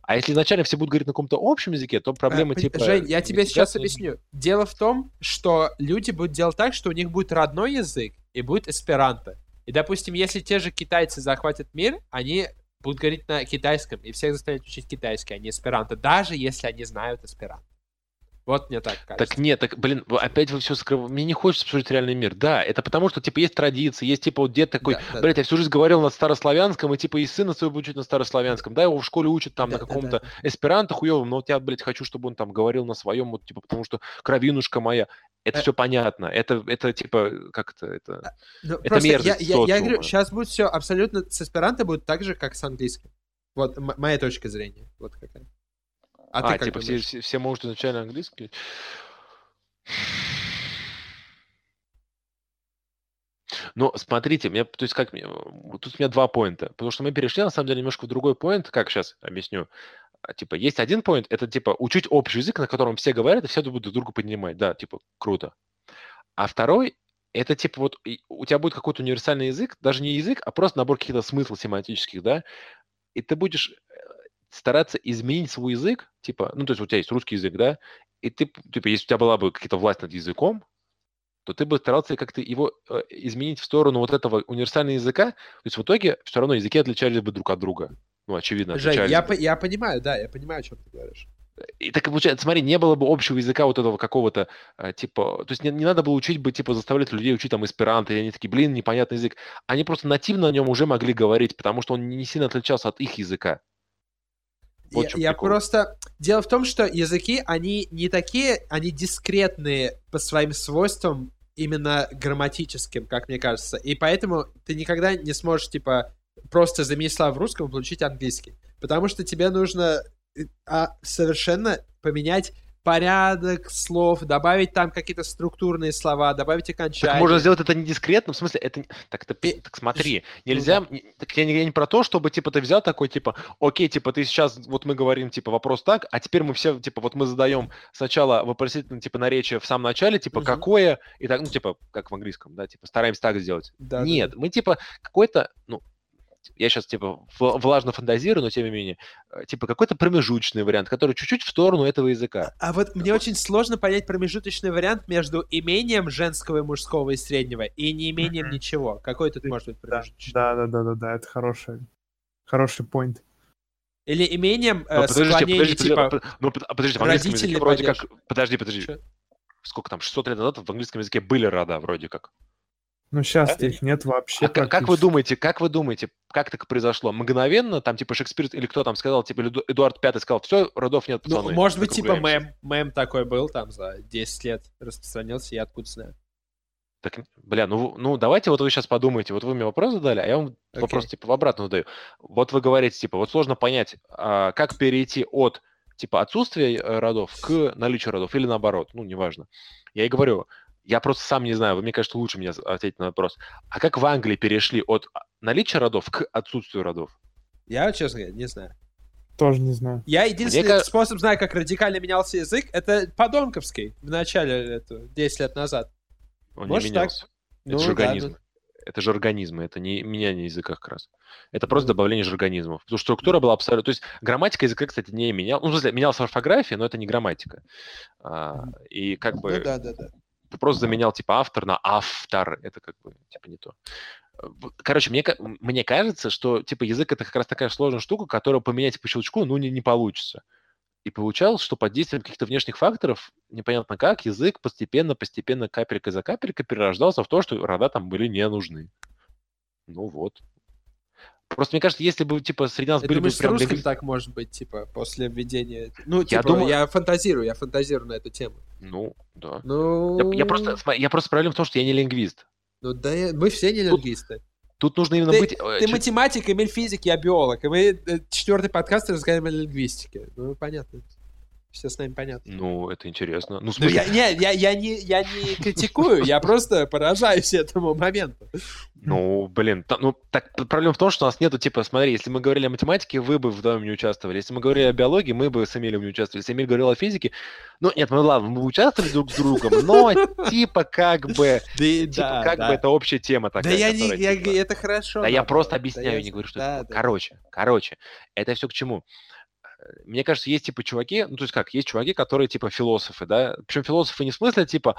А если изначально все будут говорить на каком-то общем языке, то проблема, Э, пони- типа... Жень, я тебе сейчас объясню. Дело в том, что люди будут делать так, что у них будет родной язык и будет эсперанто. И, допустим, если те же китайцы захватят мир, они будут говорить на китайском, и всех заставят учить китайский, а не эсперанто, даже если они знают эсперанто. Вот мне так кажется. Так нет, так, блин, опять вы все скрываете. Мне не хочется обсуждать реальный мир. Да, это потому, что, типа, есть традиции, есть, типа, вот дед такой, Да, да, блядь, я всю жизнь говорил на старославянском, и, типа, и сына своего учить на старославянском. Да, его в школе учат там Да, на да, каком-то да. эсперанто хуевом, но вот я, блядь, хочу, чтобы он там говорил на своем, вот, типа, потому что кровинушка моя. Это Э. все понятно. Это, это, типа, как это, это... Ну, Это просто я, мерзость я, я говорю, сейчас будет все абсолютно с эсперанто будет так же, как с английским. Вот моя точка зрения. Вот какая. А, А, ты как типа, все, все, все могут изначально английский? Но смотрите, мне, то есть как, тут у меня два поинта, потому что мы перешли, на самом деле, немножко в другой поинт, как сейчас объясню. А, Типа, есть один поинт, это, типа, учить общий язык, на котором все говорят, и все будут друг друга понимать, да, типа, круто. А второй, это, типа, вот у тебя будет какой-то универсальный язык, даже не язык, а просто набор каких-то смыслов семантических, да, и ты будешь стараться изменить свой язык, типа, ну, то есть у тебя есть русский язык, да, и ты, типа, если у тебя была бы какая-то власть над языком, то ты бы старался как-то его э, изменить в сторону вот этого универсального языка. То есть в итоге все равно языки отличались бы друг от друга. Ну, очевидно, Жень, отличались я, бы. по- я понимаю, да, я понимаю, о чем ты говоришь. И так получается, смотри, не было бы общего языка вот этого какого-то, э, типа, то есть не, не надо было учить бы, типа, заставлять людей учить там эсперанто, и они такие, блин, непонятный язык. Они просто нативно на нем уже могли говорить, потому что он не сильно отличался от их языка. Вот я я прикол. просто... Дело в том, что языки, они не такие, они дискретные по своим свойствам, именно грамматическим, как мне кажется. И поэтому ты никогда не сможешь, типа, просто заменить слова в русском и получить английский. Потому что тебе нужно э, а, совершенно поменять порядок слов, добавить там какие-то структурные слова, добавить окончания. Так можно сделать это не дискретно, в смысле, это... Так, это, И- так смотри, ну нельзя... не- Так я не, я не про то, чтобы, типа, ты взял такой, типа, окей, типа, ты сейчас, вот мы говорим, типа, вопрос так, а теперь мы все, типа, вот мы задаем сначала вопросительное, типа, наречие в самом начале, типа, Мгм. какое, и так, ну, типа, как в английском, да, типа, стараемся так сделать. Да, да, Нет, да. мы, типа, какой-то, ну, я сейчас, типа, вла- влажно фантазирую, но тем не менее, э, типа, какой-то промежуточный вариант, который чуть-чуть в сторону этого языка. А вот мне очень сложно понять промежуточный вариант между имением женского и мужского и среднего и неимением Мгм. ничего. Какой тут может быть промежуточный? да, да, да, да, да, это хороший, хороший point. Или имением э, подождите, склонений, подождите, типа... подождите, под- ну, а подождите, в английском языке родительный вроде падеж. как... Подожди, подожди. Чё? Сколько там, 600 лет назад в английском языке были рода вроде как. Ну, сейчас Да? их нет вообще А как, вы думаете, как вы думаете, как так произошло? Мгновенно, там, типа, Шекспир или кто там сказал, типа, Эду- Эдуард Пятый сказал, все, родов нет, Ну, пацаны. может быть, типа закругляемся». мем. Мем такой был там за 10 лет распространился, я откуда знаю. Так, бля, ну, ну давайте вот вы сейчас подумайте, вот вы мне вопрос задали, а я вам вопрос Окей. типа в обратную задаю. Вот вы говорите, типа, вот сложно понять, а, как перейти от типа отсутствия э, родов к наличию родов или наоборот, ну неважно. Я и говорю, я просто сам не знаю, вы мне кажется лучше меня ответить на вопрос. А как в Англии перешли от а, наличия родов к отсутствию родов? Я, честно говоря, не знаю. Тоже не знаю. Я единственный ка- способ знаю, как радикально менялся язык, это подонковский в начале этого, 10 лет назад. Он Может, не так. менялся. Ну, это же да, организм. ну. Это же организмы, это не меняние языка как раз. Это просто Ну. добавление жаргонизмов. Потому что структура была абсолютно... То есть грамматика языка, кстати, не меняла. Ну, в смысле, менялась орфография, но это не грамматика. А, и как бы Ну да, да, да. Ты просто заменял типа автор на автор. Это как бы типа не то. Э, Короче, мне, мне кажется, что типа язык это как раз такая сложная штука, которую поменять по щелчку, ну, не, не получится. И получалось, что под действием каких-то внешних факторов, непонятно как, язык постепенно, постепенно, капелька за капелькой перерождался в то, что рода там были не нужны. Ну вот. Просто мне кажется, если бы, типа, среди нас Ты были бы думаешь, с прям... русским лингви- так может быть, типа, после введения... Ну, типа, я, думаю- фантазирую, я фантазирую на эту тему. Ну, да. Ну, Я, я просто, я просто проблема в том, что я не лингвист. Ну, да, я- мы все не Тут лингвисты. Тут нужно именно Ты- быть... э, Ты чё- математик, Эмиль физик, я биолог. И мы э, четвертый подкаст разговариваем о лингвистике. Ну, понятно. Все с нами понятно. Ну, это интересно. Ну, в Ну, я, не, я, я, не, я не критикую, я просто поражаюсь этому моменту. Ну, блин, та- ну, так проблема в том, что у нас нету, типа, смотри, если мы говорили о математике, вы бы вдвоем не участвовали. Если мы говорили о биологии, мы бы с Эмилем не участвовали. Если Эмиль говорил о физике, ну, нет, ну ладно, мы участвовали друг с другом, но, типа, как бы, Да, типа, как бы это общая тема Да такая. я не, я, типа, это хорошо. Да я просто Да объясняю, не говорю, что да, это да. Короче, короче, это все к чему? Мне кажется, есть типа чуваки, ну то есть как, есть чуваки, которые типа философы, да, причем философы не в смысле типа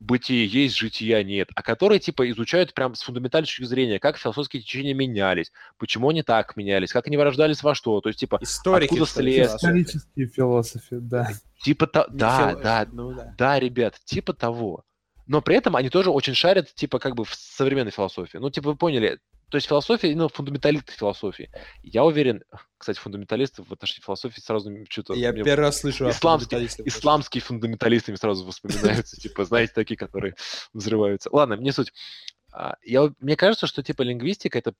бытие есть, жития нет, а которые типа изучают прям с фундаментальной точки зрения, как философские течения менялись, почему они так менялись, как они вырождались во что, то есть типа, Историки, Откуда след? философы? Исторические философы, да. типа, то- да, фило- да, Ну да. да, ребят, типа того. Но при этом они тоже очень шарят, типа, как бы в современной философии. Ну, типа, вы поняли, то есть философия, именно фундаменталисты философии. Я уверен, кстати, фундаменталисты в отношении философии сразу что-то... Я мне первый раз слышу фундаменталистах. Исламские фундаменталисты мне сразу воспоминаются, типа, знаете, такие, которые взрываются. Ладно, не суть. А, Я, мне кажется, что, типа, лингвистика это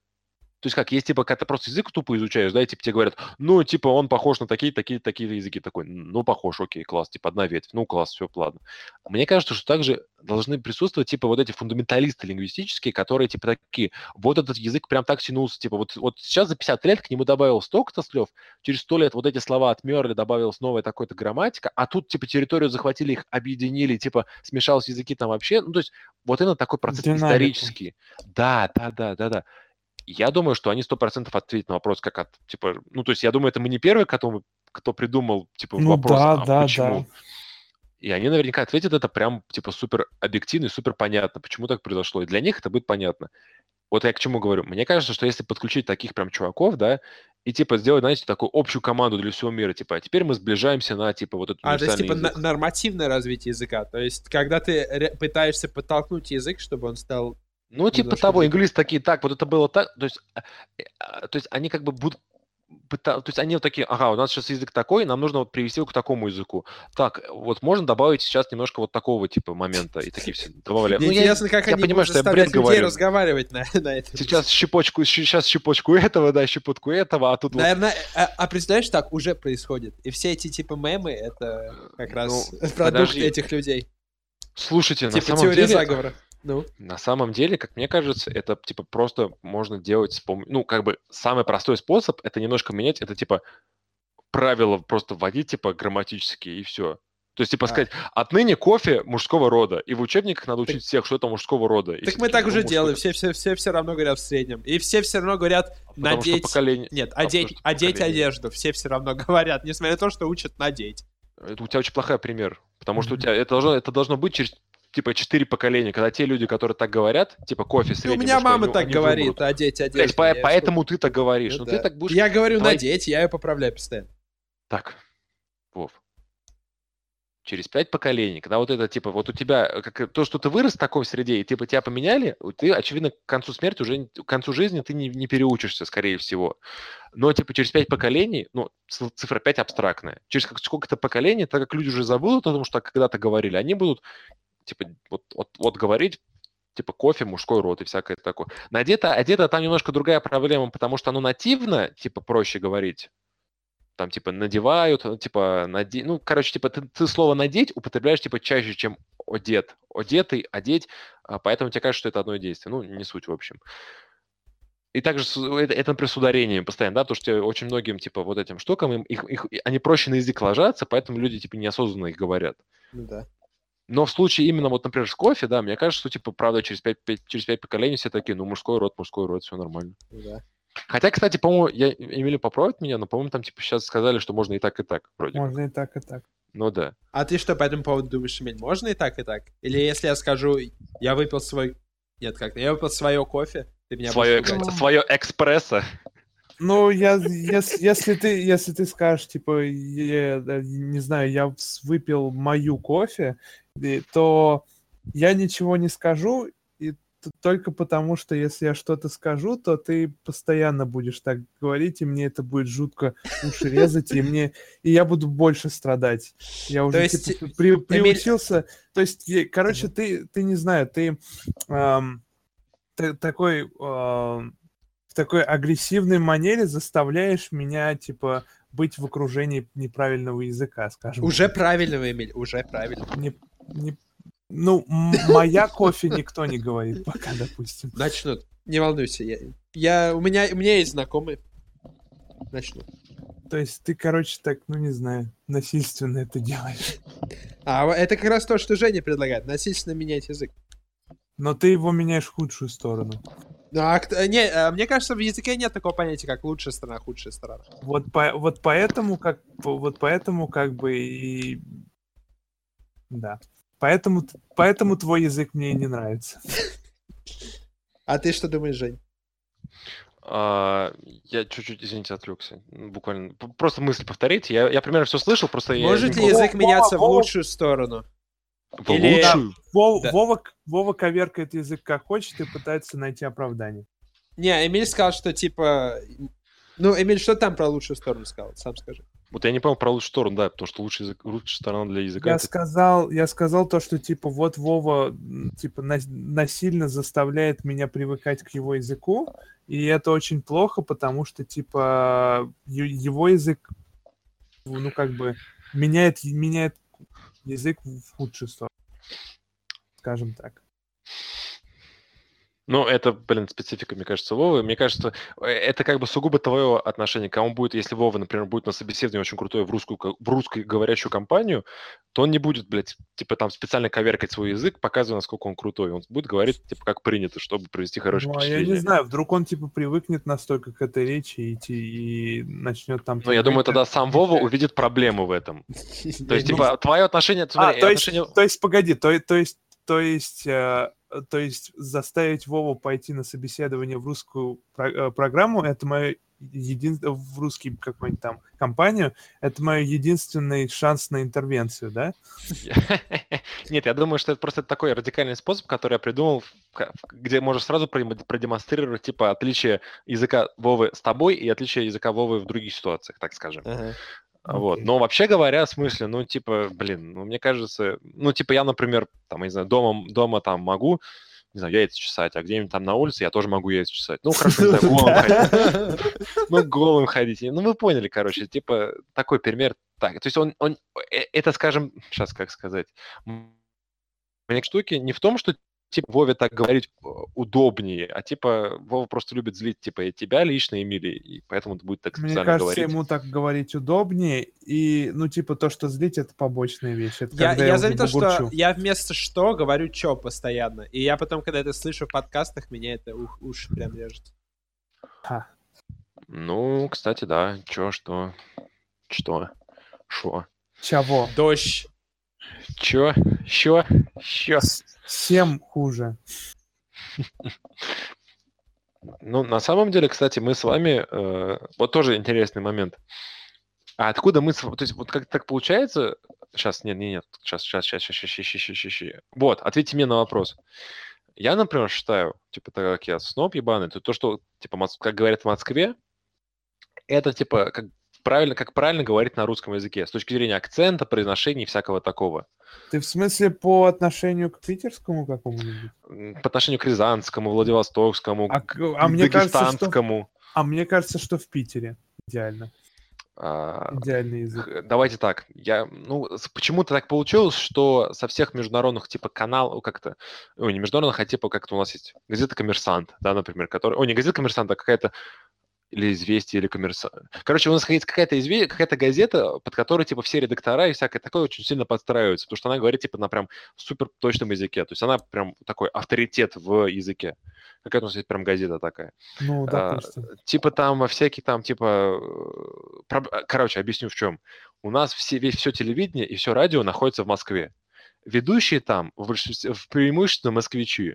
то есть как, есть, типа, когда ты просто язык тупо изучаешь, да, и типа тебе говорят, ну, типа, он похож на такие, такие, такие языки. Такой, ну, похож, окей, класс, типа, одна ветвь, ну, класс, все, ладно. Мне кажется, что также должны присутствовать, типа, вот эти фундаменталисты лингвистические, которые, типа, такие, вот этот язык прям так тянулся, типа, вот, вот сейчас за 50 лет к нему добавилось столько-то слов, через 100 лет вот эти слова отмерли, добавилась новая такой-то грамматика, а тут, типа, территорию захватили, их объединили, типа, смешалось языки там вообще, ну, то есть вот именно такой процесс Динамика. исторический. Да, да, да, да, да. Я думаю, что они сто процентов ответят на вопрос, как от, типа, ну, то есть я думаю, это мы не первые, кто, кто придумал, типа, Ну вопрос, да, а да, почему? да. И они наверняка ответят это прям, типа, супер объективно и супер понятно, почему так произошло. И для них это будет понятно. Вот я к чему говорю. Мне кажется, что если подключить таких прям чуваков, да, и, типа, сделать, знаете, такую общую команду для всего мира, типа, а теперь мы сближаемся на, типа, вот этот А, то есть, типа, язык. нормативное развитие языка. То есть, когда ты пытаешься подтолкнуть язык, чтобы он стал... Ну, типа немножко того, инглис такие, так, вот это было так, то есть, а, а, то есть они как бы будут то есть они вот такие, ага, у нас сейчас язык такой, нам нужно вот привести его к такому языку. Так, вот можно добавить сейчас немножко вот такого типа момента, и такие все добавляют. Мне Ну, я- интересно, как я они понимаю, что я бред людей говорю. разговаривать на, на этом. Сейчас щепочку, сейчас щепочку этого, да, щепотку этого, а тут вот Наверное, а, а представляешь, так уже происходит. И все эти типа мемы, это как раз Ну, *laughs* продукт подожди. этих людей. Слушайте, на Типа самом теория деле, заговора. Ну, на самом деле, как мне кажется, это типа просто можно делать с пом- ну как бы самый простой способ это немножко менять, это типа правила просто вводить типа грамматические и все. То есть типа А. сказать, отныне кофе мужского рода, и в учебниках надо учить всех, что это мужского рода. Так мы такие, так «Ну, уже мужской делаем. род». Все, все, все все равно говорят в среднем. И все все равно говорят Потому что надеть... поколение... Нет, потому одеть, что одеть поколение- одежду. Все все равно *laughs* говорят, несмотря на то, что учат надеть. Это у тебя очень плохой пример, потому что у тебя это должно, это должно быть через типа четыре поколения, когда те люди, которые так говорят, типа кофе Ну, у средний меня мужской, мама так говорит, вымрут. одеть одежду. Блядь, по- поэтому ты так говоришь. Ну Ну, да. ты так будешь... Я говорю Твои- надеть, я ее поправляю постоянно. Так, Вов. Через пять поколений, когда вот это, типа, вот у тебя, э, как, и то, что ты вырос в такой среде, и, типа, тебя поменяли, ты, очевидно, к концу смерти уже, к концу жизни ты не, не переучишься, скорее всего. Но, типа, через пять поколений, ну, цифра 5 абстрактная. Через сколько-то поколений, так как люди уже забудут о том, что когда-то говорили, они будут, типа, вот, вот, вот говорить, типа, кофе, мужской род и всякое такое. Надето, одето там немножко другая проблема, потому что оно нативно, типа, проще говорить там, типа, надевают, э, типа, наде... ну, короче, типа, ты, ты слово «надеть» употребляешь, типа, чаще, чем «одет». Одетый, одеть, а, поэтому тебе кажется, что это одно действие. Ну, не суть, в общем. И также с- это, это, например, с ударением постоянно, да, потому что очень многим, типа, вот этим штукам, им, их, их- они проще на язык ложатся, поэтому люди, типа, неосознанно их говорят. Ну да. Но в случае именно, вот, например, с кофе, да, мне кажется, что, типа, правда, через пять, пять- через пять поколений все такие, ну, мужской род, мужской род, все нормально. Да. Хотя, кстати, по-моему, я, Эмили поправит меня, но, по-моему, там, типа, сейчас сказали, что можно и так, и так, вроде как. Можно и так, и так. Ну, да. А ты что по этому поводу думаешь, Эмиль? Можно и так, и так? Или если я скажу, я выпил свой... Нет, как Я выпил свое кофе, ты меня свое, будешь экс- свое экспрессо. Ну, я, если, если ты, если ты скажешь, типа, я, не знаю, я выпил мою кофе, то я ничего не скажу, и только потому, что если я что-то скажу, то ты постоянно будешь так говорить, и мне это будет жутко уши резать, и мне, и я буду больше страдать. Я уже есть, типа, при- приучился, то есть, короче, ты, ты не знаю, ты ам, та- такой ам, в такой агрессивной манере заставляешь меня, типа, быть в окружении неправильного языка, скажем. Уже так. правильно, Эмиль, уже правильно. Не- не- ну, моя кофе никто не говорит пока, допустим. Начнут. Не волнуйся, я, я, у, меня, у меня есть знакомые. Начнут. То есть ты, короче, так, ну не знаю, насильственно это делаешь. А это как раз то, что Женя предлагает. Насильственно менять язык. Но ты его меняешь в худшую сторону. Ну, а, не, а, мне кажется, в языке нет такого понятия, как лучшая сторона, худшая сторона. Вот, по, вот поэтому, как, вот поэтому, как бы и... Да. Поэтому, поэтому твой язык мне и не нравится. *laughs* А ты что думаешь, Жень? А, я чуть-чуть, извините, отвлекся. Ну, Буквально. Просто мысль повторите. Я, я примерно все слышал, просто я... Может ли язык меняться в лучшую сторону? В или- лучшую? Вов- Да. Вова, к- Вова коверкает язык как хочет и пытается найти оправдание. Не, Эмиль сказал, что типа... Ну, Эмиль, что там про лучшую сторону сказал? Сам скажи. Вот я не помню про лучшую сторону, да, потому что лучший язык, лучшая сторона для языка... Я это- сказал, я сказал то, что типа вот Вова типа нас- насильно заставляет меня привыкать к его языку, и это очень плохо, потому что типа его язык, ну как бы меняет меняет язык в худшую сторону, скажем так. Ну, это, блин, специфика, мне кажется, Вовы. Мне кажется, э, это как бы сугубо твое отношение. Кому будет, если Вова, например, будет на собеседовании очень крутой в русскую, в русскую говорящую компанию, то он не будет, блядь, типа там специально коверкать свой язык, показывая, насколько он крутой. Он будет говорить, типа, как принято, чтобы провести хорошее Ну, впечатление. я не знаю, вдруг он, типа, привыкнет настолько к этой речи и, и, начнет там... Ну, я думаю, тогда сам Вова увидит проблему в этом. *laughs* То есть, типа, твое отношение... А, смотри, то есть, отношение- то есть, погоди, то есть, то есть, э, то есть заставить Вову пойти на собеседование в русскую про- э, программу, это мое един... в русский какой-нибудь там компанию, это мой единственный шанс на интервенцию, да? *laughs* Нет, я думаю, что это просто такой радикальный способ, который я придумал, где можешь сразу продем- продемонстрировать, типа, отличие языка Вовы с тобой и отличие языка Вовы в других ситуациях, так скажем. Ага. А Вот. Но вообще говоря, в смысле, ну, типа, блин, ну, мне кажется, ну, типа, я, например, там, я не знаю, дома, дома там могу, не знаю, яйца чесать, а где-нибудь там на улице я тоже могу яйца чесать. Ну, хорошо, не знаю, голым ходить. Ну, голым ходить. Ну, вы поняли, короче, типа, такой пример. Так, то есть он, он э, это, скажем, сейчас как сказать, мне штуки не в том, что типа Вове так говорить э, удобнее, а типа Вова просто любит злить типа и тебя лично, Эмили, и поэтому будет так Мне кажется, говорить. ему так говорить удобнее, и, ну, типа, то, что злить, это побочная вещь. Это Я, я уже заметил, что я вместо что говорю чё постоянно. И я потом, когда это слышу в подкастах, меня это ух, уши прям режет. Ха. Ну, кстати, да. Чё, что? Что? Шо? Чего? Дождь. Чё? Чё? Чё? Всем хуже. Ну, на самом деле, кстати, мы с вами... э, вот тоже интересный момент. А откуда мы... с- То есть вот как так получается... Сейчас, нет, нет, нет. Сейчас, сейчас, сейчас, сейчас, сейчас, сейчас, сейчас, сейчас. Вот, ответьте мне на вопрос. Я, например, считаю, типа, так как я сноб ебаный, то то, что, типа, как говорят в Москве, это, типа, как правильно, как правильно говорить на русском языке с точки зрения акцента, произношения и всякого такого. Ты в смысле по отношению к питерскому какому-нибудь? По отношению к Рязанскому, Владивостокскому, А, к а мне кажется, что, Дагестанскому. а мне кажется, что в Питере идеально. а, Идеальный язык. Давайте так. Я, ну, почему-то так получилось, что со всех международных типа каналов, как-то, ой, не международных, а типа как-то у нас есть газета «Коммерсант», да, например, которая, ой, не газета «Коммерсант», а какая-то или «Известие», или «Коммерсант». Короче, у нас есть какая-то, изве... какая-то газета, под которой типа все редактора и всякое такое очень сильно подстраиваются, потому что она говорит типа на прям супер точном языке, то есть она прям такой авторитет в языке. Какая-то у нас есть прям газета такая. Ну, а, допустим. Типа там всякие там, типа... э, э, Короче, объясню в чем. У нас все, весь, все телевидение и все радио находится в Москве. Ведущие там в, в преимущественно москвичи.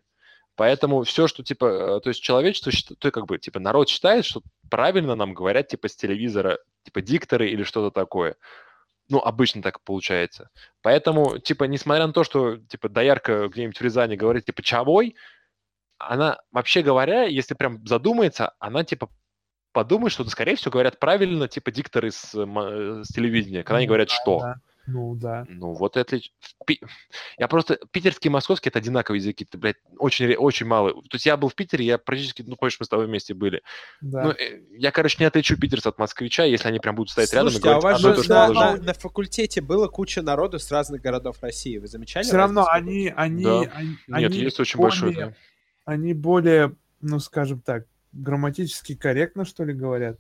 Поэтому все, что типа, э, то есть человечество, то как бы, типа, народ считает, что правильно нам говорят, типа, с телевизора, типа, дикторы или что-то такое. Ну, обычно так получается. Поэтому, типа, несмотря на то, что, типа, доярка где-нибудь в Рязани говорит, типа, чавой, она, вообще говоря, если прям задумается, она, типа, подумает, что, скорее всего, говорят правильно, типа, дикторы с, м- с телевидения, когда они Ну говорят да, «что». да. Ну, да. Ну, вот это... Пи- Я просто... Питерский и московский — это одинаковые языки. Ты, блядь, очень, очень мало. То есть я был в Питере, я практически... Ну, помнишь, мы с тобой вместе были. да. Ну, э, я, короче, не отличу питерца от москвича, если они прям будут стоять рядом и Слушайте, а у говорить вас одно и то же на, на- на факультете было куча народу с разных городов России. Вы замечали? Все равно они, они, Да. они, Нет, они есть очень более, большой, да. они более, ну, скажем так, грамматически корректно, что ли, говорят.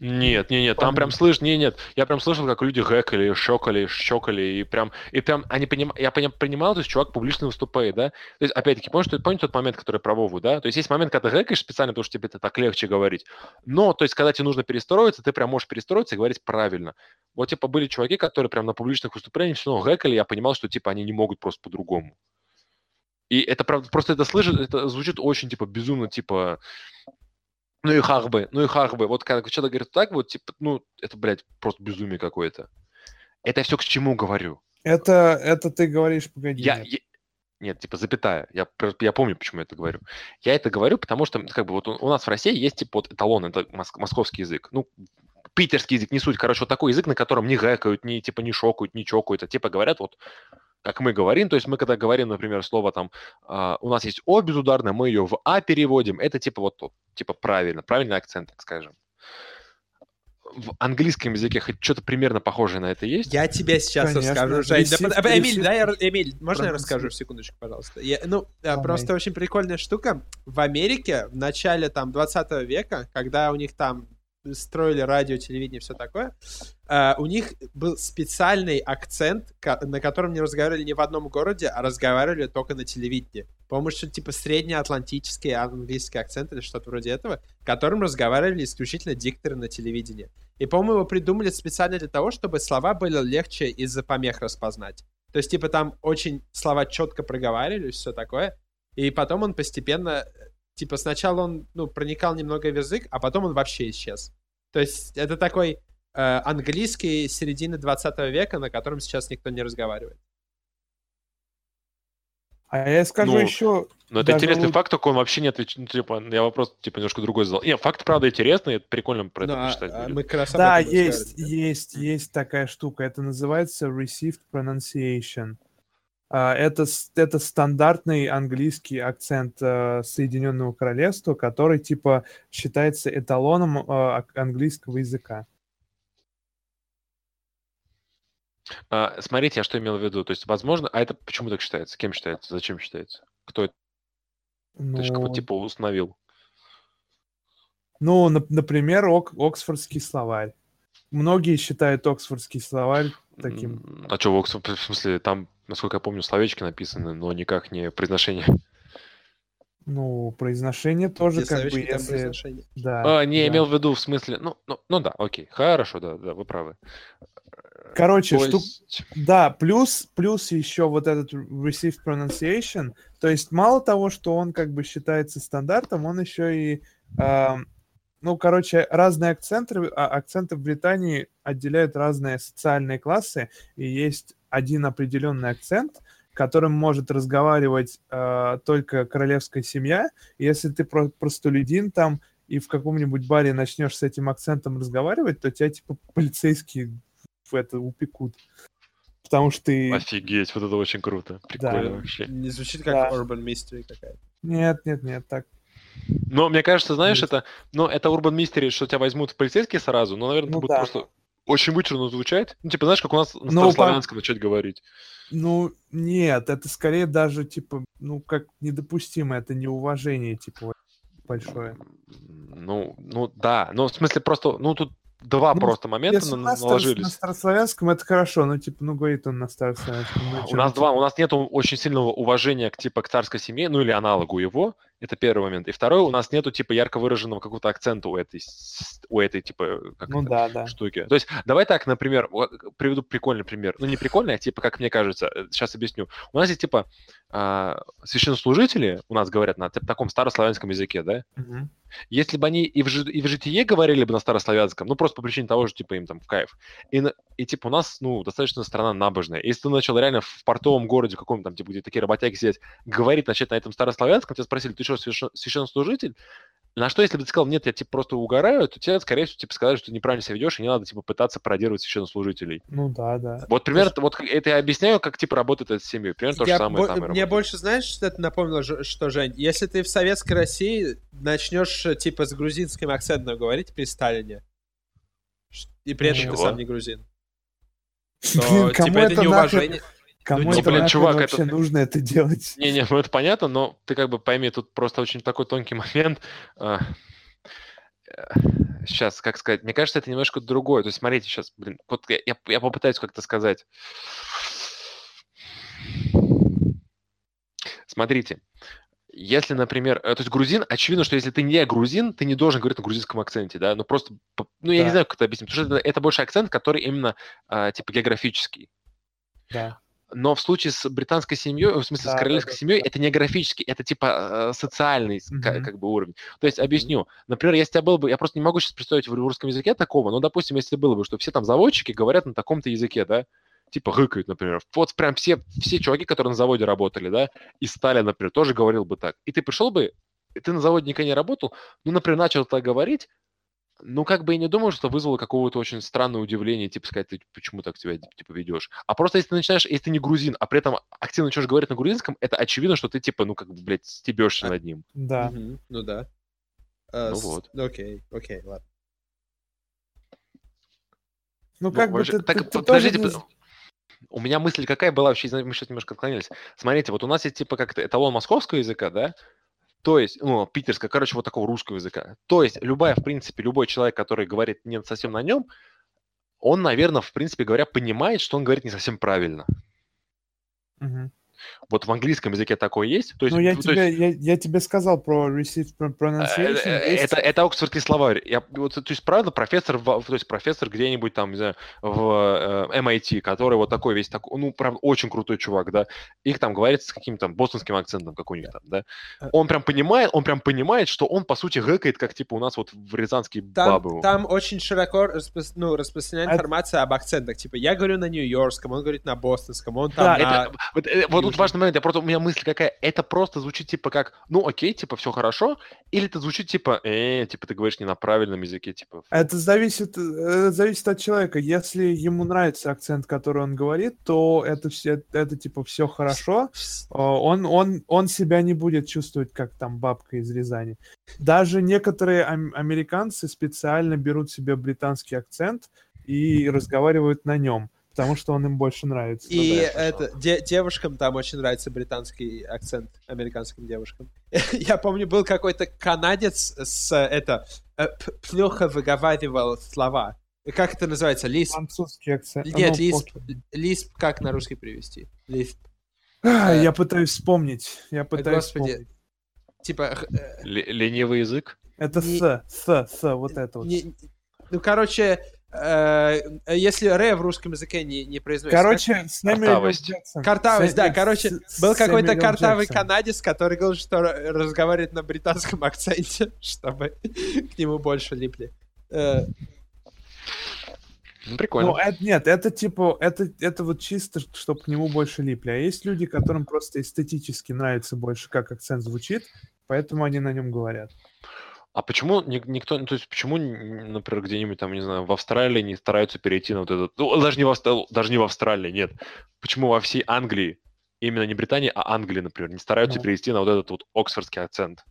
Нет, нет, нет, там прям слышь, нет, нет, я прям слышал, как люди гэкали, шокали, щекали, и прям, и прям, они поним, я поним, понимал, то есть чувак публично выступает, да, то есть, опять-таки, помнишь, помните тот момент, который про Вову, да, то есть есть момент, когда ты гэкаешь специально, потому что тебе это так легче говорить, но, то есть, когда тебе нужно перестроиться, ты прям можешь перестроиться и говорить правильно. Вот, типа, были чуваки, которые прям на публичных выступлениях все равно гэкали, я понимал, что, типа, они не могут просто по-другому. И это, правда, просто это слышит, это звучит очень, типа, безумно, типа, ну и хах бы, ну и хах бы. Вот когда человек говорит так, вот, типа, ну, это, блядь, просто безумие какое-то. Это все к чему говорю. Это, это ты говоришь, погоди. Я, нет. я- Нет, типа, запятая. Я, я помню, почему я это говорю. Я это говорю, потому что, как бы, вот у, у нас в России есть, типа, вот эталон, это мос- московский язык. Ну, питерский язык, не суть. Короче, вот такой язык, на котором не гэкают, не, типа, не шокают, не чокают, а, типа, говорят вот как мы говорим, то есть мы когда говорим, например, слово там, а, у нас есть О безударное, мы ее в А переводим, это типа вот, вот, типа правильно, правильный акцент, так скажем. в английском языке хоть что-то примерно похожее на это есть? Я тебе сейчас Конечно. расскажу, Жень. Да под- Эмиль, дай я, Эмиль, можно я Прононси- расскажу секундочку, пожалуйста? Я- ну, а, Давай. просто очень прикольная штука. В Америке в начале там 20 века, когда у них там строили радио, телевидение все такое, а, у них был специальный акцент, на котором не разговаривали ни в одном городе, а разговаривали только на телевидении. По-моему, что типа среднеатлантический английский акцент или что-то вроде этого, которым разговаривали исключительно дикторы на телевидении. И, по-моему, его придумали специально для того, чтобы слова были легче из-за помех распознать. То есть, типа, там очень слова четко проговаривались, все такое. И потом он постепенно, типа, сначала он, ну, проникал немного в язык, а потом он вообще исчез. То есть, это такой э, английский середины 20 века, на котором сейчас никто не разговаривает. А я скажу Ну, еще... Но это Даже интересный факт, только он вообще не отвечает. Ну, типа, я вопрос, типа, немножко другой задал. Не, факт, правда, интересный, это прикольно про Ну, это а- почитать а будет. мы как раз об Да, есть, разговаривали. есть, есть такая штука. Это называется received pronunciation. А, Это, это стандартный английский акцент э, Соединенного Королевства, который типа считается эталоном э, английского языка. А, смотрите, я что имел в виду. То есть, возможно, а это почему так считается? Кем считается? Зачем считается? Кто это точка, Ну, типа установил? ну, нап- например, ок- Оксфордский словарь. Многие считают Оксфордский словарь таким. А что, в Окс- в смысле, там, насколько я помню, словечки написаны, но никак не произношение. Ну, произношение тоже Где как бы, если... Да, А, не, я да. имел в виду в смысле, ну, ну, ну да, окей, хорошо, да, да, вы правы. Короче, То штук- есть, Да, плюс, плюс еще вот этот received pronunciation, то есть мало того, что он как бы считается стандартом, он еще и, ам, ну, короче, разные акценты, а, акценты в Британии отделяют разные социальные классы, и есть один определенный акцент, которым может разговаривать а, только королевская семья. Если ты про- простолюдин там и в каком-нибудь баре начнешь с этим акцентом разговаривать, то тебя типа полицейские в это упекут. Потому что ты... офигеть, вот это очень круто, прикольно вообще. Не звучит как Да. Urban Mystery какая-то. Нет, нет, нет, так. Но мне кажется, знаешь, это, ну, это Urban Mystery, что тебя возьмут в полицейские сразу, но, наверное, Ну будет да. просто очень вычурно звучать. Ну, типа, знаешь, как у нас на Ну, по- старославянском начать говорить. Ну, нет, это скорее даже, типа, ну, как недопустимо, это неуважение, типа, большое. Ну, ну да, ну, в смысле, просто, ну, тут два Ну, просто момента на- наложились. на старославянском это хорошо, ну, типа, ну, говорит он на старославянском. ну, У нас два, у нас нету очень сильного уважения к типа к царской семье, ну или аналогу его. Это первый момент. И второй, у нас нету типа ярко выраженного какого-то акцента у этой, у этой типа как Ну это, да, да. штуки. То есть давай так, например, вот, приведу прикольный пример. Ну не прикольный, а типа как мне кажется. Сейчас объясню. У нас есть типа а, священнослужители, у нас говорят на таком старославянском языке, да? Мгм. Если бы они и в, и в житие говорили бы на старославянском, ну просто по причине того, что типа им там в кайф. И, и типа у нас, ну, достаточно страна набожная. Если ты начал реально в портовом городе каком-то там, типа, где такие работяги сидят, говорить начать на этом старославянском, тебя спросили, ты священ- священнослужитель? На что, если бы ты сказал, нет, я типа просто угораю, то тебе, скорее всего, типа сказали, что ты неправильно себя ведешь, и не надо, типа, пытаться пародировать священнослужителей. Ну да, да. Вот примерно, вот как- это я объясняю, как, типа, работает эта семья. Примерно то же Я самое бо- там Мне работает. больше, знаешь, что это напомнило, что, Жень? Если ты в советской России начнешь, типа, с грузинским акцентом говорить при Сталине, и при этом ты Чего? сам не грузин, Блин, то, кому типа, это это неуважение. Кому Ну, это блин, чувак, вообще это- нужно это делать? Не-не, ну это понятно, но ты как бы пойми, тут просто очень такой тонкий *laughs* момент. Сейчас, как сказать, мне кажется, это немножко другое. То есть, смотрите, сейчас, блин, вот я, я- попытаюсь как-то сказать. Смотрите, если, например, э, то есть грузин, очевидно, что если ты не грузин, ты не должен говорить на грузинском акценте, да, ну просто, ну я не Да. знаю, как это объяснить, потому что это, это больше акцент, который именно, а, типа, географический. Да. Но в случае с британской семьей, в смысле Да, с да, королевской да, семьей, да. это не графический, это типа э, социальный с- ка- Мгм. как бы уровень. То есть объясню. Например, если я был бы, я просто не могу сейчас представить в русском языке такого, но, допустим, если было бы, что все там заводчики говорят на таком-то языке, да, типа гыкают, например. Вот прям все, все чуваки, которые на заводе работали, да, и Сталин, например, тоже говорил бы так. И ты пришел бы, и ты на заводе никогда не работал, ну, например, начал так говорить, ну, как бы и не думал, что вызвало какого-то очень странное удивление, типа сказать, ты почему так себя типа ведешь. А просто если ты начинаешь, если ты не грузин, а при этом активно начнешь говорить на грузинском, это очевидно, что ты типа, ну, как бы, блядь, стебешься А- над ним. Да. Мгм, Ну да. Э, Ну с- вот. Окей, окей, ладно. Ну, как бы вообще- ты, так, ты- ты подождите, тоже у меня мысль какая была вообще, мы сейчас немножко отклонились. Смотрите, вот у нас есть типа как эталон московского языка, да, то есть, ну, питерского, короче, вот такого русского языка. То есть, любая, в принципе, любой человек, который говорит не совсем на нем, он, наверное, в принципе говоря, понимает, что он говорит не совсем правильно. Мгм. Вот в английском языке такое есть. То есть, Ну, я то тебе, есть, я, я тебе сказал про received э, pronunciation. э, это, это оксфордский словарь. Я, вот, то есть, правда, профессор, в- то есть профессор где-нибудь там, не знаю, в э, MIT, который вот такой весь такой, ну, правда, очень крутой чувак, да, их там говорит с каким-то бостонским акцентом, как у них там, да. Он прям понимает, он прям понимает, что он, по сути, гэкает, как, типа, у нас вот в рязанские Там, бабы. там очень широко распро- ну, распространена Это- информация об акцентах. Типа, я говорю на нью-йоркском, он говорит на бостонском, он там Да, на... Это- вот, вот тут южном. Важный момент, я просто, у меня мысль какая, это просто звучит типа как, ну окей, типа все хорошо, или это звучит типа, э, типа ты говоришь не на правильном языке, типа. Это зависит, э, зависит от человека. Если ему нравится акцент, который он говорит, то это все, это типа все хорошо. О, Он, он, он себя не будет чувствовать как там бабка из Рязани. Даже некоторые ам- американцы специально берут себе британский акцент и разговаривают на нем, потому что он им больше нравится. И да, я слышал. это, де- девушкам там очень нравится британский акцент, американским девушкам. *laughs* Я помню, был какой-то канадец с, это, э, плохо выговаривал слова. Как это называется? Лисп? Французский акцент. Нет, Ну, лисп. Лисп как на русский привести? Лисп. А, э, Я пытаюсь вспомнить. Я пытаюсь Господи. вспомнить. Типа, э, Ле- ленивый язык. Это не- с, с, с, вот это вот. не- ну, короче, если ре в русском языке не, не произносится. Короче, Сэмюэл Картавость. Джексон. Картавость, да, короче, С- был какой-то картавый Джексон. канадец, который говорил, что разговаривает на британском *laughs* акценте, чтобы к нему больше липли. Э, Ну, прикольно. Ну, это, нет, это типа, это, это вот чисто, чтобы к нему больше липли. А есть люди, которым просто эстетически нравится больше, как акцент звучит, поэтому они на нем говорят. А почему ни- никто, ну, то есть почему, например, где-нибудь там, не знаю, в Австралии не стараются перейти на вот этот, ну, даже не в, Австрал- даже не в Австралии, нет. Почему во всей Англии, именно не Британии, а Англии, например, не стараются Ну. перейти на вот этот вот оксфордский акцент?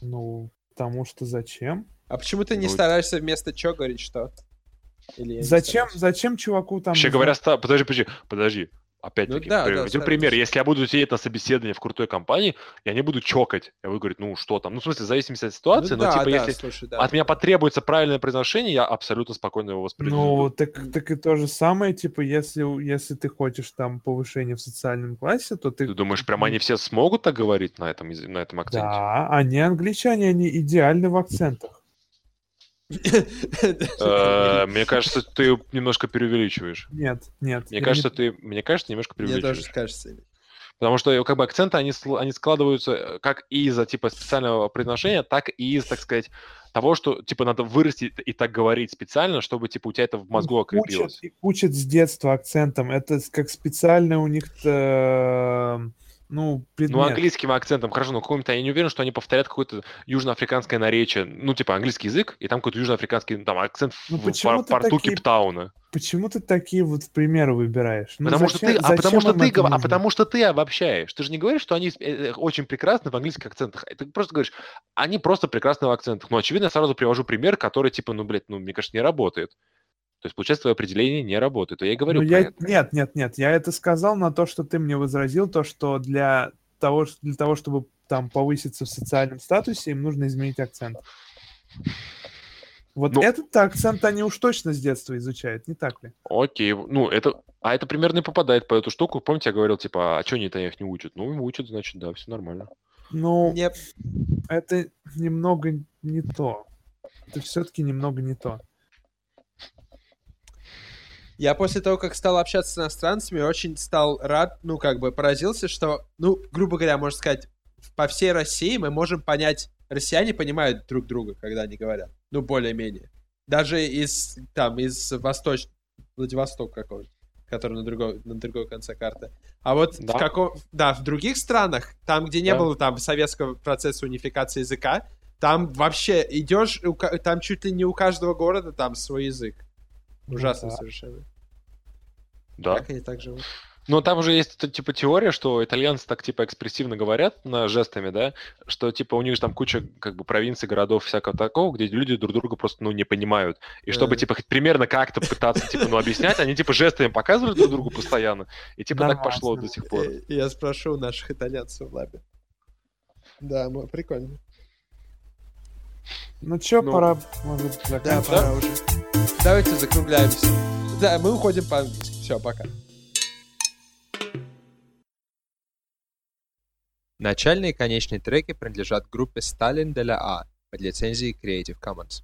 Ну, потому что зачем? а почему ты не Ну, стараешься вместо чё говорить что? Или Зачем, зачем чуваку там... Вообще говоря, ста- подожди, подожди, подожди. Опять-таки, да, да, приведу стараюсь. пример. Если я буду сидеть на собеседовании в крутой компании, я не буду чокать. Я буду говорить, ну что там. Ну, в смысле, в зависимости от Ну ситуации, но да, типа, да, если слушай, да. от меня потребуется правильное произношение, я абсолютно спокойно его воспринимаю. Ну, так, так и то же самое, типа, если, если ты хочешь там повышение в социальном классе, то ты... Ты думаешь, прям они все смогут так говорить на этом, на этом акценте? Да, они англичане, они идеальны в акцентах. *laughs* Э, Мне кажется, ты немножко преувеличиваешь. Нет, нет. Мне кажется, ты, мне кажется, немножко Мне тоже преувеличиваешь. кажется. Потому что как бы акценты, они, они складываются э, как и из-за типа специального произношения, так и из, так сказать, того, что типа надо вырасти и так говорить специально, чтобы типа у тебя это в мозгу Их учат- окрепилось. их учат с детства акцентом. Это как специально у них ну, предмет. Ну, английским акцентом, хорошо, но какой-то, я не уверен, что они повторят какое-то южноафриканское наречие, ну, типа английский язык, и там какой-то южноафриканский, ну, там, акцент Ну, в ты порту такие- Кейптауна. Почему ты такие вот примеры выбираешь? Ну, потому что зачем- ты, а потому что ты, а нужно? потому что ты обобщаешь. Ты же не говоришь, что они э, очень прекрасны в английских акцентах. Ты просто говоришь, они просто прекрасны в акцентах. Ну, очевидно, я сразу привожу пример, который, типа, ну, блядь, ну, мне кажется, не работает. То есть, получается, твое определение не работает. И я и говорю Ну, про я... это. Нет, нет, нет. Я это сказал на то, что ты мне возразил, то, что для того, для того чтобы там повыситься в социальном статусе, им нужно изменить акцент. Вот Ну- этот акцент они уж точно с детства изучают, не так ли? Окей, ну, это... А это примерно и попадает по эту штуку. Помните, я говорил, типа, а что они-то их не учат? Ну, учат, значит, да, все нормально. Ну, Мне это немного не то. Это все-таки немного не то. Я после того, как стал общаться с иностранцами, очень стал рад, ну, как бы поразился, что, ну, грубо говоря, можно сказать, по всей России мы можем понять, россияне понимают друг друга, когда они говорят. Ну, более-менее. Даже из, там, из Восточ... Владивосток какого-то, который на другой, на другой конце карты. А вот Да. в каком... Да, в других странах, там, где не Да. было там советского процесса унификации языка, там вообще идешь, там чуть ли не у каждого города там свой язык. Ну Ужасно да. совершенно. Да. Как они так живут? Но там уже есть типа теория, что итальянцы так типа экспрессивно говорят на жестами, да, что типа у них же там куча как бы провинций, городов всякого такого, где люди друг друга просто ну не понимают. И чтобы типа хоть примерно как-то пытаться типа ну объяснять, они типа жестами показывали друг другу постоянно, и типа так Нормально. пошло до сих пор. Э, Я спрошу у наших итальянцев в лабе. Да, мо- прикольно. Ну чё, Ну, пора, может, Да, заканчивать? пора уже. Давайте закругляемся. Да, мы уходим по-английски. Все, пока. Начальные и конечные треки принадлежат группе Stalin de la A под лицензией Creative Commons.